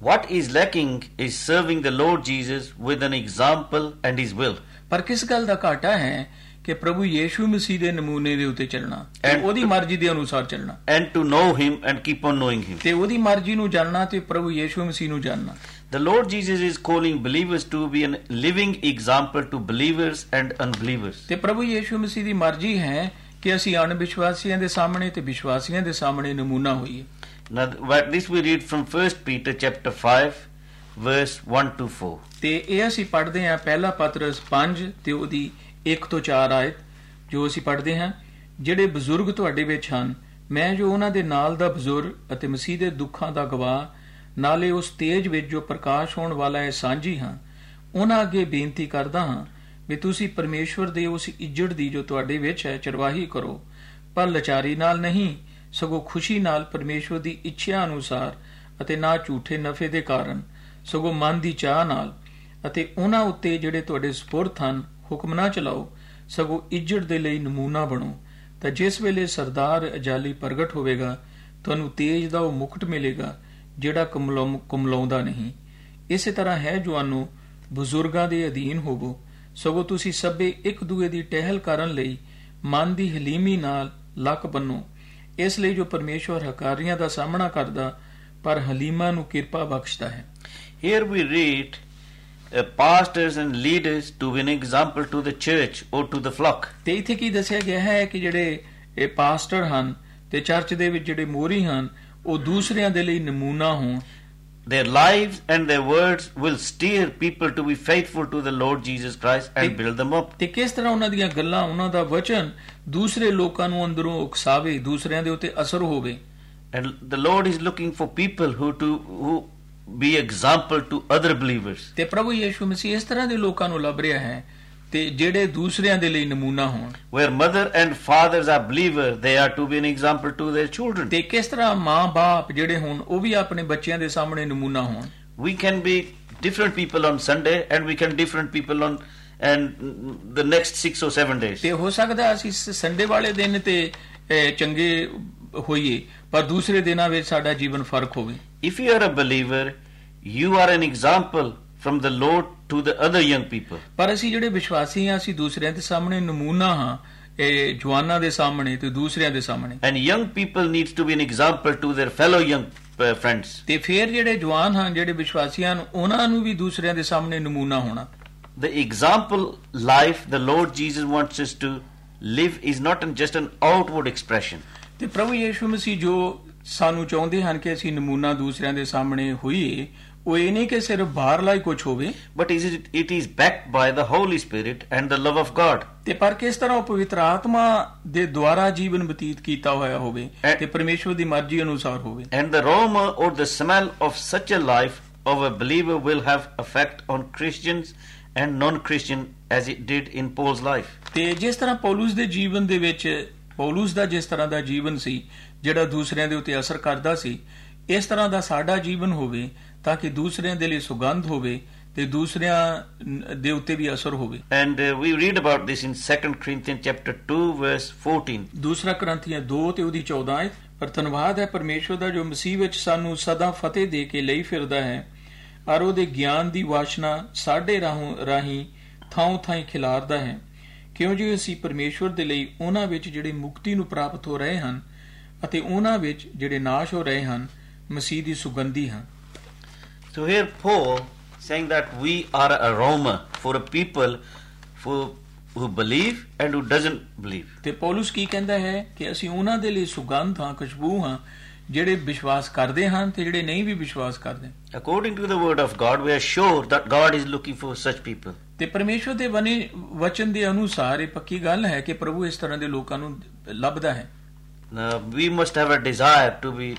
What is lacking is serving the Lord Jesus with an example and His will. ਪਰ ਕਿਸ ਗੱਲ ਦਾ ਘਾਟਾ ਹੈ ਕਿ ਪ੍ਰਭੂ ਯੀਸ਼ੂ ਮਸੀਹ ਦੇ ਨਮੂਨੇ ਦੇ ਉੱਤੇ ਚੱਲਣਾ ਉਹਦੀ ਮਰਜ਼ੀ ਦੇ ਅਨੁਸਾਰ ਚੱਲਣਾ and to know him and keep on knowing him. ਤੇ ਉਹਦੀ ਮਰਜ਼ੀ ਨੂੰ ਜਾਣਨਾ ਤੇ ਪ੍ਰਭੂ ਯੀਸ਼ੂ ਮਸੀਹ ਨੂੰ ਜਾਣਨਾ The Lord Jesus is calling believers to be a living example to believers and unbelievers. ਤੇ ਪ੍ਰਭੂ ਯੀਸ਼ੂ ਮਸੀਹ ਦੀ ਮਰਜ਼ੀ ਹੈ ਕਿ ਅਸੀਂ ਅਣਵਿਸ਼ਵਾਸੀਆਂ ਦੇ ਸਾਹਮਣੇ ਤੇ ਵਿਸ਼ਵਾਸੀਆਂ ਦੇ ਸਾਹਮਣੇ ਨਮੂਨਾ ਹੋਈਏ Now, what this we read from 1 Peter chapter 5, verse 1 to 4. ਤੇ ਇਹ ਅਸੀਂ ਪੜ੍ਹਦੇ ਹਾਂ ਪਹਿਲਾ ਪਤਰਸ 5 ਤੇ ਉਹਦੀ 1 ਤੋਂ 4 ਆਇਤ ਜੋ ਅਸੀਂ ਪੜ੍ਹਦੇ ਹਾਂ ਜਿਹੜੇ ਬਜ਼ੁਰਗ ਤੁਹਾਡੇ ਵਿੱਚ ਹਨ ਮੈਂ ਜੋ ਉਹਨਾਂ ਦੇ ਨਾਲ ਦਾ ਬਜ਼ੁਰਗ ਅਤੇ ਮਸੀਹ ਦੇ ਦੁੱਖਾਂ ਦਾ ਗਵਾਹ ਨਾਲੇ ਉਸ ਤੇਜ ਵਿੱਚ ਜੋ ਪ੍ਰਕਾਸ਼ ਹੋਣ ਵਾਲਾ ਹੈ ਸਾਂਝੀ ਹਾਂ। ਉਹਨਾਂ ਅੱਗੇ ਬੇਨਤੀ ਕਰਦਾ ਹਾਂ ਵੀ ਤੁਸੀਂ ਪਰਮੇਸ਼ਵਰ ਦੇ ਉਸ ਇੱਜੜ ਦੀ ਜੋ ਤੁਹਾਡੇ ਵਿੱਚ ਹੈ, ਚਰਵਾਹੀ ਕਰੋ। ਪਰ ਲਚਾਰੀ ਨਾਲ ਨਹੀਂ, ਸਗੋਂ ਖੁਸ਼ੀ ਨਾਲ ਪਰਮੇਸ਼ਵਰ ਦੀ ਇੱਛਾ ਅਨੁਸਾਰ ਅਤੇ ਨਾ ਝੂਠੇ ਨਫੇ ਦੇ ਕਾਰਨ, ਸਗੋਂ ਮਨ ਦੀ ਚਾਹ ਨਾਲ ਅਤੇ ਉਹਨਾਂ ਉੱਤੇ ਜਿਹੜੇ ਤੁਹਾਡੇ ਸਪੁਰਤ ਹਨ ਹੁਕਮ ਨਾ ਚਲਾਓ, ਸਗੋਂ ਇੱਜੜ ਦੇ ਲਈ ਨਮੂਨਾ ਬਣੋ। ਤਾਂ ਜਿਸ ਵੇਲੇ ਸਰਦਾਰ ਅਜਾਲੀ ਪ੍ਰਗਟ ਹੋਵੇਗਾ, ਤੁਹਾਨੂੰ ਤੇਜ ਦਾ ਉਹ ਮੁਕਟ ਮਿਲੇਗਾ ਜਿਹੜਾ ਕੁਮਲਾਉ- ਕੁਮਲਾਉਂਦਾ ਨਹੀਂ। ਇਸੇ ਤਰ੍ਹਾਂ ਹੈ ਜਵਾਨੋ ਬਜ਼ੁਰਗਾਂ ਦੇ ਅਧੀਨ ਹੋਵੋ। ਸਗੋਂ ਤੁਸੀਂ ਸਭੇ ਇੱਕ ਦੂਏ ਦੀ ਟਹਿਲ ਕਰਨ ਲਈ ਮਨ ਦੀ ਹਲੀਮੀ ਨਾਲ ਲੱਕ ਬੰਨੋ। ਇਸ ਲਈ ਜੋ ਪਰਮੇਸ਼ਵਰ ਹਕਾਰੀਆਂ ਦਾ ਸਾਹਮਣਾ ਕਰਦਾ ਪਰ ਹਲੀਮਾ ਨੂੰ ਕਿਰਪਾ ਬਖਸ਼ਦਾ ਹੈ। Here we read uh, pastors and leaders to be an example to the church or to the flock. ਤੇ ਇੱਥੇ ਕੀ ਦੱਸਿਆ ਗਿਆ ਹੈ ਕਿ ਜਿਹੜੇ ਇਹ ਪਾਸਟਰ ਹਨ ਤੇ ਚਰਚ ਦੇ ਵਿੱਚ ਜਿਹੜੇ ਮੋਰੀ ਹਨ ਉਹ ਦੂਸਰਿਆਂ ਦੇ ਲਈ ਨਮੂਨਾ ਹੋਣ Their lives and their words will steer people to be faithful to the Lord Jesus Christ and build them up. ਤੇ ਕਿਸ ਤਰ੍ਹਾਂ ਉਹਨਾਂ ਦੀਆਂ ਗੱਲਾਂ ਉਹਨਾਂ ਦਾ ਵਚਨ ਦੂਸਰੇ ਲੋਕਾਂ ਨੂੰ ਅੰਦਰੋਂ ਉਕਸਾਵੇ ਦੂਸਰਿਆਂ ਦੇ ਉੱਤੇ ਅਸਰ ਹੋਵੇ And the Lord is looking for people who to who be example to other believers. ਤੇ ਪ੍ਰਭੂ ਯੀਸ਼ੂ ਮਸੀਹ ਇਸ ਤਰ੍ਹਾਂ ਦੇ ਲੋਕਾਂ ਨੂੰ ਲੱਭ ਰਿਹਾ ਹੈ ਤੇ ਜਿਹੜੇ ਦੂਸਰਿਆਂ ਦੇ ਲਈ ਨਮੂਨਾ ਹੋਣ Where mother and fathers are believers, they are to be an example to their children. ਤੇ ਕਿਸ ਤਰ੍ਹਾਂ ਮਾਂ-ਬਾਪ ਜਿਹੜੇ ਹੋਣ ਉਹ ਵੀ ਆਪਣੇ ਬੱਚਿਆਂ ਦੇ ਸਾਹਮਣੇ ਨਮੂਨਾ ਹੋਣ We can be different people on Sunday and we can different people on and the next six or seven days. ਤੇ ਹੋ ਸਕਦਾ ਅਸੀਂ ਸੰਡੇ ਵਾਲੇ ਦਿਨ ਤੇ ਚੰਗੇ ਹੋਈਏ ਪਰ ਦੂਸਰੇ ਦਿਨਾਂ ਵਿੱਚ ਸਾਡਾ ਜੀਵਨ ਫ਼ਰਕ ਹੋਵੇ If you are a believer, you are an example from the Lord to the other young people. ਪਰ ਅਸੀਂ ਜਿਹੜੇ ਵਿਸ਼ਵਾਸੀ ਹਾਂ ਅਸੀਂ ਦੂਸਰਿਆਂ ਦੇ ਸਾਹਮਣੇ ਨਮੂਨਾ ਹਾਂ ਇਹ ਜਵਾਨਾਂ ਦੇ ਸਾਹਮਣੇ ਤੇ ਦੂਸਰਿਆਂ ਦੇ ਸਾਹਮਣੇ And young people needs to be an example to their fellow young uh, friends. ਤੇ ਫਿਰ ਜਿਹੜੇ ਜਵਾਨ ਹਨ ਜਿਹੜੇ ਵਿਸ਼ਵਾਸੀ ਹਨ ਉਹਨਾਂ ਨੂੰ ਵੀ ਦੂਸਰਿਆਂ ਦੇ ਸਾਹਮਣੇ ਨਮੂਨਾ ਹੋਣਾ The example life the Lord Jesus wants us to live is not just an outward expression. ਤੇ ਪ੍ਰਭੂ ਯੀਸ਼ੂ ਮਸੀਹ ਜੋ ਸਾਨੂੰ ਚਾਹੁੰਦੇ ਹਨ ਕਿ ਅਸੀਂ ਨਮੂਨਾ ਦੂਸਰਿਆਂ ਦੇ ਸਾਹਮਣੇ ਹੋਈਏ ਉਹ ਇਹ ਨਹੀਂ ਕਿ ਸਿਰਫ ਬਾਹਰਲਾ ਹੀ ਕੁਝ ਹੋਵੇ But is it, it is backed by the Holy Spirit and the love of God. ਤੇ ਪਰ ਕਿਸ ਤਰ੍ਹਾਂ ਉਹ ਪਵਿੱਤਰ ਆਤਮਾ ਦੇ ਦੁਆਰਾ ਜੀਵਨ ਬਤੀਤ ਕੀਤਾ ਹੋਇਆ ਹੋਵੇ ਤੇ ਪਰਮੇਸ਼ਵਰ ਦੀ ਮਰਜ਼ੀ ਅਨੁਸਾਰ ਹੋਵੇ And the aroma or the smell of such a life of a believer will have effect on Christians and non-Christian as it did in Paul's life. ਤੇ ਜਿਸ ਤਰ੍ਹਾਂ ਪੌਲਸ ਦੇ ਜੀਵਨ ਦੇ ਵਿੱਚ ਪੌਲਸ ਦਾ ਜਿਸ ਤਰ੍ਹਾਂ ਦਾ ਜੀਵਨ ਸੀ ਜਿਹੜਾ ਦੂਸਰਿਆਂ ਦੇ ਉੱਤੇ ਅਸਰ ਕਰਦਾ ਸੀ ਇਸ ਤਰ੍ਹਾਂ ਦਾ ਸਾਡਾ ਜੀਵਨ ਹੋਵੇ ਤਾਂ ਕਿ ਦੂਸਰਿਆਂ ਦੇ ਲਈ ਸੁਗੰਧ ਹੋਵੇ ਤੇ ਦੂਸਰਿਆਂ ਦੇ ਉੱਤੇ ਵੀ ਅਸਰ ਹੋਵੇ। Uh, we read about this in 2 Corinthians chapter 2 verse 14. ਦੂਸਰਾ ਕਰੰਥੀਆਂ 2 ਤੇ ਉਹਦੀ 14 ਆਇਤ ਪਰ ਧੰਨਵਾਦ ਹੈ ਪਰਮੇਸ਼ਵਰ ਦਾ ਜੋ ਮਸੀਹ ਵਿੱਚ ਸਾਨੂੰ ਸਦਾ ਫਤਿਹ ਦੇ ਕੇ ਲਈ ਫਿਰਦਾ ਹੈ ਔਰ ਉਹਦੇ ਗਿਆਨ ਦੀ ਵਾਸ਼ਨਾ ਸਾਡੇ ਰਾਹੋਂ ਰਾਹੀਂ ਥਾਂ ਥਾਂ ਖਿਲਾਰਦਾ ਹੈ। ਕਿਉਂ ਜੀ ਅਸੀਂ ਪਰਮੇਸ਼ਵਰ ਦੇ ਲਈ ਉਹਨਾਂ ਵਿੱਚ ਜਿਹੜੇ ਮੁਕਤੀ ਨੂੰ ਪ੍ਰਾਪਤ ਹੋ ਰਹੇ ਹਨ ਅਤੇ ਉਹਨਾਂ ਵਿੱਚ ਜਿਹੜੇ ਨਾਸ਼ ਹੋ ਰਹੇ ਹਨ ਮਸੀਹ ਦੀ ਸੁਗੰਧੀ ਹਨ So here Paul saying that we are an aroma for a people who, who believe and who doesn't believe. ਤੇ ਪੌਲਸ ਕੀ ਕਹਿੰਦਾ ਹੈ ਕਿ ਅਸੀਂ ਉਹਨਾਂ ਦੇ ਲਈ ਸੁਗੰਧ ਹਾਂ ਖੁਸ਼ਬੂ ਹਾਂ ਜਿਹੜੇ ਵਿਸ਼ਵਾਸ ਕਰਦੇ ਹਨ ਤੇ ਜਿਹੜੇ ਨਹੀਂ ਵੀ ਵਿਸ਼ਵਾਸ ਕਰਦੇ According to the word of God, we are sure that God is looking for such people. ਤੇ ਪਰਮੇਸ਼ਵਰ ਦੇ ਬਣੇ ਵਚਨ ਦੇ ਅਨੁਸਾਰ ਇਹ ਪੱਕੀ ਗੱਲ ਹੈ ਕਿ ਪ੍ਰਭੂ ਇਸ ਤਰ੍ਹਾਂ ਦੇ ਲੋਕਾਂ ਨੂੰ ਲੱਭਦਾ ਹੈ we must have a desire to be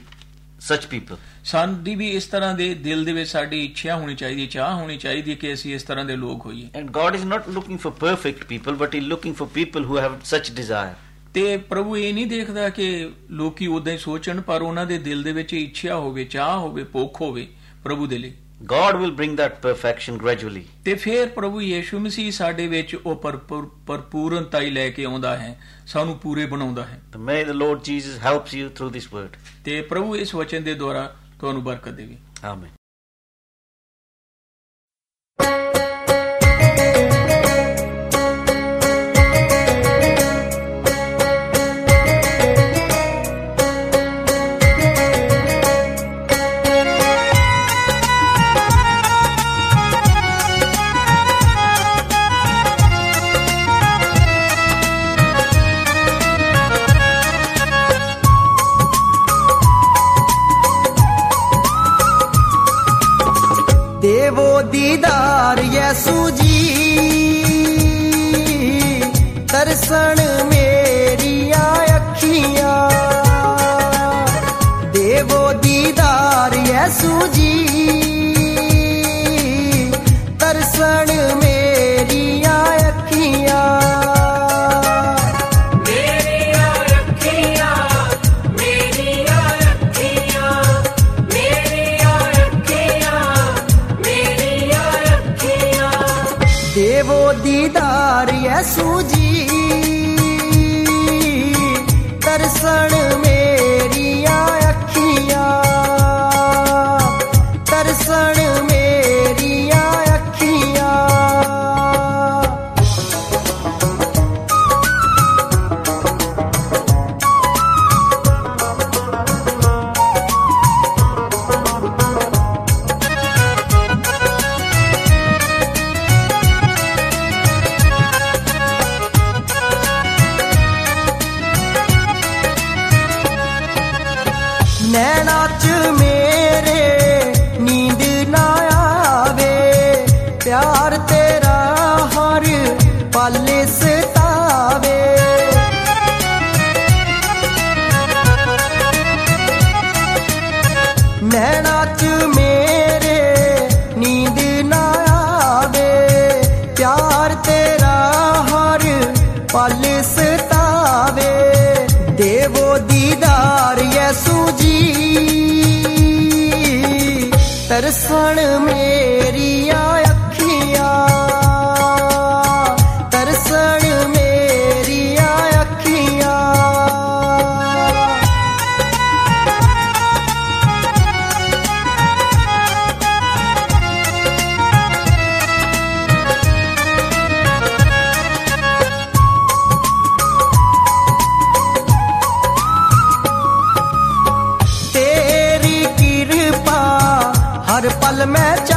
such people. ਸਾਡੀ ਵੀ ਇਸ ਤਰ੍ਹਾਂ ਦੇ ਦਿਲ ਦੇ ਵਿੱਚ ਸਾਡੀ ਇੱਛਾ ਹੋਣੀ ਚਾਹੀਦੀ ਹੈ ਚਾਹ ਹੋਣੀ ਚਾਹੀਦੀ ਹੈ ਕਿ ਅਸੀਂ ਇਸ ਤਰ੍ਹਾਂ ਦੇ ਲੋਕ ਹੋਈਏ And God is not looking for perfect people, but He's looking for people who have such desire. ਤੇ ਪ੍ਰਭੂ ਇਹ ਨਹੀਂ ਦੇਖਦਾ ਕਿ ਲੋਕੀ ਉਦਾਂ ਹੀ ਸੋਚਣ ਪਰ ਉਹਨਾਂ ਦੇ ਦਿਲ ਦੇ ਵਿੱਚ ਇੱਛਾ ਹੋਵੇ ਚਾਹ ਹੋਵੇ ਭੁੱਖ ਹੋਵੇ ਪ੍ਰਭੂ ਦੇ ਲਈ God will bring that perfection gradually. ਤੇ ਫਿਰ ਪ੍ਰਭੂ ਯੀਸ਼ੂ ਮਸੀਹ ਸਾਡੇ ਵਿੱਚ ਉਹ ਭਰਪੂਰ ਭਰਪੂਰਨਤਾ ਹੀ ਲੈ ਕੇ ਆਉਂਦਾ ਹੈ ਸਾਨੂੰ ਪੂਰੇ ਬਣਾਉਂਦਾ ਹੈ May the Lord Jesus helps you through this word. ਤੇ ਪ੍ਰਭੂ ਇਸ ਵਚਨ ਦੇ ਦੁਆਰਾ ਤੁਹਾਨੂੰ ਬਰਕਤ ਦੇਵੇ Amen. ਦੀਦਾਰ ਯਿਸੂ ਜੀ। ਤਰਸਣ ਮੇਰੀਆਂ ਅੱਖੀਆਂ। ਦੇਵੋ ਦੀਦਾਰ ਯਿਸੂ ਜੀ। ਹਰ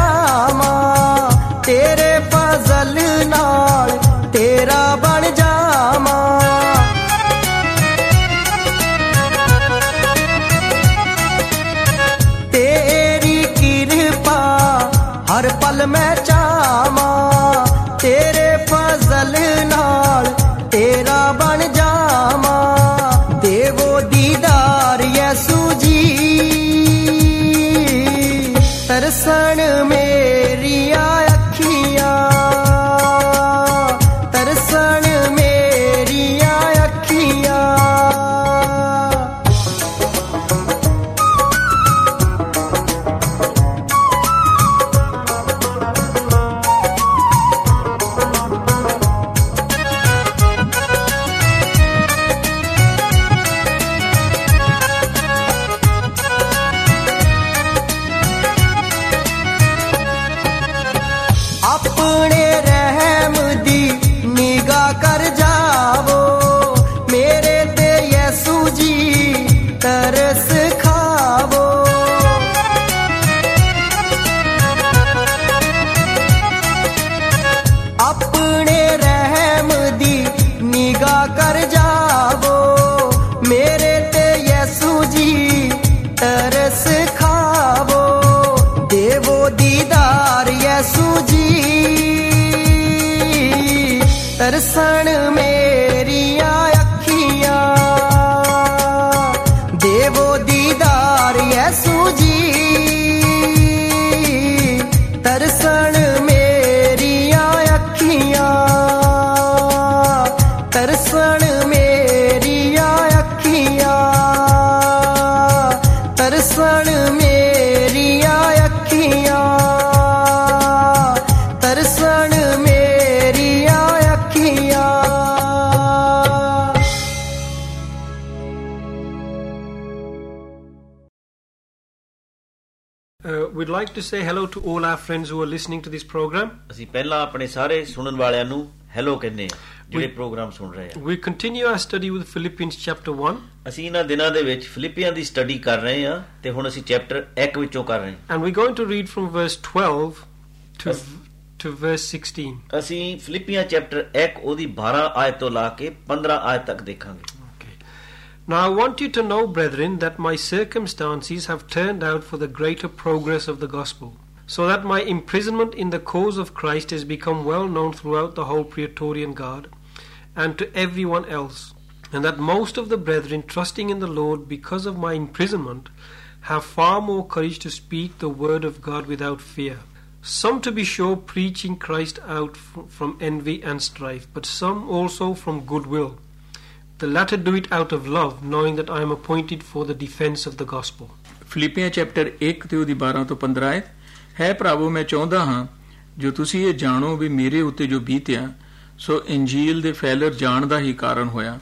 Uh, we'd like to say hello to all our friends who are listening to this program. ਅਸੀਂ ਪਹਿਲਾਂ ਆਪਣੇ ਸਾਰੇ ਸੁਣਨ ਵਾਲਿਆਂ ਨੂੰ ਹੈਲੋ ਕਹਿੰਦੇ ਆ ਜਿਹੜੇ We- ਪ੍ਰੋਗਰਾਮ ਸੁਣ ਰਹੇ ਆ We continue our study with Philippians chapter 1, ਅਸੀਂ ਇਹਨਾਂ ਦਿਨਾਂ ਦੇ ਵਿੱਚ ਫਿਲਿੱਪੀਆਂ ਦੀ ਸਟੱਡੀ ਕਰ ਰਹੇ ਆ ਤੇ ਹੁਣ ਅਸੀਂ ਚੈਪਟਰ 1 ਵਿੱਚੋਂ ਕਰ ਰਹੇ ਹਾਂ and we're going to read from verse 12 to, Yes. to verse 16. ਅਸੀਂ ਫਿਲਿੱਪੀਆਂ ਚੈਪਟਰ 1 ਉਹਦੀ 12 ਆਇਤ ਤੋਂ ਲਾ ਕੇ 15 ਆਇਤ ਤੱਕ ਦੇਖਾਂਗੇ Okay. Now I want you to know, brethren, that my circumstances have turned out for the greater progress of the gospel, so that my imprisonment in the cause of Christ has become well known throughout the whole Praetorian Guard and to everyone else, and that most of the brethren, trusting in the Lord because of my imprisonment, have far more courage to speak the word of God without fear. Some, to be sure, preaching Christ out from envy and strife, but some also from goodwill. The latter do it out of love, knowing that I am appointed for the defense of the gospel. ਫਿਲਿੱਪੀਆਂ ਚੈਪਟਰ 1 ਤੇ ਉਹਦੀ 12 ਤੋਂ 15 ਆਇਤ ਹੈ ਭਰਾਵੋ ਮੈਂ ਚਾਹੁੰਦਾ ਹਾਂ ਜੋ ਤੁਸੀਂ ਇਹ ਜਾਣੋ ਵੀ ਮੇਰੇ ਉੱਤੇ ਜੋ ਬੀਤਿਆ ਸੋ ਇੰਜੀਲ ਦੇ ਫੈਲਰ ਜਾਣ ਦਾ ਹੀ ਕਾਰਨ ਹੋਇਆ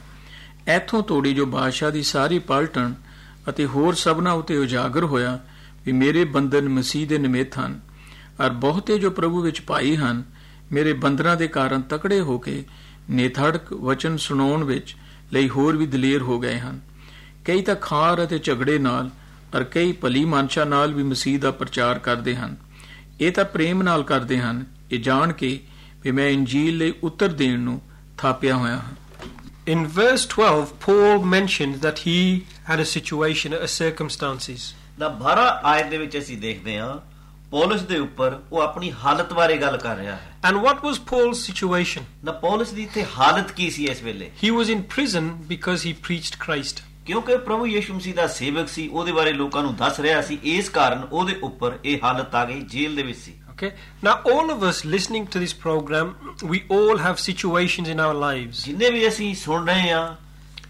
ਇੱਥੋਂ ਤੋੜੀ ਜੋ ਬਾਦਸ਼ਾਹ ਦੀ ਸਾਰੀ ਪਲਟਣ ਅਤੇ ਹੋਰ ਸਭਨਾ ਉਤੇ ਉਜਾਗਰ ਹੋਇਆ ਵੀ ਮੇਰੇ ਬੰਧਨ ਮਸੀਹ ਦੇ ਨਿਮਿਤ ਹਨ ਔਰ ਬਹੁਤੇ ਜੋ ਪ੍ਰਭੂ ਵਿੱਚ ਭਾਈ ਹਨ ਮੇਰੇ ਬੰਧਨਾਂ ਦੇ ਕਾਰਨ ਤਕੜੇ ਹੋ ਕੇ ਨੇਥੜਕ ਵਚਨ ਸੁਣਾਉਣ ਵਿੱਚ ਲਈ ਹੋਰ ਵੀ ਦਲੇਰ ਹੋ ਗਏ ਹਨ। ਕਈ ਤਾਂ ਖਾਰ ਅਤੇ ਝਗੜੇ ਨਾਲ ਔਰ ਕਈ ਭਲੀ ਮਾਨਸ਼ਾ ਨਾਲ ਵੀ ਮਸੀਹ ਦਾ ਪ੍ਰਚਾਰ ਕਰਦੇ ਹਨ। ਇਹ ਤਾਂ ਪ੍ਰੇਮ ਨਾਲ ਕਰਦੇ ਹਨ। ਇਹ ਜਾਣ ਕੇ ਵੀ ਮੈਂ ਇੰਜੀਲ ਲਈ ਉੱਤਰ ਦੇਣ ਨੂੰ ਥਾਪਿਆ ਹੋਇਆ ਹਾਂ। In verse 12, Paul mentioned that he had a situation, a circumstances. ਦਾ 12 ਆਇਤ ਦੇ ਵਿੱਚ ਅਸੀਂ ਦੇਖਦੇ ਹਾਂ ਪੌਲਸ ਦੇ ਉੱਪਰ ਉਹ ਆਪਣੀ ਹਾਲਤ ਬਾਰੇ ਗੱਲ ਕਰ ਰਿਹਾ ਹੈ And what was Paul's situation? ਨਾ ਪੌਲਸ ਦੀ ਇੱਥੇ ਹਾਲਤ ਕੀ ਸੀ ਇਸ ਵੇਲੇ He was in prison because he preached Christ. ਕਿਉਂਕਿ ਪ੍ਰਭੂ ਯੀਸ਼ੂ ਮਸੀਹ ਦਾ ਸੇਵਕ ਸੀ ਉਹਦੇ ਬਾਰੇ ਲੋਕਾਂ ਨੂੰ ਦੱਸ ਰਿਹਾ ਸੀ ਇਸ ਕਾਰਨ ਉਹਦੇ ਉੱਪਰ ਇਹ ਹਾਲਤ ਆ ਗਈ ਜੇਲ੍ਹ ਦੇ ਵਿੱਚ ਸੀ Okay? Now, all of us listening to this program, we all have situations in our lives. ਜਿੰਨੇ ਵੀ ਅਸੀਂ ਸੁਣ ਰਹੇ ਆ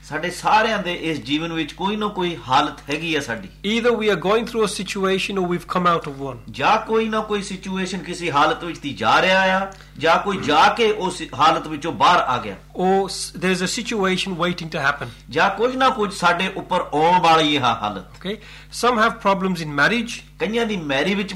ਸਾਡੇ ਸਾਰਿਆਂ ਦੇ ਇਸ ਜੀਵਨ ਵਿੱਚ ਕੋਈ ਨਾ ਕੋਈ ਹਾਲਤ ਹੈਗੀ ਆ ਸਾਡੀ Either we are going through a situation or we've come out of one. ਜਾਂ ਕੋਈ ਨਾ ਕੋਈ ਸਿਚੁਏਸ਼ਨ ਕਿਸੇ ਹਾਲਤ ਵਿੱਚ ਦੀ ਜਾ ਰਿਹਾ ਆ ਜਾਂ ਕੋਈ ਜਾ ਕੇ ਉਸ ਹਾਲਤ ਵਿੱਚੋਂ ਬਾਹਰ ਆ ਗਿਆ Or s- there's a situation waiting to happen. ਜਾਂ ਕੁਝ ਨਾ ਕੁਝ ਸਾਡੇ ਉੱਪਰ ਆਉਣ ਵਾਲੀ ਇਹ ਹਾਲਤ Okay? Some have problems in marriage. ਕਈਆਂ ਦੀ ਮੈਰੀ ਵਿੱਚ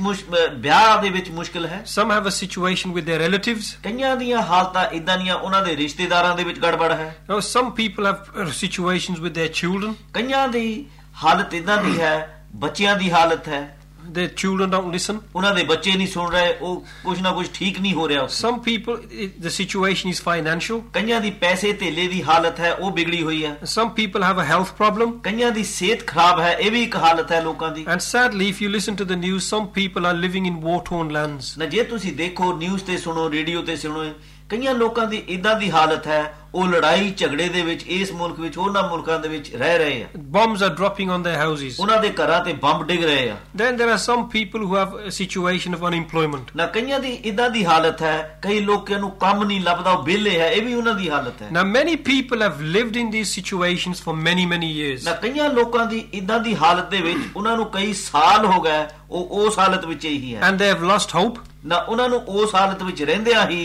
ਵਿਆਹ ਦੇ ਵਿੱਚ ਮੁਸ਼ਕਲ ਹੈ Some have a situation with their relatives. ਕਈਆਂ ਦੀਆਂ ਹਾਲਤਾਂ ਇਦਾਂ ਦੀਆਂ ਉਹਨਾਂ ਦੇ ਰਿਸ਼ਤੇਦਾਰਾਂ ਦੇ ਵਿੱਚ ਗੜਬੜ ਹੈ Now, some people have uh, situations with their children. ਕਈਆਂ ਦੀ ਹਾਲਤ ਇਦਾਂ ਦੀ ਹੈ ਬੱਚਿਆਂ ਦੀ ਹਾਲਤ ਹੈ Their children don't listen. ਉਹਨਾਂ ਦੇ ਬੱਚੇ ਨਹੀਂ ਸੁਣ ਰਹੇ ਉਹ ਕੁਝ ਨਾ ਕੁਝ ਠੀਕ ਨਹੀਂ ਹੋ ਰਿਹਾ ਉਸ Some people, it, the situation is financial. ਕਈਆਂ ਦੀ ਪੈਸੇ ਧੇਲੇ ਦੀ ਹਾਲਤ ਹੈ ਉਹ ਵਿਗੜੀ ਹੋਈ ਹੈ Some people have a health problem. ਕਈਆਂ ਦੀ ਸਿਹਤ ਖਰਾਬ ਹੈ ਇਹ ਵੀ ਇੱਕ ਹਾਲਤ ਹੈ ਲੋਕਾਂ ਦੀ And sadly, if you listen to the news, some people are living in war torn lands. ਨਾ ਜੇ ਤੁਸੀਂ ਦੇਖੋ ਨਿਊਜ਼ ਤੇ ਸੁਣੋ ਰੇਡੀਓ ਤੇ ਸੁਣੋ ਕਈਆਂ ਲੋਕਾਂ ਦੀ ਇਦਾਂ ਦੀ ਹਾਲਤ ਹੈ ਉਹ ਲੜਾਈ ਝਗੜੇ ਦੇ ਵਿੱਚ ਇਸ ਮੁਲਕ ਵਿੱਚ ਉਹਨਾਂ ਮੁਲਕਾਂ ਦੇ ਵਿੱਚ ਰਹਿ ਰਹੇ ਆ Bombs are dropping on their houses. ਉਹਨਾਂ ਦੇ ਘਰਾਂ ਤੇ ਬੰਬ ਡਿੱਗ ਰਹੇ ਆ Then there are some people who have a situation of unemployment. ਨਾ ਕਈਆਂ ਦੀ ਇਦਾਂ ਦੀ ਹਾਲਤ ਹੈ ਕਈ ਲੋਕਾਂ ਨੂੰ ਕੰਮ ਨਹੀਂ ਲੱਭਦਾ ਉਹ ਵਿਹਲੇ ਹੈ ਇਹ ਵੀ ਉਹਨਾਂ ਦੀ ਹਾਲਤ ਹੈ Now, many people have lived in these situations for many, many years. ਨਾ ਕਈਆਂ ਲੋਕਾਂ ਦੀ ਇਦਾਂ ਦੀ ਹਾਲਤ ਦੇ ਵਿੱਚ ਉਹਨਾਂ ਨੂੰ ਕਈ ਸਾਲ ਹੋ ਗਏ ਉਹ ਉਸ ਹਾਲਤ ਵਿੱਚ ਹੀ ਹੈ And they have lost hope. ਨਾ ਉਹਨਾਂ ਨੂੰ ਉਸ ਹਾਲਤ ਵਿੱਚ ਰਹਿੰਦਿਆਂ ਹੀ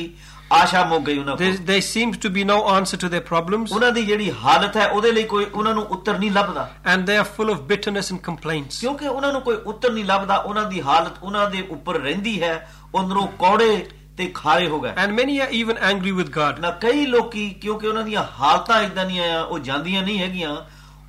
ਆਸ਼ਾ ਮੁੱਕ ਗਈ ਉਹਨਾਂ ਕੋਲ there seems to be no answer to their problems. ਉਹਨਾਂ ਦੀ ਜਿਹੜੀ ਹਾਲਤ ਹੈ ਉਹਦੇ ਲਈ ਕੋਈ ਉਹਨਾਂ ਨੂੰ ਉੱਤਰ ਨਹੀਂ ਲੱਭਦਾ And they are full of bitterness and complaints. ਕਿਉਂਕਿ ਉਹਨਾਂ ਨੂੰ ਕੋਈ ਉੱਤਰ ਨਹੀਂ ਲੱਭਦਾ ਉਹਨਾਂ ਦੀ ਹਾਲਤ ਉਹਨਾਂ ਦੇ ਉੱਪਰ ਰਹਿੰਦੀ ਹੈ ਅੰਦਰੋਂ ਕੌੜੇ ਤੇ ਖਾਰੇ ਹੋ ਗਏ And many are even angry with God. ਨਾ ਕਈ ਲੋਕੀ ਕਿਉਂਕਿ ਉਹਨਾਂ ਦੀਆਂ ਹਾਲਤਾਂ ਇਦਾਂ ਦੀਆਂ ਆ ਉਹ ਜਾਂਦੀਆਂ ਨਹੀਂ ਹੈਗੀਆਂ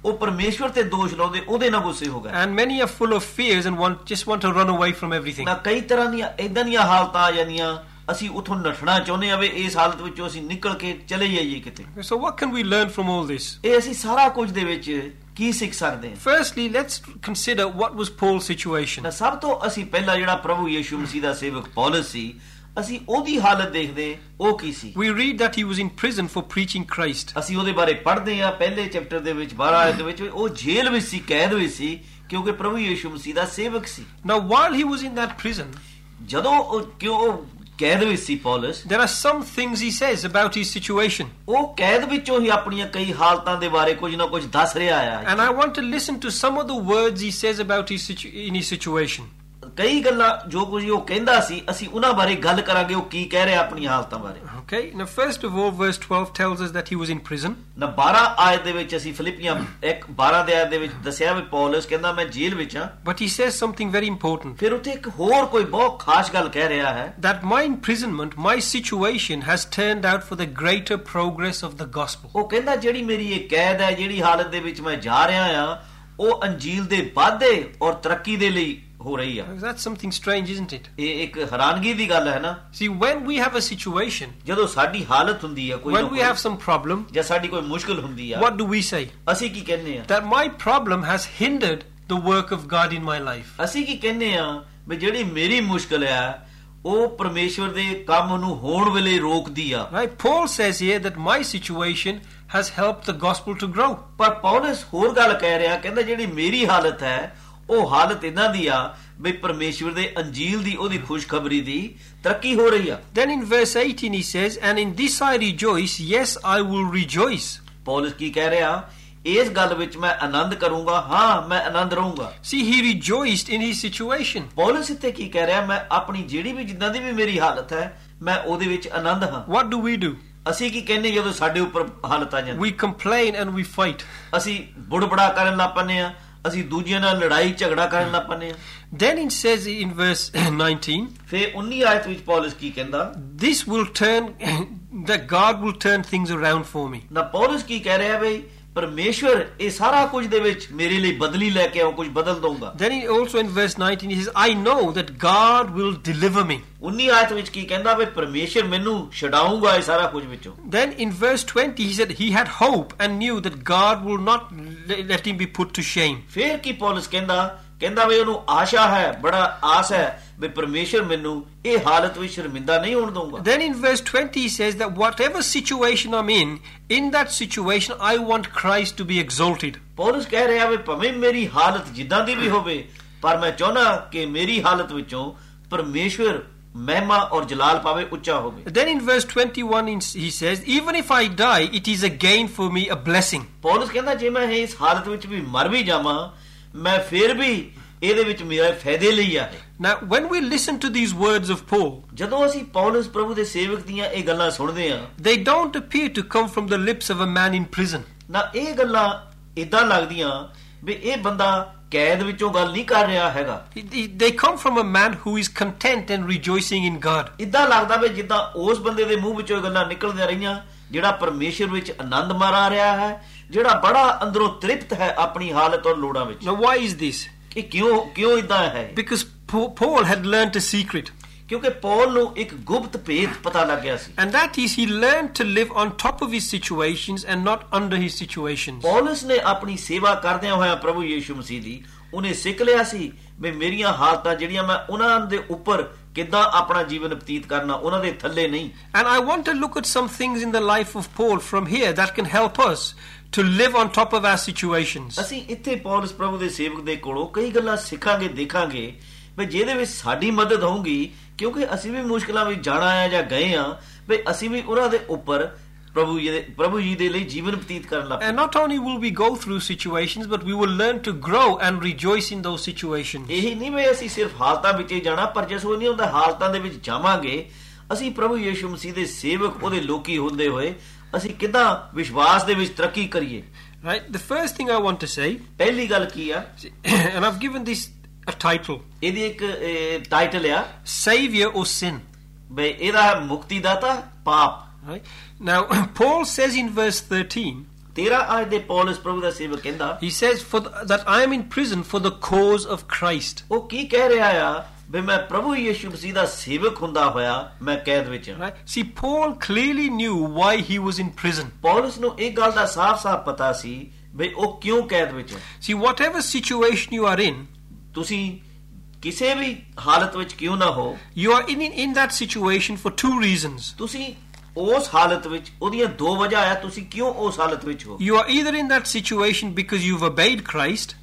ਉਹ ਪਰਮੇਸ਼ਵਰ ਤੇ ਦੋਸ਼ ਲਾਉਂਦੇ ਉਹਦੇ ਨਾਲ ਗੁੱਸੇ ਹੋ ਗਏ And many are full of fears and want, just want to run away from everything. ਨਾ ਕਈ ਤਰ੍ਹਾਂ ਦੀਆਂ ਇਦਾਂ ਦੀਆਂ ਹਾਲਤਾਂ ਆ ਜਾਂਦੀਆਂ ਅਸੀਂ ਉਥੋਂ ਨੱਠਣਾ ਚਾਹੁੰਦੇ ਆ ਵੀ ਇਸ ਹਾਲਤ ਵਿੱਚੋਂ ਅਸੀਂ ਨਿਕਲ ਕੇ ਚਲੇ ਜਾਈਏ ਕਿਤੇ So, what can we learn from all this? ਇਹ ਅਸੀਂ ਸਾਰਾ ਕੁਝ ਦੇ ਵਿੱਚ ਕੀ ਸਿੱਖ ਸਕਦੇ ਹਾਂ Firstly, let's consider what was Paul's situation. ਤਾਂ ਸਭ ਤੋਂ ਅਸੀਂ ਪਹਿਲਾਂ ਜਿਹੜਾ ਪ੍ਰਭੂ ਯੀਸ਼ੂ ਮਸੀਹ ਦਾ ਸੇਵਕ ਪੌਲਸ ਸੀ ਅਸੀਂ ਉਹਦੀ ਹਾਲਤ ਦੇਖਦੇ ਉਹ ਕੀ ਸੀ We read that he was in prison for preaching Christ. ਅਸੀਂ ਉਹਦੇ ਬਾਰੇ ਪੜ੍ਹਦੇ ਆ ਪਹਿਲੇ ਚੈਪਟਰ ਦੇ ਵਿੱਚ 12 ਆਇਤ ਦੇ ਵਿੱਚ ਉਹ ਜੇਲ੍ਹ ਵਿੱਚ ਸੀ ਕੈਦ ਵਿੱਚ ਸੀ ਕਿਉਂਕਿ ਪ੍ਰਭੂ ਯੀਸ਼ੂ ਮਸੀਹ ਦਾ ਸੇਵਕ ਸੀ Now, while he was in that prison, ਜਦੋਂ ਉਹ ਕਿਉਂ ਕੈਦ ਵਿੱਚ ਸੀ Paulus there are some things he says about his situation. ਉਹ ਕੈਦ ਵਿੱਚੋਂ ਹੀ ਆਪਣੀਆਂ ਕਈ ਹਾਲਤਾਂ ਦੇ ਬਾਰੇ ਕੁਝ ਨਾ ਕੁਝ ਦੱਸ ਰਿਹਾ ਆ And I want to listen to some of the words he says about his situ- in his situation. ਕਈ ਗੱਲਾਂ ਜੋ ਕੁਝ ਉਹ ਕਹਿੰਦਾ ਸੀ ਅਸੀਂ ਉਹਨਾਂ ਬਾਰੇ ਗੱਲ ਕਰਾਂਗੇ ਉਹ ਕੀ ਕਹਿ ਰਿਹਾ ਆਪਣੀਆਂ ਹਾਲਤਾਂ ਬਾਰੇ Okay, now first of all, verse 12 tells us that he was in prison. ਨਾ 12 ਆਇਤ ਦੇ ਵਿੱਚ ਅਸੀਂ ਫਿਲਿਪੀਆਂ 1 12 ਦੇ ਆਇਤ ਦੇ ਵਿੱਚ ਦੱਸਿਆ ਵੀ ਪੌਲਸ ਕਹਿੰਦਾ ਮੈਂ ਜੇਲ੍ਹ ਵਿੱਚ ਹਾਂ But he says something very important. ਫਿਰ ਉੱਥੇ ਇੱਕ ਹੋਰ ਕੋਈ ਬਹੁਤ ਖਾਸ ਗੱਲ ਕਹਿ ਰਿਹਾ ਹੈ That my imprisonment, my situation has turned out for the greater progress of the gospel. ਉਹ ਕਹਿੰਦਾ ਜਿਹੜੀ ਮੇਰੀ ਇਹ ਕੈਦ ਹੈ ਜਿਹੜੀ ਹਾਲਤ ਦੇ ਵਿੱਚ ਮੈਂ ਜਾ ਰਿਹਾ ਆ ਉਹ ਅੰਜੀਲ ਦੇ ਵਾਧੇ ਔਰ ਤਰੱਕੀ ਦੇ ਲਈ ਹੋ ਰਹੀ ਆ That's something strange, isn't it? ਇਹ ਇੱਕ ਹੈਰਾਨਗੀ ਦੀ ਗੱਲ ਹੈ ਨਾ See, when we have a situation, ਜਦੋਂ ਸਾਡੀ ਹਾਲਤ ਹੁੰਦੀ ਆ ਕੋਈ when we have some problem, ਜਾਂ ਸਾਡੀ ਕੋਈ ਮੁਸ਼ਕਲ ਹੁੰਦੀ ਆ what do we say? ਅਸੀਂ ਕੀ ਕਹਿੰਦੇ ਆ That my problem has hindered the work of God in my life. ਅਸੀਂ ਕੀ ਕਹਿੰਦੇ ਆ ਵੀ ਜਿਹੜੀ ਮੇਰੀ ਮੁਸ਼ਕਲ ਆ ਉਹ ਪਰਮੇਸ਼ਵਰ ਦੇ ਕੰਮ ਨੂੰ ਹੋਣ ਵੇਲੇ ਰੋਕਦੀ ਆ Right? Paul says here that my situation has helped the gospel to grow. ਪਰ ਪੌਲਸ ਹੋਰ ਗੱਲ ਕਹਿ ਰਿਹਾ ਕਹਿੰਦਾ ਜਿਹੜੀ ਮੇਰੀ ਹਾਲਤ ਹੈ ਉਹ ਹਾਲਤ ਇਹਨਾਂ ਦੀ ਆ ਵੀ ਪਰਮੇਸ਼ਵਰ ਦੇ ਅੰਜੀਲ ਦੀ ਉਹਦੀ ਖੁਸ਼ਖਬਰੀ ਦੀ ਤਰੱਕੀ ਹੋ ਰਹੀ ਆ Then in verse 18 he says, And in this I rejoice, yes, I will rejoice. Paulus ਕੀ ਕਹਿ ਰਿਹਾ ਇਸ ਗੱਲ ਵਿੱਚ ਮੈਂ ਆਨੰਦ ਕਰੂੰਗਾ ਹਾਂ ਮੈਂ ਆਨੰਦ ਰਹੂੰਗਾ See, he rejoiced in his situation. Paulus ਇੱਥੇ ਕੀ ਕਹਿ ਰਿਹਾ ਮੈਂ ਆਪਣੀ ਜਿਹੜੀ ਵੀ ਜਿੱਦਾਂ ਦੀ ਵੀ ਮੇਰੀ ਹਾਲਤ ਹੈ ਮੈਂ ਉਹਦੇ ਵਿੱਚ ਆਨੰਦ ਹਾਂ What do we do? ਅਸੀਂ ਕੀ ਕਹਿੰਦੇ ਜਦੋਂ ਸਾਡੇ ਉੱਪਰ ਹਾਲਤ ਆ ਜਾਂਦੀ We complain and we fight. ਅਸੀਂ ਬੁੜਬੜਾ ਕਰਨ ਲੱਗ ਪੰਨੇ ਆ ਅਸੀਂ ਦੂਜਿਆਂ ਨਾਲ ਲੜਾਈ ਝਗੜਾ ਕਰਨ ਲੱਗ ਪੰਨੇ ਆ Then it says in verse 19, ਫੇ 19 ਆਇਤ ਵਿੱਚ ਪੌਲਸ ਕੀ ਕਹਿੰਦਾ This will turn, that God will turn things around for me. ਨਾ ਪੌਲਸ ਕੀ ਕਹਿ ਰਿਹਾ ਬਈ ਪਰਮੇਸ਼ਵਰ ਇਹ ਸਾਰਾ ਕੁਝ ਦੇ ਵਿੱਚ ਮੇਰੇ ਲਈ ਬਦਲੀ ਲੈ ਕੇ ਆਉ ਕੁਝ ਬਦਲ ਦਊਗਾ Then he also in verse 19 he says, I know that God will deliver me. 19 ਆਇਤ ਵਿੱਚ ਕੀ ਕਹਿੰਦਾ ਬਈ ਪਰਮੇਸ਼ਵਰ ਮੈਨੂੰ ਛਡਾਊਗਾ ਇਹ ਸਾਰਾ ਕੁਝ ਵਿੱਚੋਂ Then in verse 20 he said he had hope and knew that God will not le- let him be put to shame. ਫੇਰ ਕੀ ਪੌਲਸ ਕਹਿੰਦਾ ਕਹਿੰਦਾ ਵੀ ਉਹਨੂੰ ਆਸ਼ਾ ਹੈ ਬੜਾ ਆਸ ਹੈ ਵੀ ਪਰਮੇਸ਼ਵਰ ਮੈਨੂੰ ਇਹ ਹਾਲਤ ਵਿੱਚ ਸ਼ਰਮਿੰਦਾ ਨਹੀਂ ਹੋਣ ਦਊਗਾ Then in verse 20 he says that whatever situation I'm in, in that situation I want Christ to be exalted. Paulus ਕਹਿ ਰਿਹਾ ਵੀ ਭਵੇਂ ਮੇਰੀ ਹਾਲਤ ਜਿੱਦਾਂ ਦੀ ਵੀ ਹੋਵੇ ਪਰ ਮੈਂ ਚਾਹਨਾ ਕਿ ਮੇਰੀ ਹਾਲਤ ਵਿੱਚੋਂ ਪਰਮੇਸ਼ਵਰ ਮਹਿਮਾ ਔਰ ਜਲਾਲ ਪਾਵੇ ਉੱਚਾ ਹੋਵੇ Then in verse 21 in- he says, Even if I die, it is a gain for me, a blessing. Paulus ਕਹਿੰਦਾ ਜੇ ਮੈਂ ਇਸ ਹਾਲਤ ਵਿੱਚ ਵੀ ਮਰ ਵੀ ਜਾਵਾਂ ਮੈਂ ਫੇਰ ਵੀ ਇਹਦੇ ਵਿੱਚ ਮੇਰਾ ਫਾਇਦੇ ਲਈ ਆ ਇਹ। Now, when we listen to these words of Paul, ਜਦੋਂ ਅਸੀਂ ਪੌਲਸ ਪ੍ਰਭੂ ਦੇ ਸੇਵਕ ਦੀਆਂ ਇਹ ਗੱਲਾਂ ਸੁਣਦੇ ਆ they don't appear to come from the lips of a man in prison. ਨਾ ਇਹ ਗੱਲਾਂ ਇਦਾਂ ਲੱਗਦੀਆਂ ਵੀ ਇਹ ਬੰਦਾ ਕੈਦ ਵਿੱਚੋਂ ਗੱਲ ਨਹੀਂ ਕਰ ਰਿਹਾ ਹੈਗਾ They come from a man who is content and rejoicing in God. ਇਦਾਂ ਲੱਗਦਾ ਵੀ ਜਿੱਦਾਂ ਉਸ ਬੰਦੇ ਦੇ ਮੂੰਹ ਵਿੱਚੋਂ ਇਹ ਗੱਲਾਂ ਨਿਕਲਦੀਆਂ ਰਹੀਆਂ ਜਿਹੜਾ ਪਰਮੇਸ਼ਰ ਵਿੱਚ ਆਨੰਦ ਮਾਰਾ ਰਿਹਾ ਹੈ ਜਿਹੜਾ ਬੜਾ ਅੰਦਰੋਂ ਤ੍ਰਿਪਤ ਹੈ ਆਪਣੀ ਹਾਲਤ ਔਰ ਲੋੜਾਂ ਵਿੱਚ Now, why is this? ਕਿ ਕਿਉਂ ਕਿਉਂ ਇਦਾਂ ਹੈ Because Pa- Paul had learned a secret, ਕਿਉਂਕਿ ਪੌਲ ਨੂੰ ਇੱਕ ਗੁਪਤ ਭੇਦ ਪਤਾ ਲੱਗ ਗਿਆ ਸੀ and that is he learned to live on top of his situations and not under his situations. ਪੌਲਸ ਨੇ ਆਪਣੀ ਸੇਵਾ ਕਰਦਿਆਂ ਹੋਇਆਂ ਪ੍ਰਭੂ ਯੀਸ਼ੂ ਮਸੀਹ ਦੀ ਉਹਨੇ ਸਿੱਖ ਲਿਆ ਸੀ ਵੀ ਮੇਰੀਆਂ ਹਾਲਤਾਂ ਜਿਹੜੀਆਂ ਮੈਂ ਉਹਨਾਂ ਦੇ ਉੱਪਰ ਕਿੱਦਾਂ ਆਪਣਾ ਜੀਵਨ ਬਤੀਤ ਕਰਨਾ ਉਹਨਾਂ ਦੇ ਥੱਲੇ ਨਹੀਂ And I want to look at some things in the life of Paul from here that can help us to live on top of our situations. ਅਸੀਂ ਇੱਥੇ ਪੌਲਸ ਪ੍ਰਭੂ ਦੇ ਸੇਵਕ ਦੇ ਕੋਲੋਂ ਕਈ ਗੱਲਾਂ ਸਿੱਖਾਂਗੇ ਦੇਖਾਂਗੇ ਵੀ ਜਿਹਦੇ ਵਿੱਚ ਸਾਡੀ ਮਦਦ ਹੋਊਗੀ ਕਿਉਂਕਿ ਅਸੀਂ ਵੀ ਮੁਸ਼ਕਲਾਂ ਵਿੱਚ ਜਾਣਾ ਆ ਜਾਂ ਗਏ ਆ ਵੀ ਅਸੀਂ ਵੀ ਉਹਨਾਂ ਦੇ ਉੱਪਰ ਪ੍ਰਭੂ ਜੀ ਦੇ ਪ੍ਰਭੂ ਜੀ ਦੇ ਲਈ ਜੀਵਨ ਬਤੀਤ ਕਰਨ ਲੱਗ ਪਏ And not only will we go through situations, but we will learn to grow and rejoice in those situations. ਇਹੀ ਨਹੀਂ ਵੀ ਅਸੀਂ ਸਿਰਫ ਹਾਲਤਾਂ ਵਿੱਚ ਹੀ ਜਾਣਾ ਪਰ ਜਿਸ ਨਹੀਂ ਹੁੰਦਾ ਹਾਲਤਾਂ ਦੇ ਵਿੱਚ ਜਾਵਾਂਗੇ ਅਸੀਂ ਪ੍ਰਭੂ ਯੀਸ਼ੂ ਮਸੀਹ ਦੇ ਸੇਵਕ ਉਹਦੇ ਲੋਕੀ ਹੁੰਦੇ ਹੋਏ ਅਸੀਂ ਕਿਦਾਂ ਵਿਸ਼ਵਾਸ ਦੇ ਵਿੱਚ ਤਰੱਕੀ ਕਰੀਏ Right? The first thing I want to say, ਪਹਿਲੀ ਗੱਲ ਕੀ ਆ and I've given this a title ਇਹਦੀ ਇੱਕ ਟਾਈਟਲ ਆ Savior or Sin. ਬਈ ਇਹਦਾ ਹੈ ਮੁਕਤੀ ਦਾਤਾ ਪਾਪ Right? Now, Paul says in verse 13, 13 ਆਇਤ ਦੇ ਪੌਲਸ ਪ੍ਰਭੂ ਦਾ ਸੇਵਕ ਕਹਿੰਦਾ he says for th- that I am in prison for the cause of Christ. ਉਹ ਕੀ ਕਹਿ ਰਿਹਾ ਆ ਵੀ ਮੈਂ ਪ੍ਰਭੂ ਯੀਸ਼ੂ ਮਸੀਹ ਦਾ ਸੇਵਕ ਹੁੰਦਾ ਹੋਇਆ ਮੈਂ ਕੈਦ ਵਿੱਚ ਹਾਂ Right? See, Paul clearly knew why he was in prison. Paulus ਨੂੰ ਇਹ ਗੱਲ ਦਾ ਸਾਫ਼-ਸਾਫ਼ ਪਤਾ ਸੀ ਵੀ ਉਹ ਕਿਉਂ ਕੈਦ ਵਿੱਚ ਹੈ See, whatever situation you are in, ਤੁਸੀਂ ਕਿਸੇ ਵੀ ਹਾਲਤ ਵਿੱਚ ਕਿਉਂ ਨਾ ਹੋ you are in, in, in that situation for two reasons. ਤੁਸੀਂ ਉਸ ਹਾਲਤ ਵਿੱਚ ਉਹਦੀਆਂ ਦੋ ਵਜ੍ਹਾ ਆ ਤੁਸੀਂ ਕਿਉਂ ਉਸ ਹਾਲਤ ਵਿੱਚ ਹੋ You are either in that situation because you've obeyed Christ,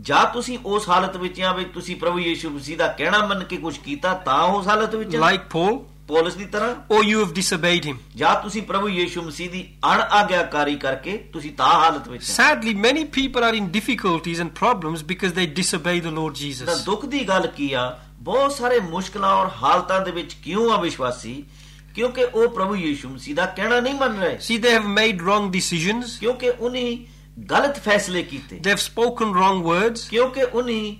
ਜਾਂ ਤੁਸੀਂ ਉਸ ਹਾਲਤ ਵਿੱਚ ਆ ਵੀ ਤੁਸੀਂ ਪ੍ਰਭੂ ਯੀਸ਼ੂ ਮਸੀਹ ਦਾ ਕਹਿਣਾ ਮੰਨ ਕੇ ਕੁਝ ਕੀਤਾ ਤਾਂ ਉਸ ਹਾਲਤ ਵਿੱਚ like Paul, ਪੌਲਸ ਦੀ ਤਰ੍ਹਾਂ? Or you have disobeyed him. ਜਾਂ ਤੁਸੀਂ ਪ੍ਰਭੂ ਯੀਸ਼ੂ ਮਸੀਹ ਦੀ ਅਣ ਆਗਿਆਕਾਰੀ ਕਰਕੇ ਤੁਸੀਂ ਤਾਂ ਹਾਲਤ ਵਿੱਚ। Sadly, many people are in difficulties and problems because they disobey the Lord ਤਾਂ Jesus. ਦੁੱਖ ਦੀ ਗੱਲ ਕੀ ਆ? ਬਹੁਤ ਸਾਰੇ ਮੁਸ਼ਕਲਾਂ ਔਰ ਹਾਲਤਾਂ ਦੇ ਵਿੱਚ ਕਿਉਂ ਆ ਵਿਸ਼ਵਾਸੀ? ਕਿਉਂਕਿ ਉਹ ਪ੍ਰਭੂ ਯੀਸ਼ੂ ਮਸੀਹ ਦਾ ਕਹਿਣਾ ਨਹੀਂ ਮੰਨ ਰਹੇ। See, they have made wrong decisions, ਕਿਉਂਕਿ ਉਹਨੇ ਗਲਤ ਫੈਸਲੇ ਕੀਤੇ they have spoken wrong words, ਕਿਉਂਕਿ ਉਹਨੇ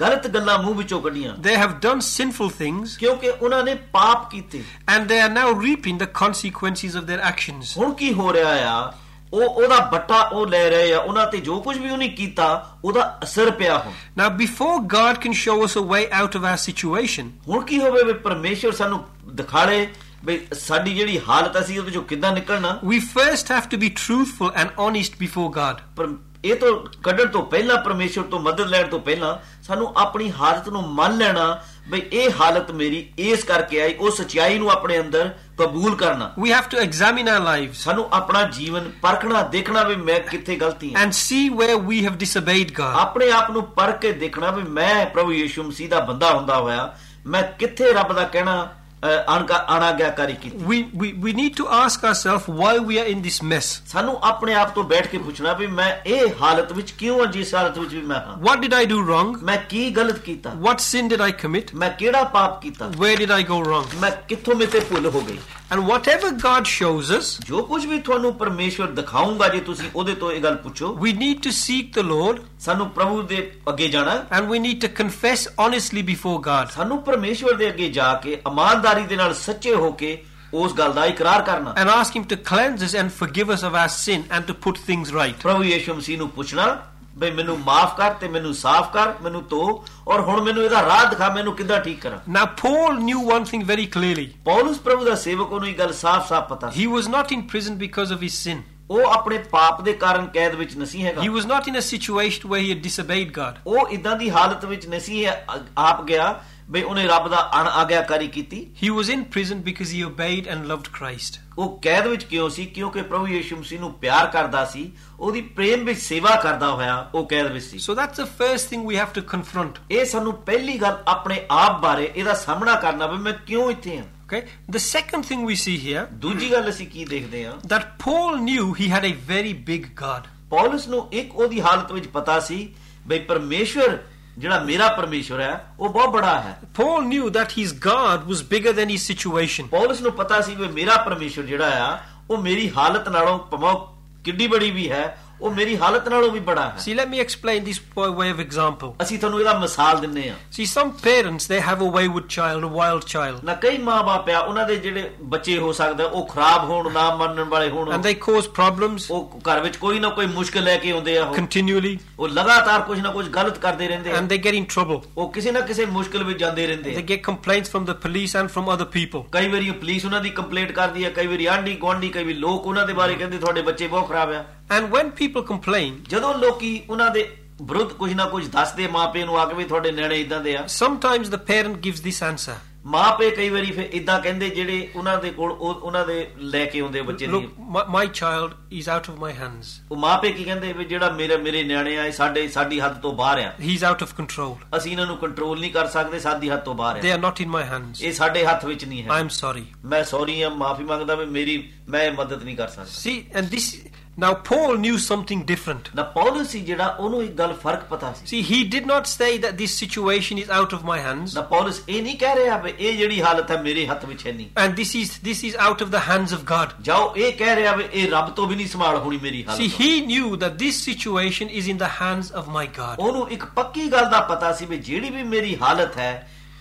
ਗਲਤ ਗੱਲਾਂ ਮੂੰਹ ਵਿੱਚੋਂ ਕੱਢੀਆਂ they have done sinful things, ਕਿਉਂਕਿ ਉਹਨਾਂ ਨੇ ਪਾਪ ਕੀਤੇ and they are now reaping the consequences of their actions. ਹੁਣ ਕੀ ਹੋ ਰਿਹਾ ਆ ਉਹ ਉਹਦਾ ਬੱਟਾ ਉਹ ਲੈ ਰਹੇ ਆ ਉਹਨਾਂ ਤੇ ਜੋ ਕੁਝ ਵੀ ਉਹਨੇ ਕੀਤਾ ਉਹਦਾ ਅਸਰ ਪਿਆ ਹੁਣ Now, before God can show us a way out of our situation, ਹੁਣ ਕੀ ਹੋਵੇ ਵੀ ਪਰਮੇਸ਼ਰ ਸਾਨੂੰ ਦਿਖਾੜੇ ਵੀ ਸਾਡੀ ਜਿਹੜੀ ਹਾਲਤ ਅਸੀਂ ਉਹਦੇ ਚੋਂ ਕਿੱਦਾਂ ਨਿਕਲਣਾ we first have to be truthful and honest before God. ਪਰ ਇਹ ਤੋਂ ਕੱਢਣ ਤੋਂ ਪਹਿਲਾਂ ਪਰਮੇਸ਼ਰ ਤੋਂ ਮਦਦ ਲੈਣ ਤੋਂ ਪਹਿਲਾਂ ਸਾਨੂੰ ਆਪਣੀ ਹਾਲਤ ਨੂੰ ਮੰਨ ਲੈਣਾ ਵੀ ਇਹ ਹਾਲਤ ਮੇਰੀ ਇਸ ਕਰਕੇ ਆਈ ਉਹ ਸਚਾਈ ਨੂੰ ਆਪਣੇ ਅੰਦਰ ਕਬੂਲ ਕਰਨਾ We have to examine our lives ਸਾਨੂੰ ਆਪਣਾ ਜੀਵਨ ਪਰਖਣਾ ਦੇਖਣਾ ਵੀ ਮੈਂ ਕਿੱਥੇ ਗਲਤੀ ਹਾਂ and see where we have disobeyed God. ਆਪਣੇ ਆਪ ਨੂੰ ਪਰਖ ਕੇ ਦੇਖਣਾ ਵੀ ਮੈਂ ਪ੍ਰਭੂ ਯੀਸ਼ੂ ਮਸੀਹ ਦਾ ਬੰਦਾ ਹੁੰਦਾ ਹੋਇਆ ਮੈਂ ਕਿੱਥੇ ਰੱਬ ਦਾ ਕਹਿਣਾ ਅਣਾਗਿਆਕਾਰੀ ਕੀਤੀ We, we, we need to ask ourselves why we are in this mess. ਸਾਨੂੰ ਆਪਣੇ ਆਪ ਤੋਂ ਬੈਠ ਕੇ ਪੁੱਛਣਾ ਵੀ ਮੈਂ ਇਹ ਹਾਲਤ ਵਿੱਚ ਕਿਉਂ ਹਾਂ ਜਿਸ ਹਾਲਤ ਵਿੱਚ ਵੀ ਮੈਂ ਹਾਂ What did I do wrong? ਮੈਂ ਕੀ ਗਲਤ ਕੀਤਾ What sin did I commit? ਮੈਂ ਕਿਹੜਾ ਪਾਪ ਕੀਤਾ Where did I go wrong? ਮੈਂ ਕਿੱਥੋਂ ਮੇਤੇ ਭੁੱਲ ਹੋ ਗਈ And whatever God shows us, ਜੋ ਕੁਝ ਵੀ ਤੁਹਾਨੂੰ ਪਰਮੇਸ਼ਵਰ ਦਿਖਾਊਗਾ ਜੇ ਤੁਸੀਂ ਉਹਦੇ ਤੋਂ ਇਹ ਗੱਲ ਪੁੱਛੋ we need to seek the Lord ਸਾਨੂੰ ਪ੍ਰਭੂ ਦੇ ਅੱਗੇ ਜਾਣਾ and we need to confess honestly before God. ਸਾਨੂੰ ਪਰਮੇਸ਼ਵਰ ਦੇ ਅੱਗੇ ਜਾ ਕੇ ਇਮਾਨਦਾਰੀ ਦੇ ਨਾਲ ਸੱਚੇ ਹੋ ਕੇ ਉਸ ਗੱਲ ਦਾ ਇਕਰਾਰ ਕਰਨਾ and ask Him to cleanse us and forgive us of our sin and to put things right. ਪ੍ਰਭੂ ਯੀਸ਼ੂ ਮਸੀਹ ਨੂੰ ਪੁੱਛਣਾ ਬਈ ਮੈਨੂੰ ਮਾਫ ਕਰ ਤੇ ਮੈਨੂੰ ਸਾਫ਼ ਕਰ ਮੈਨੂੰ ਧੋ ਔਰ ਹੁਣ ਮੈਨੂੰ ਇਹਦਾ ਰਾਹ ਦਿਖਾ ਮੈਨੂੰ ਕਿੱਦਾਂ ਠੀਕ ਕਰਾਂ Now, Paul knew one thing very clearly Paulus ਪ੍ਰਭੂ ਦਾ ਸੇਵਕ ਉਹਨੂੰ ਇਹ ਗੱਲ ਸਾਫ਼-ਸਾਫ਼ ਪਤਾ ਸੀ he was not in prison because of his sin, ਉਹ ਆਪਣੇ ਪਾਪ ਦੇ ਕਾਰਨ ਕੈਦ ਵਿੱਚ ਨਹੀਂ ਹੈਗਾ he was not in a situation where he had disobeyed God. ਉਹ ਇਦਾਂ ਦੀ ਹਾਲਤ ਵਿੱਚ ਨਹੀਂ ਹੈ ਆਪ ਗਿਆ ਬਈ ਉਹਨੇ ਰੱਬ ਦਾ ਅਣ ਆਗਿਆਕਾਰੀ ਕੀਤੀ He was in prison because he obeyed and loved Christ. ਉਹ ਕੈਦ ਵਿੱਚ ਕਿਉਂ ਸੀ ਕਿਉਂਕਿ ਪ੍ਰਭੂ ਯੀਸ਼ੂ ਮਸੀਹ ਨੂੰ ਪਿਆਰ ਕਰਦਾ ਸੀ ਉਹਦੀ ਪ੍ਰੇਮ ਵਿੱਚ ਸੇਵਾ ਕਰਦਾ ਹੋਇਆ ਉਹ ਕੈਦ ਵਿੱਚ ਸੀ So that's the first thing we have to confront. ਇਹ ਸਾਨੂੰ ਪਹਿਲੀ ਗੱਲ ਆਪਣੇ ਆਪ ਬਾਰੇ ਇਹਦਾ ਸਾਹਮਣਾ ਕਰਨਾ ਵੀ ਮੈਂ ਕਿਉਂ ਇੱਥੇ ਹਾਂ Okay? The second thing we see here ਦੂਜੀ ਗੱਲ ਅਸੀਂ ਕੀ ਦੇਖਦੇ ਹਾਂ that Paul knew he had a very big God. Paulus ਨੂੰ ਇੱਕ ਉਹਦੀ ਹਾਲਤ ਵਿੱਚ ਪਤਾ ਸੀ ਬਈ ਪਰਮੇਸ਼ਵਰ ਜਿਹੜਾ ਮੇਰਾ ਪਰਮੇਸ਼ਵਰ ਹੈ ਉਹ ਬਹੁਤ ਬੜਾ ਹੈ Paul knew that his God was bigger than his situation. Paulus ਨੂੰ ਪਤਾ ਸੀ ਵੀ ਮੇਰਾ ਪਰਮੇਸ਼ਵਰ ਜਿਹੜਾ ਆ ਉਹ ਮੇਰੀ ਹਾਲਤ ਨਾਲੋਂ ਭਮੋ ਕਿੱਡੀ ਬੜੀ ਵੀ ਹੈ ਉਹ ਮੇਰੀ ਹਾਲਤ ਨਾਲੋਂ ਵੀ ਬੜਾ ਹੈ See, let me explain this by way of example. ਅਸੀਂ ਤੁਹਾਨੂੰ ਇਹਦਾ ਮਿਸਾਲ ਦਿੰਨੇ ਆ See, some parents they have a wayward child, a wild child, ਨਾ ਕਈ ਮਾਪੇ ਆ ਉਹਨਾਂ ਦੇ ਜਿਹੜੇ ਬੱਚੇ ਹੋ ਸਕਦੇ ਉਹ ਖਰਾਬ ਹੋਣ ਨਾ ਮੰਨਣ ਵਾਲੇ ਹੋਣ and they cause problems ਉਹ ਘਰ ਵਿੱਚ ਕੋਈ ਨਾ ਕੋਈ ਮੁਸ਼ਕਲ ਲੈ ਕੇ ਆਉਂਦੇ ਆ ਉਹ continually, ਉਹ ਲਗਾਤਾਰ ਕੁਝ ਨਾ ਕੁਝ ਗਲਤ ਕਰਦੇ ਰਹਿੰਦੇ and they get in trouble. ਉਹ ਕਿਸੇ ਨਾ ਕਿਸੇ ਮੁਸ਼ਕਲ ਵਿੱਚ ਜਾਂਦੇ ਰਹਿੰਦੇ ਆ get complaints from the police and from other people. ਕਈ ਵਾਰੀ ਉਹ ਪੁਲਿਸ ਉਹਨਾਂ ਦੀ ਕੰਪਲੇਂਟ ਕਰਦੀ ਹੈ ਕਈ ਵਾਰੀ ਆਂਢੀ ਗੁਆਂਢੀ ਕਈ ਵਾਰੀ ਲੋਕ ਉਹਨਾਂ ਦੇ ਬਾਰੇ ਕਹਿੰਦੇ ਤੁਹਾਡੇ ਬੱਚੇ ਬਹੁਤ ਖਰਾਬ ਆ And when people complain, ਜਦੋਂ ਲੋਕੀ ਉਹਨਾਂ ਦੇ ਵਿਰੁੱਧ ਕੁਝ ਨਾ ਕੁਝ ਦੱਸਦੇ ਮਾਪੇ ਨੂੰ ਆ ਕੇ ਵੀ ਤੁਹਾਡੇ ਨਿਆਣੇ ਇਦਾਂ ਦੇ ਆ sometimes the parent gives this answer. ਮਾਪੇ ਕਈ ਵਾਰੀ ਫਿਰ ਇਦਾਂ ਕਹਿੰਦੇ ਜਿਹੜੇ ਉਹਨਾਂ ਦੇ ਕੋਲ ਉਹ ਉਹਨਾਂ ਦੇ ਲੈ ਕੇ ਆਉਂਦੇ ਬੱਚੇ Look, the my, my child is out of my hands. ਉਹ ਮਾਪੇ ਕੀ ਕਹਿੰਦੇ ਵੀ ਜਿਹੜਾ ਮੇਰੇ ਮੇਰੇ ਨਿਆਣੇ ਆ ਇਹ ਸਾਡੇ ਸਾਡੀ ਹੱਦ ਤੋਂ ਬਾਹਰ ਆ He's out of control. ਅਸੀਂ ਇਹਨਾਂ ਨੂੰ ਕੰਟਰੋਲ ਨਹੀਂ ਕਰ ਸਕਦੇ ਸਾਡੀ ਹੱਦ ਤੋਂ ਬਾਹਰ They ਆ are not in my hands. ਇਹ ਸਾਡੇ ਹੱਥ ਵਿੱਚ ਨਹੀਂ ਹੈ I'm sorry. ਮੈਂ ਸੌਰੀ ਆ ਮਾਫੀ ਮੰਗਦਾ ਵੀ ਮੇਰੀ ਮੈਂ ਇਹ ਮਦਦ ਨਹੀਂ ਕਰ ਸਕਦਾ See, and this now Paul knew something different. ਨਾ ਪੌਲਸ ਸੀ ਜਿਹੜਾ ਉਹਨੂੰ ਇੱਕ ਗੱਲ ਫਰਕ ਪਤਾ ਸੀ See, he did not say that this situation is out of my hands ਨਾ ਪੌਲਸ ਇਹ ਨਹੀਂ ਕਹਿ ਰਿਹਾ ਵੀ ਇਹ ਜਿਹੜੀ ਹਾਲਤ ਹੈ ਮੇਰੇ ਹੱਥ ਵਿੱਚ ਹੈ ਨਹੀਂ and this is this is out of the hands of God. ਜਾਓ ਇਹ ਕਹਿ ਰਿਹਾ ਵੀ ਇਹ ਰੱਬ ਤੋਂ ਵੀ ਨਹੀਂ ਸੰਭਾਲ ਹੋਣੀ ਮੇਰੀ See, ਹਾਲਤ he knew that this situation is in the hands of my God. ਉਹਨੂੰ ਇੱਕ ਪੱਕੀ ਗੱਲ ਦਾ ਪਤਾ ਸੀ ਵੀ ਜਿਹੜੀ ਵੀ ਮੇਰੀ ਹਾਲਤ ਹੈ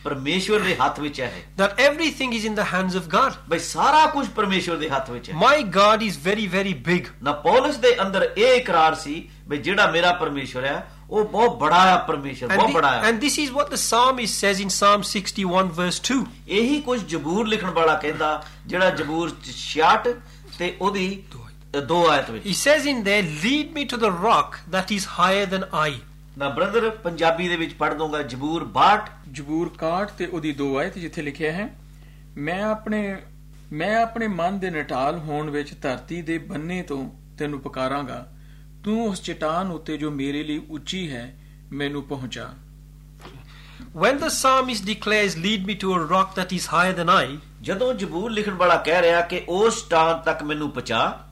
ਪਰਮੇਸ਼ਵਰ ਦੇ ਹੱਥ ਵਿੱਚ ਹੈ That everything is in the hands of God. ਬਈ ਸਾਰਾ ਕੁਝ ਪਰਮੇਸ਼ਵਰ ਦੇ ਹੱਥ ਵਿੱਚ ਹੈ My God is very, very big. ਨਾ ਪੌਲਸ ਦੇ ਅੰਦਰ ਇਹ ਇਕਰਾਰ ਸੀ ਵੀ ਜਿਹੜਾ ਮੇਰਾ ਪਰਮੇਸ਼ਵਰ ਹੈ ਉਹ ਬਹੁਤ ਬੜਾ ਹੈ ਪਰਮੇਸ਼ਵਰ And, ਬਹੁਤ ਬੜਾ ਹੈ and this is what the psalmist says in Psalm 61, verse 2. ਇਹੀ ਕੁਝ ਜਬੂਰ ਲਿਖਣ ਵਾਲਾ ਕਹਿੰਦਾ ਜਿਹੜਾ ਜਬੂਰ 66 ਤੇ ਉਹਦੀ ਦੋ ਆਇਤ ਵਿੱਚ He says in there, Lead me to the rock that is higher than I. ਨਾ ਬ੍ਰਦਰ ਪੰਜਾਬੀ ਦੇ ਵਿੱਚ ਪੜ ਦੂੰਗਾ ਜਬੂਰ 62 ਜਬੂਰ 61 ਤੇ ਉਹਦੀ ਦੋ ਆਇਤ ਜਿੱਥੇ ਲਿਖਿਆ ਹੈ ਮੈਂ ਆਪਣੇ ਮੈਂ ਆਪਣੇ ਮਨ ਦੇ ਨਟਾਲ ਹੋਣ ਵਿੱਚ ਧਰਤੀ ਦੇ ਬੰਨੇ ਤੋਂ ਤੈਨੂੰ ਪੁਕਾਰਾਂਗਾ। ਤੂੰ ਉਸ ਚਟਾਨ ਉੱਤੇ ਜੋ ਮੇਰੇ ਲਈ ਉੱਚੀ ਹੈ ਮੈਨੂੰ ਪਹੁੰਚਾ। When the psalmist declares, Lead me to a rock that is higher than I, ਜਦੋਂ ਜਬੂਰ ਲਿਖਣ ਵਾਲਾ ਕਹਿ ਰਿਹਾ ਕਿ ਉਸ ਚਟਾਨ ਤੱਕ ਮੈਨੂੰ ਪਹੁੰਚਾ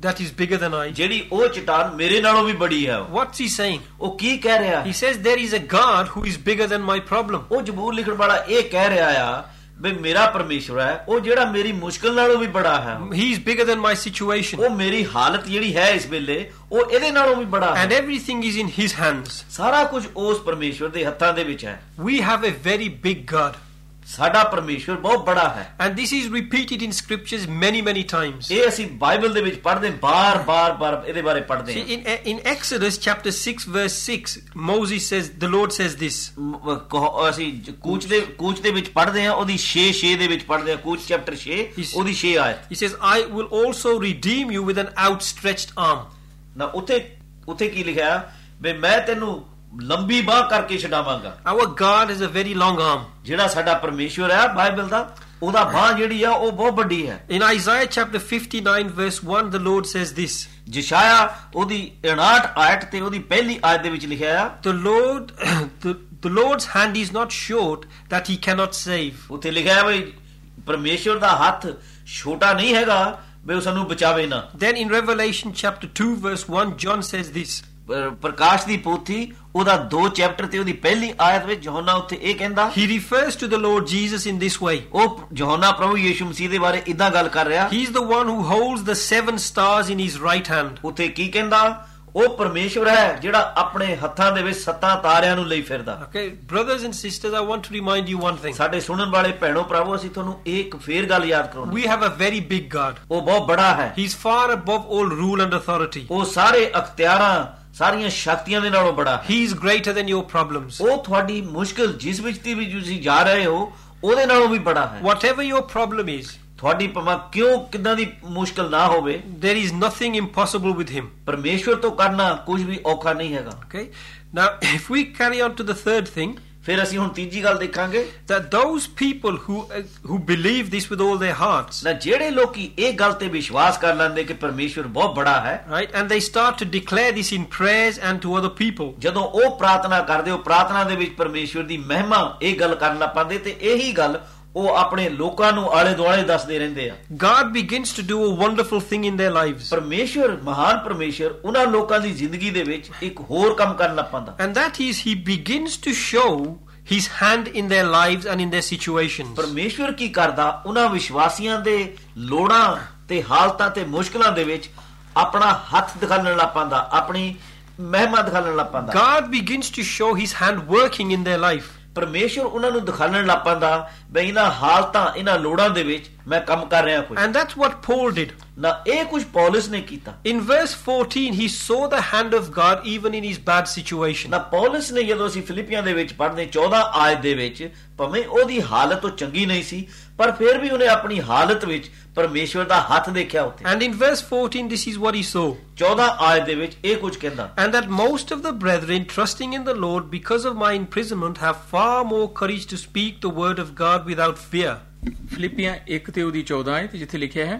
that is bigger than I, ਜਿਹੜੀ ਉਹ ਚਟਾਨ ਮੇਰੇ ਨਾਲੋਂ ਵੀ ਬੜੀ ਹੈ ਉਹ। what's he saying? ਉਹ ਕੀ ਕਹਿ ਰਿਹਾ He ਹੈ says, There is a God who is bigger than my problem. ਉਹ ਜਬੂਰ ਲਿਖਣ ਵਾਲਾ ਇਹ ਕਹਿ ਰਿਹਾ ਆ ਵੀ ਮੇਰਾ ਪਰਮੇਸ਼ਵਰ ਹੈ ਉਹ ਜਿਹੜਾ ਮੇਰੀ ਮੁਸ਼ਕਲ ਨਾਲੋਂ ਵੀ ਬੜਾ ਹੈ He is bigger than my situation. ਉਹ ਮੇਰੀ ਹਾਲਤ ਜਿਹੜੀ ਹੈ ਇਸ ਵੇਲੇ ਉਹ ਇਹਦੇ ਨਾਲੋਂ ਵੀ ਬੜਾ And ਹੈ everything is in His hands. ਸਾਰਾ ਕੁਝ ਉਸ ਪਰਮੇਸ਼ਵਰ ਦੇ ਹੱਥਾਂ ਦੇ ਵਿੱਚ ਹੈ We have a very big God. ਸਾਡਾ ਪਰਮੇਸ਼ਵਰ ਬਹੁਤ ਬੜਾ ਹੈ And this is repeated in scriptures many, many times. ਇਹ ਅਸੀਂ ਬਾਈਬਲ ਦੇ ਵਿੱਚ ਪੜ੍ਹਦੇ ਬਾਰ-ਬਾਰ ਬਾਰ ਇਹਦੇ ਬਾਰੇ ਪੜ੍ਹਦੇ ਹਾਂ in, in Exodus chapter 6, verse 6, Moses says, The Lord says this. ਮ- ਕਹੋ- ਅਸੀਂ ਕੂਚ ਦੇ ਕੂਚ ਦੇ ਵਿੱਚ ਪੜ੍ਹਦੇ ਹਾਂ ਉਹਦੀ 6 6 ਦੇ ਵਿੱਚ ਪੜ੍ਹਦੇ ਹਾਂ ਕੂਚ ਚੈਪਟਰ 6 Is- ਉਹਦੀ 6 ਆਇਤ He says, I will also redeem you with an outstretched arm. ਨਾ ਉੱਥੇ ਉੱਥੇ ਕੀ ਲਿਖਿਆ ਵੀ ਮੈਂ ਤੈਨੂੰ ਲੰਬੀ ਬਾਹ ਕਰਕੇ ਛਡਾਵਾਂਗਾ Our God has a very long arm. ਜਿਹੜਾ ਸਾਡਾ ਪਰਮੇਸ਼ਵਰ ਹੈ ਬਾਈਬਲ ਦਾ ਉਹਦਾ ਬਾਹ ਜਿਹੜੀ ਆ ਉਹ ਬਹੁਤ ਵੱਡੀ ਹੈ In Isaiah chapter 59, verse 1, the Lord says this ਜਿਸ਼ਾਇਆ ਉਹਦੀ 59 ਆਇਤ ਤੇ ਉਹਦੀ ਪਹਿਲੀ ਆਇਤ ਦੇ ਵਿੱਚ ਲਿਖਿਆ ਆ Lord, the, the Lord's hand is not short that he cannot save. ਉੱਥੇ ਲਿਖਿਆ ਹੈ ਵੀ ਪਰਮੇਸ਼ਵਰ ਦਾ ਹੱਥ ਛੋਟਾ ਨਹੀਂ ਹੈਗਾ ਵੀ ਉਹ ਸਾਨੂੰ ਬਚਾਵੇ ਨਾ Then in Revelation chapter 2, verse 1, John says this ਪਰ- ਪ੍ਰਕਾਸ਼ ਦੀ ਪੋਥੀ ਉਹਦਾ 2 ਚੈਪਟਰ ਤੇ ਉਹਦੀ ਪਹਿਲੀ ਆਇਤ ਵਿੱਚ ਯਹੋਨਾ ਉੱਥੇ ਇਹ ਕਹਿੰਦਾ He refers to the Lord Jesus in this way. ਉਹ ਯਹੋਨਾ ਪ੍ਰਭੂ ਯੀਸ਼ੂ ਮਸੀਹ ਦੇ ਬਾਰੇ ਇਦਾਂ ਗੱਲ ਕਰ ਰਿਹਾ He's the one who holds the seven stars in his right hand. ਉੱਥੇ ਕੀ ਕਹਿੰਦਾ ਉਹ ਪਰਮੇਸ਼ਵਰ ਹੈ ਜਿਹੜਾ ਆਪਣੇ ਹੱਥਾਂ ਦੇ ਵਿੱਚ ਸੱਤਾਂ ਤਾਰਿਆਂ ਨੂੰ ਲਈ ਫਿਰਦਾ Okay, brothers and sisters, I want to remind you one thing. ਸਾਡੇ ਸੁਣਨ ਵਾਲੇ ਭੈਣੋ ਭਰਾਵੋ ਅਸੀਂ ਤੁਹਾਨੂੰ ਇੱਕ ਫੇਰ ਗੱਲ ਯਾਦ ਕਰਾਉਣੀ We have a very big God. ਉਹ ਬਹੁਤ ਬੜਾ ਹੈ He's far above all rule and authority. ਉਹ ਸਾਰੇ ਅਖਤਿਆਰਾਂ ਸਾਰੀਆਂ ਸ਼ਕਤੀਆਂ ਦੇ ਨਾਲੋਂ ਬੜਾ ਹੈ He's greater than your problems. ਉਹ ਤੁਹਾਡੀ ਮੁਸ਼ਕਲ ਜਿਸ ਵਿੱਚ ਦੀ ਵੀ ਤੁਸੀਂ ਜਾ ਰਹੇ ਹੋ ਉਹਦੇ ਨਾਲੋਂ ਵੀ ਬੜਾ ਹੈ Whatever your problem is, ਤੁਹਾਡੀ ਭਾਵੇਂ ਕਿਉਂ ਕਿਦਾਂ ਦੀ ਮੁਸ਼ਕਲ ਨਾ ਹੋਵੇ there is nothing impossible with him. ਪਰਮੇਸ਼ਵਰ ਤੋਂ ਕਰਨਾ ਕੁਝ ਵੀ ਔਖਾ ਨਹੀਂ ਹੈਗਾ Okay? Now, if we carry on to the third thing, ਫਿਰ ਅਸੀਂ ਹੁਣ ਤੀਜੀ ਗੱਲ ਦੇਖਾਂਗੇ that those people who uh, who believe this with all their hearts, ਨਾ ਜਿਹੜੇ ਲੋਕੀ ਇਹ ਗੱਲ ਤੇ ਵਿਸ਼ਵਾਸ ਕਰ ਲੈਂਦੇ ਕਿ ਪਰਮੇਸ਼ਵਰ ਬਹੁਤ ਬੜਾ ਹੈ right, and they start to declare this in prayers and to other people, ਜਦੋਂ ਉਹ ਪ੍ਰਾਰਥਨਾ ਕਰਦੇ ਉਹ ਪ੍ਰਾਰਥਨਾ ਦੇ ਵਿੱਚ ਪਰਮੇਸ਼ਵਰ ਦੀ ਮਹਿਮਾ ਇਹ ਗੱਲ ਕਰਨ ਲੱਗ ਪੈਂਦੇ ਤੇ ਇਹੀ ਗੱਲ ਉਹ ਆਪਣੇ ਲੋਕਾਂ ਨੂੰ ਆਲੇ ਦੁਆਲੇ ਦੱਸਦੇ ਰਹਿੰਦੇ ਆ God begins to do a wonderful thing in their lives. ਪਰਮੇਸ਼ਵਰ ਮਹਾਨ ਪਰਮੇਸ਼ਵਰ ਉਹਨਾਂ ਲੋਕਾਂ ਦੀ ਜ਼ਿੰਦਗੀ ਦੇ ਵਿੱਚ ਇੱਕ ਹੋਰ ਕੰਮ ਕਰਨ ਲੱਗ ਪੈਂਦਾ And that is, He begins to show His hand in their lives and in their situations. ਪਰਮੇਸ਼ਵਰ ਕੀ ਕਰਦਾ ਉਹਨਾਂ ਵਿਸ਼ਵਾਸੀਆਂ ਦੇ ਲੋੜਾਂ ਤੇ ਹਾਲਤਾਂ ਤੇ ਮੁਸ਼ਕਲਾਂ ਦੇ ਵਿੱਚ ਆਪਣਾ ਹੱਥ ਦਿਖਾਉਣ ਲੱਗ ਪੈਂਦਾ ਆਪਣੀ ਮਹਿਮਾ ਦਿਖਾਉਣ ਲੱਗ ਪੈਂਦਾ God begins to show His hand working in their life. ਪਰਮੇਸ਼ਵਰ ਉਹਨਾਂ ਨੂੰ ਦਿਖਾਉਣ ਲੱਗ ਪੈਂਦਾ ਬਈ ਇਹਨਾਂ ਹਾਲਤਾਂ ਇਹਨਾਂ ਲੋੜਾਂ ਦੇ ਵਿੱਚ ਮੈਂ ਕੰਮ ਕਰ ਰਿਹਾ ਕੁਝ And that's what Paul did. ਨਾ ਇਹ ਕੁਝ ਪੌਲਸ ਨੇ ਕੀਤਾ In verse 14, he saw the hand of God even in his bad situation. ਨਾ ਪੌਲਸ ਨੇ ਜਦੋਂ ਅਸੀਂ ਫਿਲਿੱਪੀਆਂ ਦੇ ਵਿੱਚ ਪੜ੍ਹਦੇ 14 ਆਇਤ ਦੇ ਵਿੱਚ ਭਾਵੇਂ ਉਹਦੀ ਹਾਲਤ ਉਹ ਚੰਗੀ ਨਹੀਂ ਸੀ ਪਰ ਫਿਰ ਵੀ ਉਹਨੇ ਆਪਣੀ ਹਾਲਤ ਵਿੱਚ ਪਰਮੇਸ਼ਵਰ ਦਾ ਹੱਥ ਦੇਖਿਆ ਉੱਤੇ And in verse 14, this is what he saw. 14 ਆਇਤ ਦੇ ਵਿੱਚ ਇਹ ਕੁਝ ਕਹਿੰਦਾ And that most of the brethren, trusting in the Lord because of my imprisonment, have far more courage to speak the word of God without fear. ਫਿਲਿੱਪੀਆਂ 1 ਤੇ ਉਹਦੀ 14 ਆਇਤ ਜਿੱਥੇ ਲਿਖਿਆ ਹੈ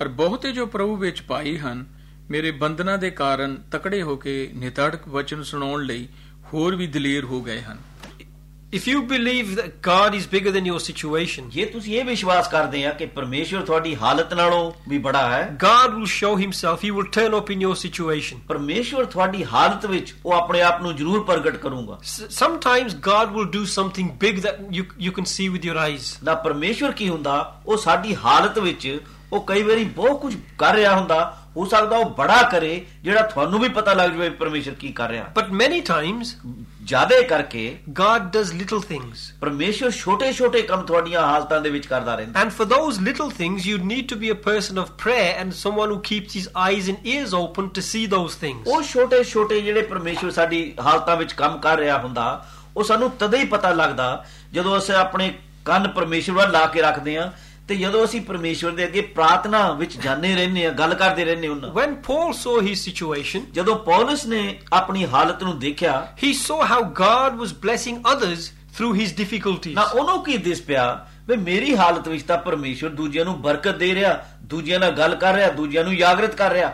ਔਰ ਬਹੁਤੇ ਜੋ ਪ੍ਰਭੂ ਵਿੱਚ ਪਾਈ ਹਨ ਮੇਰੇ ਬੰਧਨਾਂ ਦੇ ਕਾਰਨ ਤਕੜੇ ਹੋ ਕੇ ਨਿਤੜਕ ਵਚਨ ਸੁਣਾਉਣ ਲਈ ਹੋਰ ਵੀ ਦਲੇਰ ਹੋ ਗਏ ਹਨ If you believe that God is bigger than your situation, ਜੇ ਤੁਸੀਂ ਇਹ ਵਿਸ਼ਵਾਸ ਕਰਦੇ ਆ ਕਿ ਪਰਮੇਸ਼ਵਰ ਤੁਹਾਡੀ ਹਾਲਤ ਨਾਲੋਂ ਵੀ ਬੜਾ ਹੈ God will show himself. He will turn up in your situation. ਪਰਮੇਸ਼ਵਰ ਤੁਹਾਡੀ ਹਾਲਤ ਵਿੱਚ ਉਹ ਆਪਣੇ ਆਪ ਨੂੰ ਜ਼ਰੂਰ ਪ੍ਰਗਟ ਕਰੂਗਾ S- Sometimes God will do something big that you, you can see with your eyes. ਨਾ ਪਰਮੇਸ਼ਵਰ ਕੀ ਹੁੰਦਾ ਉਹ ਸਾਡੀ ਹਾਲਤ ਵਿੱਚ ਉਹ ਕਈ ਵਾਰੀ ਬਹੁਤ ਕੁਝ ਕਰ ਰਿਹਾ ਹੁੰਦਾ ਹੋ ਸਕਦਾ ਉਹ ਬੜਾ ਕਰੇ ਜਿਹੜਾ ਤੁਹਾਨੂੰ ਵੀ ਪਤਾ ਲੱਗ ਜਾਵੇ ਪਰਮੇਸ਼ਵਰ ਕੀ ਕਰ ਰਿਹਾ But many times, ਜਿਆਦੇ ਕਰਕੇ God does little things. ਪਰਮੇਸ਼ਵਰ ਛੋਟੇ-ਛੋਟੇ ਕੰਮ ਤੁਹਾਡੀਆਂ ਹਾਲਤਾਂ ਦੇ ਵਿੱਚ ਕਰਦਾ ਰਹਿੰਦਾ And for those little things, you need to be a person of prayer and someone who keeps his eyes and ears open to see those things. ਉਹ ਛੋਟੇ-ਛੋਟੇ ਜਿਹੜੇ ਪਰਮੇਸ਼ਵਰ ਸਾਡੀ ਹਾਲਤਾਂ ਵਿੱਚ ਕੰਮ ਕਰ ਰਿਹਾ ਹੁੰਦਾ ਉਹ ਸਾਨੂੰ ਤਦੇ ਹੀ ਪਤਾ ਲੱਗਦਾ ਜਦੋਂ ਅਸੀਂ ਆਪਣੇ ਕੰਨ ਪਰਮੇਸ਼ਵਰ ਵੱਲ ਲਾ ਕੇ ਰੱਖਦੇ ਹਾਂ ਤੇ ਜਦੋਂ ਅਸੀਂ ਪਰਮੇਸ਼ਵਰ ਦੇ ਅੱਗੇ ਪ੍ਰਾਰਥਨਾ ਵਿੱਚ ਜਾਂਦੇ ਰਹਿੰਦੇ ਹਾਂ ਗੱਲ ਕਰਦੇ ਰਹਿੰਦੇ ਉਹਨਾਂ। When Paul saw his situation, ਜਦੋਂ ਪੌਲਸ ਨੇ ਆਪਣੀ ਹਾਲਤ ਨੂੰ ਦੇਖਿਆ he saw how God was blessing others through his difficulties. ਨਾ ਉਹਨੂੰ ਕੀ ਦਿਸ ਪਿਆ ਵੀ ਮੇਰੀ ਹਾਲਤ ਵਿੱਚ ਤਾਂ ਪਰਮੇਸ਼ਵਰ ਦੂਜਿਆਂ ਨੂੰ ਬਰਕਤ ਦੇ ਰਿਹਾ ਦੂਜਿਆਂ ਨਾਲ ਗੱਲ ਕਰ ਰਿਹਾ ਦੂਜਿਆਂ ਨੂੰ ਜਾਗਰਤ ਕਰ ਰਿਹਾ?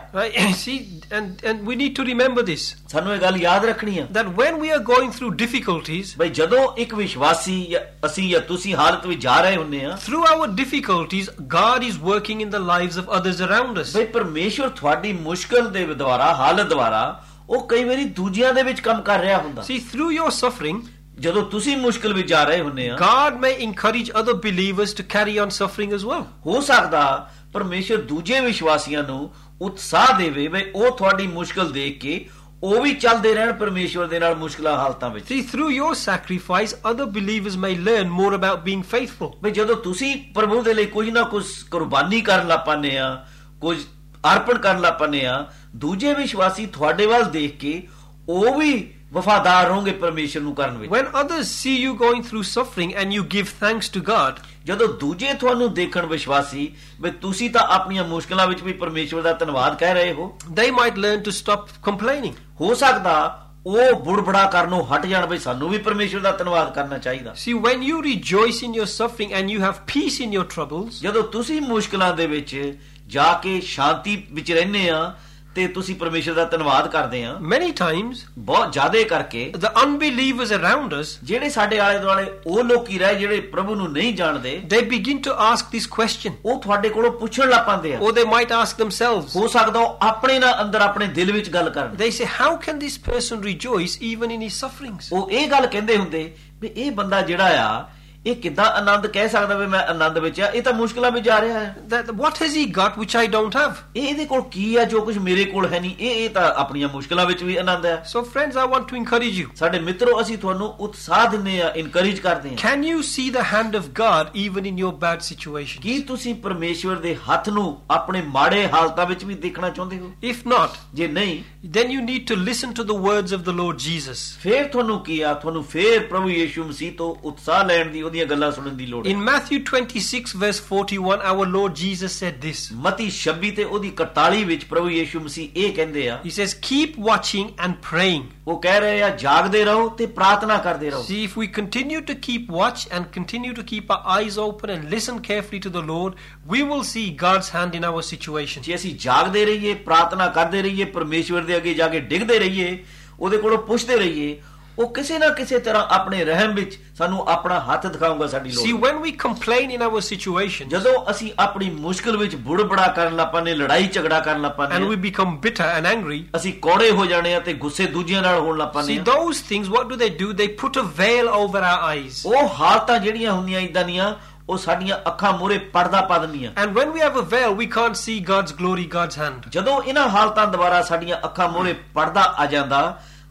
See, and, and we need to remember this ਸਾਨੂੰ ਇਹ ਗੱਲ ਯਾਦ ਰੱਖਣੀ ਆ that when we are going through difficulties, ਬਈ ਜਦੋਂ ਇੱਕ ਵਿਸ਼ਵਾਸੀ ਜਾਂ ਅਸੀਂ ਜਾਂ ਤੁਸੀਂ ਹਾਲਤ ਵਿੱਚ ਜਾ ਰਹੇ ਹੁੰਨੇ ਆ through our difficulties, God is working in the lives of others around us. ਬਈ ਪਰਮੇਸ਼ਵਰ ਤੁਹਾਡੀ ਮੁਸ਼ਕਲ ਦੇ ਦੁਆਰਾ ਹਾਲਤ ਦੁਆਰਾ ਉਹ ਕਈ ਵਾਰੀ ਦੂਜਿਆਂ ਦੇ ਵਿੱਚ ਕੰਮ ਕਰ ਰਿਹਾ ਹੁੰਦਾ See, through your suffering, ਜਦੋਂ ਤੁਸੀਂ ਮੁਸ਼ਕਲ ਵਿੱਚ ਜਾ ਰਹੇ ਹੁੰਨੇ ਆ God may encourage other believers to carry on suffering as well. ਹੋ ਸਕਦਾ ਪਰਮੇਸ਼ਵਰ ਦੂਜੇ ਵਿਸ਼ਵਾਸੀਆਂ ਨੂੰ ਉਤਸ਼ਾਹ ਦੇਵੇ ਬਈ ਉਹ ਤੁਹਾਡੀ ਮੁਸ਼ਕਲ ਦੇਖ ਕੇ ਉਹ ਵੀ ਚੱਲਦੇ ਰਹਿਣ ਪਰਮੇਸ਼ਵਰ ਦੇ ਨਾਲ ਮੁਸ਼ਕਲਾਂ ਹਾਲਤਾਂ ਵਿੱਚ See, through your sacrifice, other believers may learn more about being faithful. ਬਈ ਜਦੋਂ ਤੁਸੀਂ ਪ੍ਰਭੂ ਦੇ ਲਈ ਕੁਝ ਨਾ ਕੁਝ ਕੁਰਬਾਨੀ ਕਰਨ ਲੱਗ ਪੈਂਦੇ ਆ ਕੁਝ ਅਰਪਣ ਕਰਨ ਲੱਗ ਪੈਂਦੇ ਆ ਦੂਜੇ ਵਿਸ਼ਵਾਸੀ ਤੁਹਾਡੇ ਵੱਲ ਦੇਖ ਕੇ ਉਹ ਵੀ ਵਫਾਦਾਰ ਰਹੋਗੇ ਪਰਮੇਸ਼ਰ ਨੂੰ ਕਰਨ ਵਿੱਚ When others see you going through suffering and you give thanks to God, ਜਦੋਂ ਦੂਜੇ ਤੁਹਾਨੂੰ ਦੇਖਣ ਵਿਸ਼ਵਾਸੀ ਵੀ ਤੁਸੀਂ ਤਾਂ ਆਪਣੀਆਂ ਮੁਸ਼ਕਲਾਂ ਵਿੱਚ ਵੀ ਪਰਮੇਸ਼ਵਰ ਦਾ ਧੰਨਵਾਦ ਕਹਿ ਰਹੇ ਹੋ they might learn to stop complaining. ਹੋ ਸਕਦਾ ਉਹ ਬੁੜਬੜਾ ਕਰਨੋਂ ਹਟ ਜਾਣ ਵੀ ਸਾਨੂੰ ਵੀ ਪਰਮੇਸ਼ਵਰ ਦਾ ਧੰਨਵਾਦ ਕਰਨਾ ਚਾਹੀਦਾ See, when you rejoice in your suffering and you have peace in your troubles, ਜਦੋਂ ਤੁਸੀਂ ਮੁਸ਼ਕਲਾਂ ਦੇ ਵਿੱਚ ਜਾ ਕੇ ਸ਼ਾਂਤੀ ਵਿੱਚ ਰਹਿੰਦੇ ਆ ਤੇ ਤੁਸੀਂ ਪਰਮੇਸ਼ਵਰ ਦਾ ਧੰਨਵਾਦ ਕਰਦੇ ਆ many times ਬਹੁਤ ਜ਼ਿਆਦੇ ਕਰਕੇ the unbelievers around us ਜਿਹੜੇ ਸਾਡੇ ਆਲੇ ਦੁਆਲੇ ਉਹ ਲੋਕੀ ਰਹਿ ਜਿਹੜੇ ਪ੍ਰਭੂ ਨੂੰ ਨਹੀਂ ਜਾਣਦੇ they begin to ask this question, ਉਹ ਤੁਹਾਡੇ ਕੋਲੋਂ ਪੁੱਛਣ ਲੱਗ ਪੈਂਦੇ ਆ or they might ask themselves. ਹੋ ਸਕਦਾ ਉਹ ਆਪਣੇ ਨਾਲ ਅੰਦਰ ਆਪਣੇ ਦਿਲ ਵਿੱਚ ਗੱਲ ਕਰਨ They say, How can this person rejoice even in his sufferings? ਉਹ ਇਹ ਗੱਲ ਕਹਿੰਦੇ ਹੁੰਦੇ ਵੀ ਇਹ ਬੰਦਾ ਜਿਹੜਾ ਆ ਇਹ ਕਿਦਾਂ ਆਨੰਦ ਕਹਿ ਸਕਦਾ ਵੀ ਮੈਂ ਆਨੰਦ ਵਿੱਚ ਆ ਇਹ ਤਾਂ ਮੁਸ਼ਕਲਾਂ ਵਿੱਚ ਜਾ ਰਿਹਾ ਹੈ what has he got which I don't have? ਇਹ ਇਹਦੇ ਕੋਲ ਕੀ ਆ ਜੋ ਕੁਝ ਮੇਰੇ ਕੋਲ ਹੈ ਨਹੀਂ ਇਹ ਇਹ ਤਾਂ ਆਪਣੀਆਂ ਮੁਸ਼ਕਲਾਂ ਵਿੱਚ ਵੀ ਆਨੰਦ ਹੈ So, friends, I want to encourage you. ਸਾਡੇ ਮਿੱਤਰੋ ਅਸੀਂ ਤੁਹਾਨੂੰ ਉਤਸ਼ਾਹ ਦਿੰਦੇ ਆ ਇਨਕਰੇਜ ਕਰਦੇ ਆ Can you see the hand of God even in your bad situation? ਕੀ ਤੁਸੀਂ ਪਰਮੇਸ਼ਵਰ ਦੇ ਹੱਥ ਨੂੰ ਆਪਣੇ ਮਾੜੇ ਹਾਲਤਾਂ ਵਿੱਚ ਵੀ ਦੇਖਣਾ ਚਾਹੁੰਦੇ ਹੋ If not, ਜੇ ਨਹੀਂ then you need to listen to the words of the Lord Jesus. ਫੇਰ ਤੁਹਾਨੂੰ ਕੀ ਆ ਤੁਹਾਨੂੰ ਫੇਰ ਪ੍ਰਭੂ ਯੀਸ਼ੂ ਮਸੀਹ ਤੋਂ ਉਤਸ਼ਾਹ ਲੈਣ ਦੀ ਉਹਦੀਆਂ ਦੀਆਂ ਗੱਲਾਂ ਸੁਣਨ ਦੀ ਲੋੜ ਹੈ In Matthew 26, verse 41, our Lord Jesus said this ਮਤੀ 26 ਤੇ ਉਹਦੀ 41 ਵਿੱਚ ਪ੍ਰਭੂ ਯੀਸ਼ੂ ਮਸੀਹ ਇਹ ਕਹਿੰਦੇ ਆ He says, Keep watching and praying. ਉਹ ਕਹਿ ਰਹੇ ਆ ਜਾਗਦੇ ਰਹੋ ਤੇ ਪ੍ਰਾਰਥਨਾ ਕਰਦੇ ਰਹੋ See, if we continue to keep watch and continue to keep our eyes open and listen carefully to the Lord, we will see God's hand in our situation. ਜੇ ਅਸੀਂ ਜਾਗਦੇ ਰਹੀਏ ਪ੍ਰਾਰਥਨਾ ਕਰਦੇ ਰਹੀਏ ਪਰਮੇਸ਼ਵਰ ਦੇ ਅੱਗੇ ਜਾ ਕੇ ਡਿੱਗਦੇ ਰਹੀਏ ਉਹਦੇ ਕੋਲੋਂ ਪੁੱਛਦੇ ਰਹੀਏ ਉਹ ਕਿਸੇ ਨਾ ਕਿਸੇ ਤਰ੍ਹਾਂ ਆਪਣੇ ਰਹਿਮ ਵਿੱਚ ਸਾਨੂੰ ਆਪਣਾ ਹੱਥ ਦਿਖਾਊਗਾ ਸਾਡੀ ਲੋੜ when we complain in our situation ਜਦੋਂ ਅਸੀਂ ਆਪਣੀ ਮੁਸ਼ਕਲ ਵਿੱਚ ਬੁੜਬੜਾ ਕਰਨ ਲੱਪਾਂਗੇ ਲੜਾਈ ਝਗੜਾ ਕਰਨ and ਲੱਪਾਂਗੇ we become bitter and angry, ਅਸੀਂ ਕੋੜੇ ਹੋ ਜਾਣੇ ਆ ਤੇ ਗੁੱਸੇ ਦੂਜਿਆਂ ਨਾਲ ਹੋਣ ਲੱਪਾਂਗੇ see, those things, what do they do? They put a veil over our eyes. ਉਹ ਹਾਲਤਾਂ ਜਿਹੜੀਆਂ ਹੁੰਦੀਆਂ ਇਦਾਂ ਦੀਆਂ ਉਹ ਸਾਡੀਆਂ ਅੱਖਾਂ ਮੂਹਰੇ ਪਰਦਾ ਪਾ ਦਿੰਦੀਆਂ And when we have a veil, we can't see God's glory, God's hand. ਜਦੋਂ ਇਹਨਾਂ ਹਾਲਤਾਂ ਦੁਆਰਾ ਸਾਡੀਆਂ ਅੱਖਾਂ ਮੂਹਰੇ ਪਰਦਾ ਆ ਜਾਂਦਾ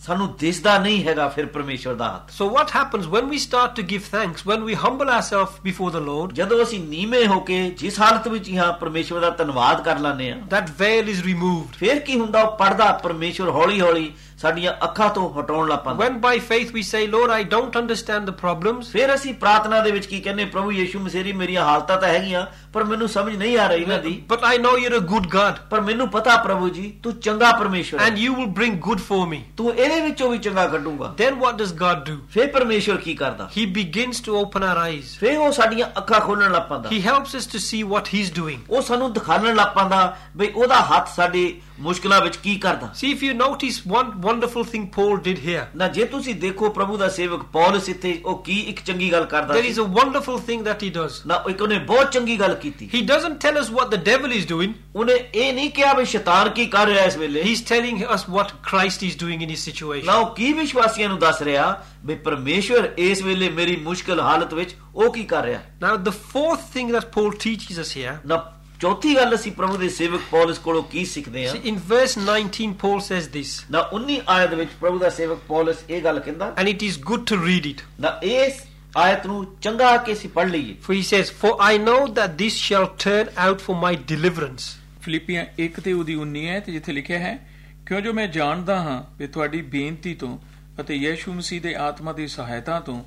ਸਾਨੂੰ ਦਿਸਦਾ ਨਹੀਂ ਹੈਗਾ ਫਿਰ ਪਰਮੇਸ਼ਵਰ ਦਾ ਹੱਥ So what happens when we start to give thanks, when we humble ourselves before the Lord, ਜਦੋਂ ਅਸੀਂ ਨੀਵੇਂ ਹੋ ਕੇ ਜਿਸ ਹਾਲਤ ਵਿੱਚ ਹੀ ਪਰਮੇਸ਼ਵਰ ਦਾ ਧੰਨਵਾਦ ਕਰ ਲੈਂਦੇ ਆ that veil is removed. ਫਿਰ ਕੀ ਹੁੰਦਾ ਉਹ ਪਰਦਾ ਪਰਮੇਸ਼ਵਰ ਹੌਲੀ ਹੌਲੀ ਸਾਡੀਆਂ ਅੱਖਾਂ ਤੋਂ ਹਟਾਉਣ ਲੱਗ ਪੈਂਦਾ When by faith we say, Lord, I don't understand the problems, ਫਿਰ ਅਸੀਂ ਪ੍ਰਾਰਥਨਾ ਦੇ ਵਿੱਚ ਕੀ ਕਹਿੰਦੇ ਪ੍ਰਭੂ ਯੀਸ਼ੂ ਮਸੀਹ ਮੇਰੀਆਂ ਹਾਲਤਾਂ ਤਾਂ ਹੈਗੀਆਂ ਪਰ ਮੈਨੂੰ ਸਮਝ ਨਹੀਂ ਆ ਰਹੀ ਇਹਨਾਂ ਦੀ but I know you're a good God ਪਰ ਮੈਨੂੰ ਪਤਾ ਪ੍ਰਭੂ ਜੀ ਤੂੰ ਚੰਗਾ ਪਰਮੇਸ਼ਵਰ ਹੈ and you will bring good for me. ਤੂੰ ਇਹਦੇ ਵਿੱਚੋਂ ਵੀ ਚੰਗਾ ਕੱਢੂਗਾ Then what does God do? ਫਿਰ ਪਰਮੇਸ਼ਵਰ ਕੀ ਕਰਦਾ He begins to open our eyes. ਫਿਰ ਉਹ ਸਾਡੀਆਂ ਅੱਖਾਂ ਖੋਲਣ ਲੱਗ ਪੈਂਦਾ He helps us to see what He's doing. ਉਹ ਸਾਨੂੰ ਦਿਖਾਉਣ ਲੱਗ ਪੈਂਦਾ ਬਈ ਉਹਦਾ ਹੱਥ ਸਾਡੀ ਮੁਸ਼ਕਲਾਂ ਵਿੱਚ ਕੀ ਕਰਦਾ See, if you notice one wonderful thing Paul did here, ਨਾ ਜੇ ਤੁਸੀਂ ਦੇਖੋ ਪ੍ਰਭੂ ਦਾ ਸੇਵਕ ਪੌਲਸ ਇੱਥੇ ਉਹ ਕੀ ਇੱਕ ਚੰਗੀ ਗੱਲ ਕਰਦਾ there C is a wonderful thing that he does. ਨਾ ਇੱਕ ਉਹਨੇ ਬਹੁਤ ਚੰਗੀ ਗੱਲ ਕੀਤੀ He doesn't tell us what the devil is doing, ਉਹਨੇ ਇਹ ਨਹੀਂ ਕਿਹਾ ਵੀ ਸ਼ੈਤਾਨ ਕੀ ਕਰ ਰਿਹਾ ਇਸ ਵੇਲੇ he's telling us what Christ is doing in his ਨਾ situation. ਉਹ ਕੀ ਵਿਸ਼ਵਾਸੀਆਂ ਨੂੰ ਦੱਸ ਰਿਹਾ ਵੀ ਪਰਮੇਸ਼ਵਰ ਇਸ ਵੇਲੇ ਮੇਰੀ ਮੁਸ਼ਕਲ ਹਾਲਤ ਵਿੱਚ ਉਹ ਕੀ ਕਰ ਰਿਹਾ Now, the fourth thing that Paul teaches us here, ਨਾ ਚੌਥੀ ਗੱਲ ਅਸੀਂ ਪ੍ਰਭੂ ਦੇ ਸੇਵਕ ਪੌਲਸ ਕੋਲੋਂ ਕੀ ਸਿੱਖਦੇ ਹਾਂ in verse 19, Paul says this, ਨਾ 19 ਆਇਤ ਵਿੱਚ ਪ੍ਰਭੂ ਦਾ ਸੇਵਕ ਪੌਲਸ ਇਹ ਗੱਲ ਕਹਿੰਦਾ and it is good to read it. ਨਾ ਇਸ ਆਇਤ ਨੂੰ ਚੰਗਾ ਕਿ ਅਸੀਂ ਪੜ੍ਹ ਲਈਏ For he says, For I know that this shall turn out for my deliverance. ਫਿਲਿੱਪੀਆਂ 1 ਤੇ ਉਹਦੀ 19 ਹੈ ਤੇ ਜਿੱਥੇ ਲਿਖਿਆ ਹੈ ਕਿਉਂ ਜੋ ਮੈਂ ਜਾਣਦਾ ਹਾਂ ਕਿ ਤੁਹਾਡੀ ਬੇਨਤੀ ਤੋਂ ਅਤੇ ਯੀਸ਼ੂ ਮਸੀਹ ਦੇ ਆਤਮਾ ਦੀ ਸਹਾਇਤਾ ਤੋਂ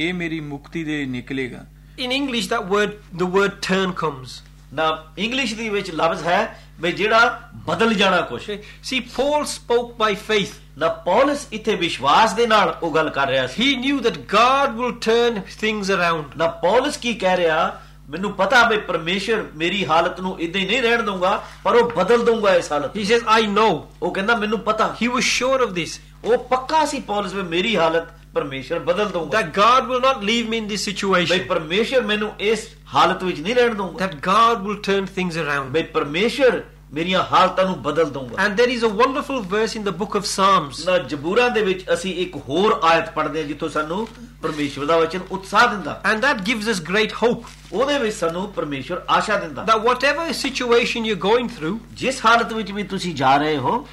ਇਹ ਮੇਰੀ ਮੁਕਤੀ ਦੇ ਨਿਕਲੇਗਾ In English, that word, the word turn comes. ਨਾ ਇੰਗਲਿਸ਼ ਦੇ ਵਿੱਚ ਲਫ਼ਜ਼ ਹੈ ਵੀ ਜਿਹੜਾ ਬਦਲ ਜਾਣਾ ਕੁਛ See, Paul spoke by faith. ਨਾ ਪੌਲਸ ਇੱਥੇ ਵਿਸ਼ਵਾਸ ਦੇ ਨਾਲ ਉਹ ਗੱਲ ਕਰ ਰਿਹਾ ਸੀ He knew that God will turn things around. ਨਾ ਪੌਲਸ ਕੀ ਕਹਿ ਰਿਹਾ ਮੈਨੂੰ ਪਤਾ ਵੀ ਪਰਮੇਸ਼ਰ ਮੇਰੀ ਹਾਲਤ ਨੂੰ ਇਦਾਂ ਹੀ ਨਹੀਂ ਰਹਿਣ ਦਊਗਾ ਪਰ ਉਹ ਬਦਲ ਦਊਗਾ ਇਸ ਹਾਲਤ He ਨੂੰ। says, I know. ਉਹ ਕਹਿੰਦਾ ਮੈਨੂੰ ਪਤਾ He was sure of this, ਉਹ ਪੱਕਾ ਸੀ ਪੌਲਸ ਵੀ ਮੇਰੀ ਹਾਲਤ ਪਰਮੇਸ਼ਰ ਬਦਲ ਦਊਗਾ that God will not leave me in this ਬਈ situation, ਪਰਮੇਸ਼ਰ ਮੈਨੂੰ ਇਸ ਹਾਲਤ ਵਿੱਚ ਨਹੀਂ ਰਹਿਣ ਦਊਗਾ that God will turn things around. ਬਈ ਪਰਮੇਸ਼ਰ ਮੇਰੀਆਂ ਹਾਲਤਾਂ ਨੂੰ ਬਦਲ ਦਊਗਾ And there is a wonderful verse in the book of Psalms. ਨਾ ਜਬੂਰਾਂ ਦੇ ਵਿੱਚ ਅਸੀਂ ਇੱਕ ਹੋਰ ਆਇਤ ਪੜ੍ਹਦੇ ਹਾਂ ਜਿੱਥੋਂ ਸਾਨੂੰ ਪਰਮੇਸ਼ਰ ਦਾ ਵਚਨ ਉਤਸ਼ਾਹ ਦਿੰਦਾ And that gives us great hope ਉਹਦੇ ਵਿੱਚ ਸਾਨੂੰ ਪਰਮੇਸ਼ਰ ਆਸ਼ਾ ਦਿੰਦਾ that whatever situation you're going through, ਜਿਸ ਹਾਲਤ ਵਿੱਚ ਵੀ ਤੁਸੀਂ ਜਾ ਰਹੇ ਹੋ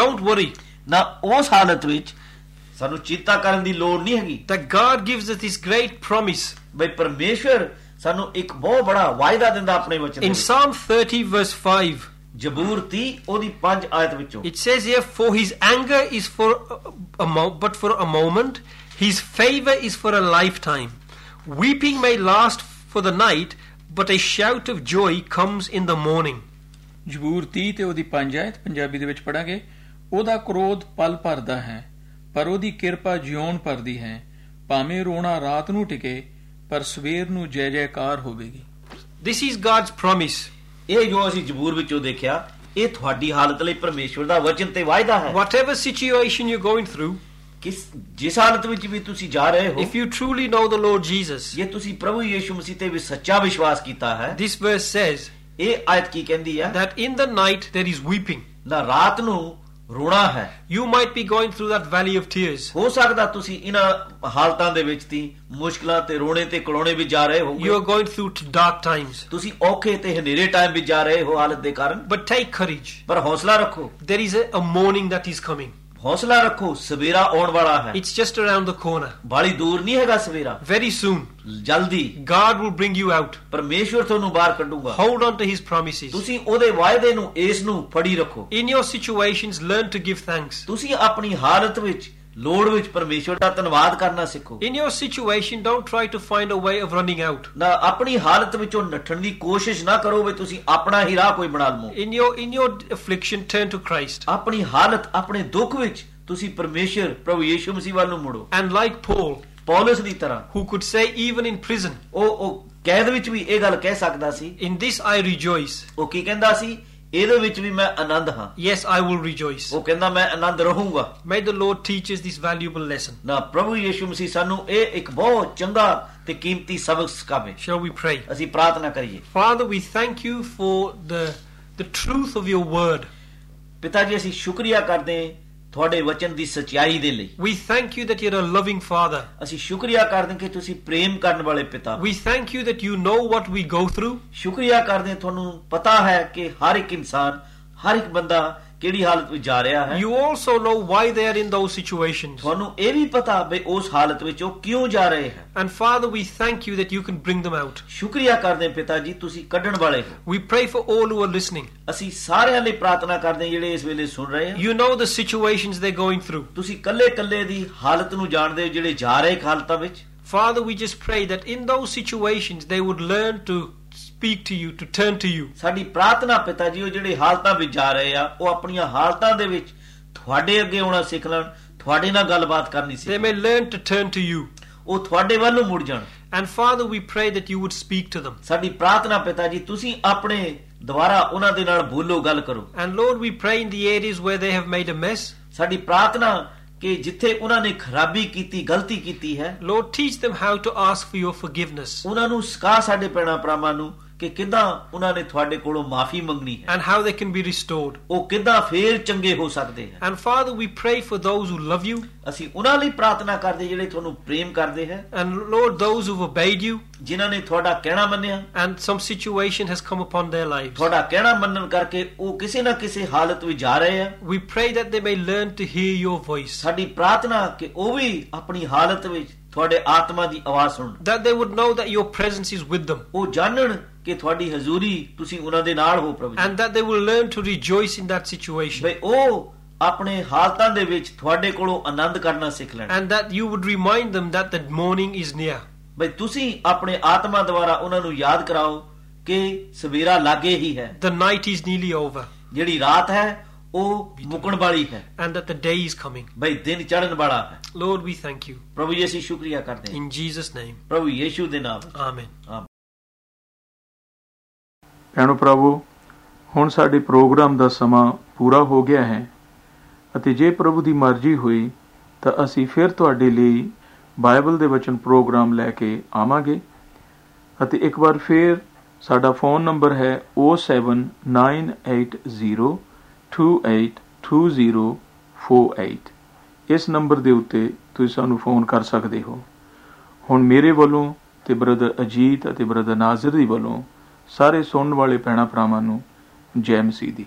don't worry, ਨਾ ਉਸ ਹਾਲਤ ਵਿੱਚ ਸਾਨੂੰ ਚਿੰਤਾ ਕਰਨ ਦੀ ਲੋੜ ਨਹੀਂ ਹੈਗੀ that God gives us this great promise. ਬਈ ਪਰਮੇਸ਼ਰ ਸਾਨੂੰ ਇੱਕ ਬਹੁਤ ਬੜਾ ਵਾਅਦਾ ਦਿੰਦਾ ਆਪਣੇ ਵਚਨ ਦੇ In ਵਿੱਚ। Psalm 30, verse 5, ਜਬੂਰ 30 ਉਹਦੀ 5 ਆਇਤ ਵਿੱਚੋਂ it says here, For his anger is for a, a mo- but for a moment, his favor is for a lifetime. Weeping may last for the night, but a shout of joy comes in the morning. ਜ਼ਬੂਰ 30 ਤੇ ਉਹਦੀ 5 ਆਇਤ ਪੰਜਾਬੀ ਦੇ ਵਿੱਚ ਪੜਾਂਗੇ ਉਹਦਾ ਕ੍ਰੋਧ ਪਲ ਭਰਦਾ ਹੈ ਪਰ ਉਹਦੀ ਕਿਰਪਾ ਜਿਉਣ ਭਰਦੀ ਹੈ ਭਾਵੇਂ ਰੋਣਾ ਰਾਤ ਨੂੰ ਟਿਕੇ ਪਰ ਸਵੇਰ ਨੂੰ ਜੈ ਜੈਕਾਰ ਹੋਵੇਗੀ This is God's promise. ਇਹ ਜੋ ਅਸੀਂ ਜਬੂਰ ਵਿੱਚੋਂ ਦੇਖਿਆ ਇਹ ਤੁਹਾਡੀ ਹਾਲਤ ਲਈ ਪਰਮੇਸ਼ਰ ਦਾ ਵਚਨ ਤੇ ਵਾਅਦਾ ਹੈ Whatever situation you're going through, ਕਿਸ ਜਿਸ ਹਾਲਤ ਵਿੱਚ ਵੀ ਤੁਸੀਂ ਜਾ ਰਹੇ ਹੋ if you truly know the Lord Jesus, ਜੇ ਤੁਸੀਂ ਪ੍ਰਭੂ ਯੀਸ਼ੂ ਮਸੀਹ ਤੇ ਵੀ ਸੱਚਾ ਵਿਸ਼ਵਾਸ ਕੀਤਾ ਹੈ this verse says ਇਹ ਆਇਤ ਕੀ ਕਹਿੰਦੀ ਹੈ that in the night there is weeping. ਨਾ ਰਾਤ ਨੂੰ ਰੋਣਾ ਹੈ You might be going through that valley of tears. ਹੋ ਸਕਦਾ ਤੁਸੀਂ ਇਹਨਾਂ ਹਾਲਤਾਂ ਦੇ ਵਿੱਚ ਦੀ ਮੁਸ਼ਕਲਾਂ ਤੇ ਰੋਣੇ ਤੇ ਕਲੋਣੇ ਵਿੱਚ ਜਾ ਰਹੇ ਹੋਗੇ are going through t- dark times. ਤੁਸੀਂ ਔਖੇ ਤੇ ਹਨੇਰੇ ਟਾਈਮ ਵਿੱਚ ਜਾ ਰਹੇ ਹੋ ਹਾਲਤ ਦੇ ਕਾਰਨ But take courage. ਪਰ ਹੌਸਲਾ ਰੱਖੋ is a, a morning that is coming. ਹੌਸਲਾ ਰੱਖੋ ਸਵੇਰਾ ਆਉਣ ਵਾਲਾ ਹੈ It's just around the corner. ਬਾਲੀ ਦੂਰ ਨਹੀਂ ਹੈਗਾ ਸਵੇਰਾ Very soon, ਜਲਦੀ God will bring you out. ਪਰਮੇਸ਼ਵਰ ਤੁਹਾਨੂੰ ਬਾਹਰ ਕੱਢੂਗਾ Hold on to His promises. ਤੁਸੀਂ ਉਹਦੇ ਵਾਅਦੇ ਨੂੰ ਇਸ ਨੂੰ ਫੜੀ ਰੱਖੋ In your situations, learn to give thanks. ਤੁਸੀਂ ਆਪਣੀ ਹਾਲਤ ਵਿੱਚ ਲੋੜ ਵਿੱਚ ਪਰਮੇਸ਼ਵਰ ਦਾ ਧੰਨਵਾਦ ਕਰਨਾ ਸਿੱਖੋ In your situation, don't try to find a way of running out. ਨਾ ਆਪਣੀ ਹਾਲਤ ਵਿੱਚੋਂ ਨੱਠਣ ਦੀ ਕੋਸ਼ਿਸ਼ ਨਾ ਕਰੋ ਵੀ ਤੁਸੀਂ ਆਪਣਾ ਹੀ ਰਾਹ ਕੋਈ ਬਣਾ ਲਵੋ In your in your affliction, turn to Christ. ਆਪਣੀ ਹਾਲਤ ਆਪਣੇ ਦੁੱਖ ਵਿੱਚ ਤੁਸੀਂ ਪਰਮੇਸ਼ਰ ਪ੍ਰਭੂ ਯੀਸ਼ੂ ਮਸੀਹ ਵੱਲ ਨੂੰ ਮੁੜੋ And like Paul, ਪੌਲਸ ਦੀ ਤਰ੍ਹਾਂ who could say even in prison, ਉਹ ਉਹ ਕੈਦ ਵਿੱਚ ਵੀ ਇਹ ਗੱਲ ਕਹਿ ਸਕਦਾ ਸੀ In this I rejoice. ਉਹ ਕੀ ਕਹਿੰਦਾ ਸੀ ਇਹਦੇ ਵਿੱਚ ਵੀ ਮੈਂ ਆਨੰਦ ਹਾਂ Yes, I will rejoice. ਉਹ ਕਹਿੰਦਾ ਮੈਂ ਆਨੰਦ ਰਹੂੰਗਾ May the Lord teach us this valuable lesson. ਨਾ ਪ੍ਰਭੂ ਯੀਸ਼ੂ ਮਸੀਹ ਸਾਨੂੰ ਇਹ ਇੱਕ ਬਹੁਤ ਚੰਗਾ ਤੇ ਕੀਮਤੀ ਸਬਕ ਸਿਖਾਵੇ Shall we pray? ਅਸੀਂ ਪ੍ਰਾਰਥਨਾ ਕਰੀਏ Father, we thank you for the the truth of your word. ਪਿਤਾ ਜੀ ਅਸੀਂ ਸ਼ੁਕਰੀਆ ਕਰਦੇ ਹਾਂ ਤੁਹਾਡੇ ਵਚਨ ਦੀ ਸਚਾਈ ਦੇ ਲਈ We thank you that you're a loving Father. ਅਸੀਂ ਸ਼ੁਕਰੀਆ ਕਰਦੇ ਹਾਂ ਕਿ ਤੁਸੀਂ ਪ੍ਰੇਮ ਕਰਨ ਵਾਲੇ ਪਿਤਾ। We thank you that you know what we go through. ਸ਼ੁਕਰੀਆ ਕਰਦੇ ਹਾਂ ਤੁਹਾਨੂੰ ਪਤਾ ਹੈ ਕਿ ਹਰ ਇੱਕ ਇਨਸਾਨ ਹਰ ਇੱਕ ਬੰਦਾ ਕਿਹੜੀ ਹਾਲਤ ਵਿੱਚ ਜਾ ਰਿਹਾ ਹੈ You also know why they are in those situations. ਤੁਹਾਨੂੰ ਇਹ ਵੀ ਪਤਾ ਵੀ ਉਸ ਹਾਲਤ ਵਿੱਚ ਉਹ ਕਿਉਂ ਜਾ ਰਹੇ ਹਨ And Father, we thank you that you can bring them out. ਸ਼ੁਕਰੀਆ ਕਰਦੇ ਹਾਂ ਪਿਤਾ ਜੀ ਤੁਸੀਂ ਕੱਢਣ ਵਾਲੇ ਹੋ We pray for all who are listening. ਅਸੀਂ ਸਾਰਿਆਂ ਲਈ ਪ੍ਰਾਰਥਨਾ ਕਰਦੇ ਹਾਂ ਜਿਹੜੇ ਇਸ ਵੇਲੇ ਸੁਣ ਰਹੇ ਹਨ You know the situations they're going through. ਤੁਸੀਂ ਕੱਲੇ ਕੱਲੇ ਦੀ ਹਾਲਤ ਨੂੰ ਜਾਣਦੇ ਹੋ ਜਿਹੜੇ ਜਾ ਰਹੇ ਹਾਲਤਾਂ ਵਿੱਚ Father, we just pray that in those situations they would learn to speak to you, to turn to you. ਸਾਡੀ ਪ੍ਰਾਰਥਨਾ ਪਿਤਾ ਜੀ ਉਹ ਜਿਹੜੇ ਹਾਲਤਾਂ ਵਿੱਚ ਜਾ ਰਹੇ ਆ ਉਹ ਆਪਣੀਆਂ ਹਾਲਤਾਂ ਦੇ ਵਿੱਚ ਤੁਹਾਡੇ ਅੱਗੇ ਆਉਣਾ ਸਿੱਖ ਲੈਣ ਤੁਹਾਡੇ ਨਾਲ ਗੱਲਬਾਤ ਕਰਨੀ They Sikh may learn to turn to you. ਉਹ ਤੁਹਾਡੇ ਵੱਲ ਨੂੰ ਮੁੜ ਜਾਣ And Father, we pray that you would speak to them. ਸਾਡੀ ਪ੍ਰਾਰਥਨਾ ਪਿਤਾ ਜੀ ਤੁਸੀਂ ਆਪਣੇ ਦੁਆਰਾ ਉਹਨਾਂ ਦੇ ਨਾਲ ਬੋਲੋ ਗੱਲ ਕਰੋ And Lord, we pray in the areas where they have made a mess. ਸਾਡੀ ਪ੍ਰਾਰਥਨਾ ਕਿ ਜਿੱਥੇ ਉਹਨਾਂ ਨੇ ਖਰਾਬੀ ਕੀਤੀ ਗਲਤੀ ਕੀਤੀ ਹੈ Lord, teach them how to ask for your forgiveness ਉਹਨਾਂ ਨੂੰ ਸਿਖਾ ਸਾਡੇ ਪੈਣਾ ਪ੍ਰਾਮਾਂ ਨੂੰ ਕਿ ਕਿੱਦਾਂ ਉਹਨਾਂ ਨੇ ਤੁਹਾਡੇ ਕੋਲੋਂ ਮਾਫੀ ਮੰਗਣੀ ਹੈ and how they can be restored. ਉਹ ਕਿੱਦਾਂ ਫੇਰ ਚੰਗੇ ਹੋ ਸਕਦੇ ਹਨ And Father, we pray for those who love you ਅਸੀਂ ਉਹਨਾਂ ਲਈ ਪ੍ਰਾਰਥਨਾ ਕਰਦੇ ਜਿਹੜੇ ਤੁਹਾਨੂੰ ਪ੍ਰੇਮ ਕਰਦੇ ਹੈ and Lord, those who've obeyed you ਜਿਨ੍ਹਾਂ ਨੇ ਤੁਹਾਡਾ ਕਹਿਣਾ ਮੰਨਿਆ and some situation has come upon their lives. ਤੁਹਾਡਾ ਕਹਿਣਾ ਮੰਨਣ ਕਰਕੇ ਉਹ ਕਿਸੇ ਨਾ ਕਿਸੇ ਹਾਲਤ ਵਿੱਚ ਜਾ ਰਹੇ ਆ We pray that they may learn to hear your voice, ਸਾਡੀ ਪ੍ਰਾਰਥਨਾ ਕਿ ਉਹ ਵੀ ਆਪਣੀ ਹਾਲਤ ਵਿੱਚ ਤੁਹਾਡੇ ਆਤਮਾ ਦੀ ਆਵਾਜ਼ ਸੁਣਨ that they would know that your presence is with them, ਉਹ ਜਾਣਨ ਕਿ ਤੁਹਾਡੀ ਹਜ਼ੂਰੀ ਤੁਸੀਂ ਉਹਨਾਂ ਦੇ ਨਾਲ ਹੋ ਪ੍ਰਭੂ ਜੀ and that they will learn to rejoice in that situation, ਬਈ ਉਹ ਆਪਣੇ ਹਾਲਤਾਂ ਦੇ ਵਿੱਚ ਤੁਹਾਡੇ ਕੋਲੋਂ ਆਨੰਦ ਕਰਨਾ ਸਿੱਖ ਲੈਣ and that you would remind them that the morning is near. ਬਈ ਤੁਸੀਂ ਆਪਣੇ ਆਤਮਾ ਦੁਆਰਾ ਉਹਨਾਂ ਨੂੰ ਯਾਦ ਕਰਾਓ ਕਿ ਸਵੇਰਾ ਲਾਗੇ ਹੀ ਹੈ The night is nearly over, ਜਿਹੜੀ ਰਾਤ ਹੈ ਉਹ ਮੁਕਣ ਵਾਲੀ ਹੈ and that the day is coming. ਬਈ ਦਿਨ ਚੜਨ ਵਾਲਾ ਹੈ Lord, we thank you. ਪ੍ਰਭੂ ਜੀ ਅਸੀਂ ਸ਼ੁਕਰੀਆ ਕਰਦੇ ਹਾਂ In Jesus' name, ਪ੍ਰਭੂ ਯੀਸ਼ੂ ਦੇ ਨਾਮ ਵਿੱਚ। Amen. ਆਮੀਨ ਭੈਣੋ ਪ੍ਰਭੂ, ਹੁਣ ਸਾਡੇ ਪ੍ਰੋਗਰਾਮ ਦਾ ਸਮਾਂ ਪੂਰਾ ਹੋ ਗਿਆ ਹੈ ਅਤੇ ਜੇ ਪ੍ਰਭੂ ਦੀ ਮਰਜ਼ੀ ਹੋਈ, ਤਾਂ ਅਸੀਂ ਫਿਰ ਤੁਹਾਡੇ ਲਈ ਬਾਈਬਲ ਦੇ ਵਚਨ ਪ੍ਰੋਗਰਾਮ ਲੈ ਕੇ ਆਵਾਂਗੇ। ਅਤੇ ਇੱਕ ਵਾਰ ਫਿਰ ਸਾਡਾ ਫੋਨ ਨੰਬਰ ਹੈ 07980282048 ਇਸ ਨੰਬਰ ਦੇ ਉੱਤੇ ਤੁਸੀਂ ਸਾਨੂੰ ਫੋਨ ਕਰ ਸਕਦੇ ਹੋ। ਹੁਣ ਮੇਰੇ ਵੱਲੋਂ ਤੇ ਬ੍ਰਦਰ ਅਜੀਤ ਅਤੇ ਬ੍ਰਦਰ ਨਾਜ਼ਰ ਦੀ ਵੱਲੋਂ ਸਾਰੇ ਸੁਣਨ ਵਾਲੇ ਭੈਣਾਂ ਭਰਾਵਾਂ ਨੂੰ ਜੈ ਮਸੀਹ ਦੀ।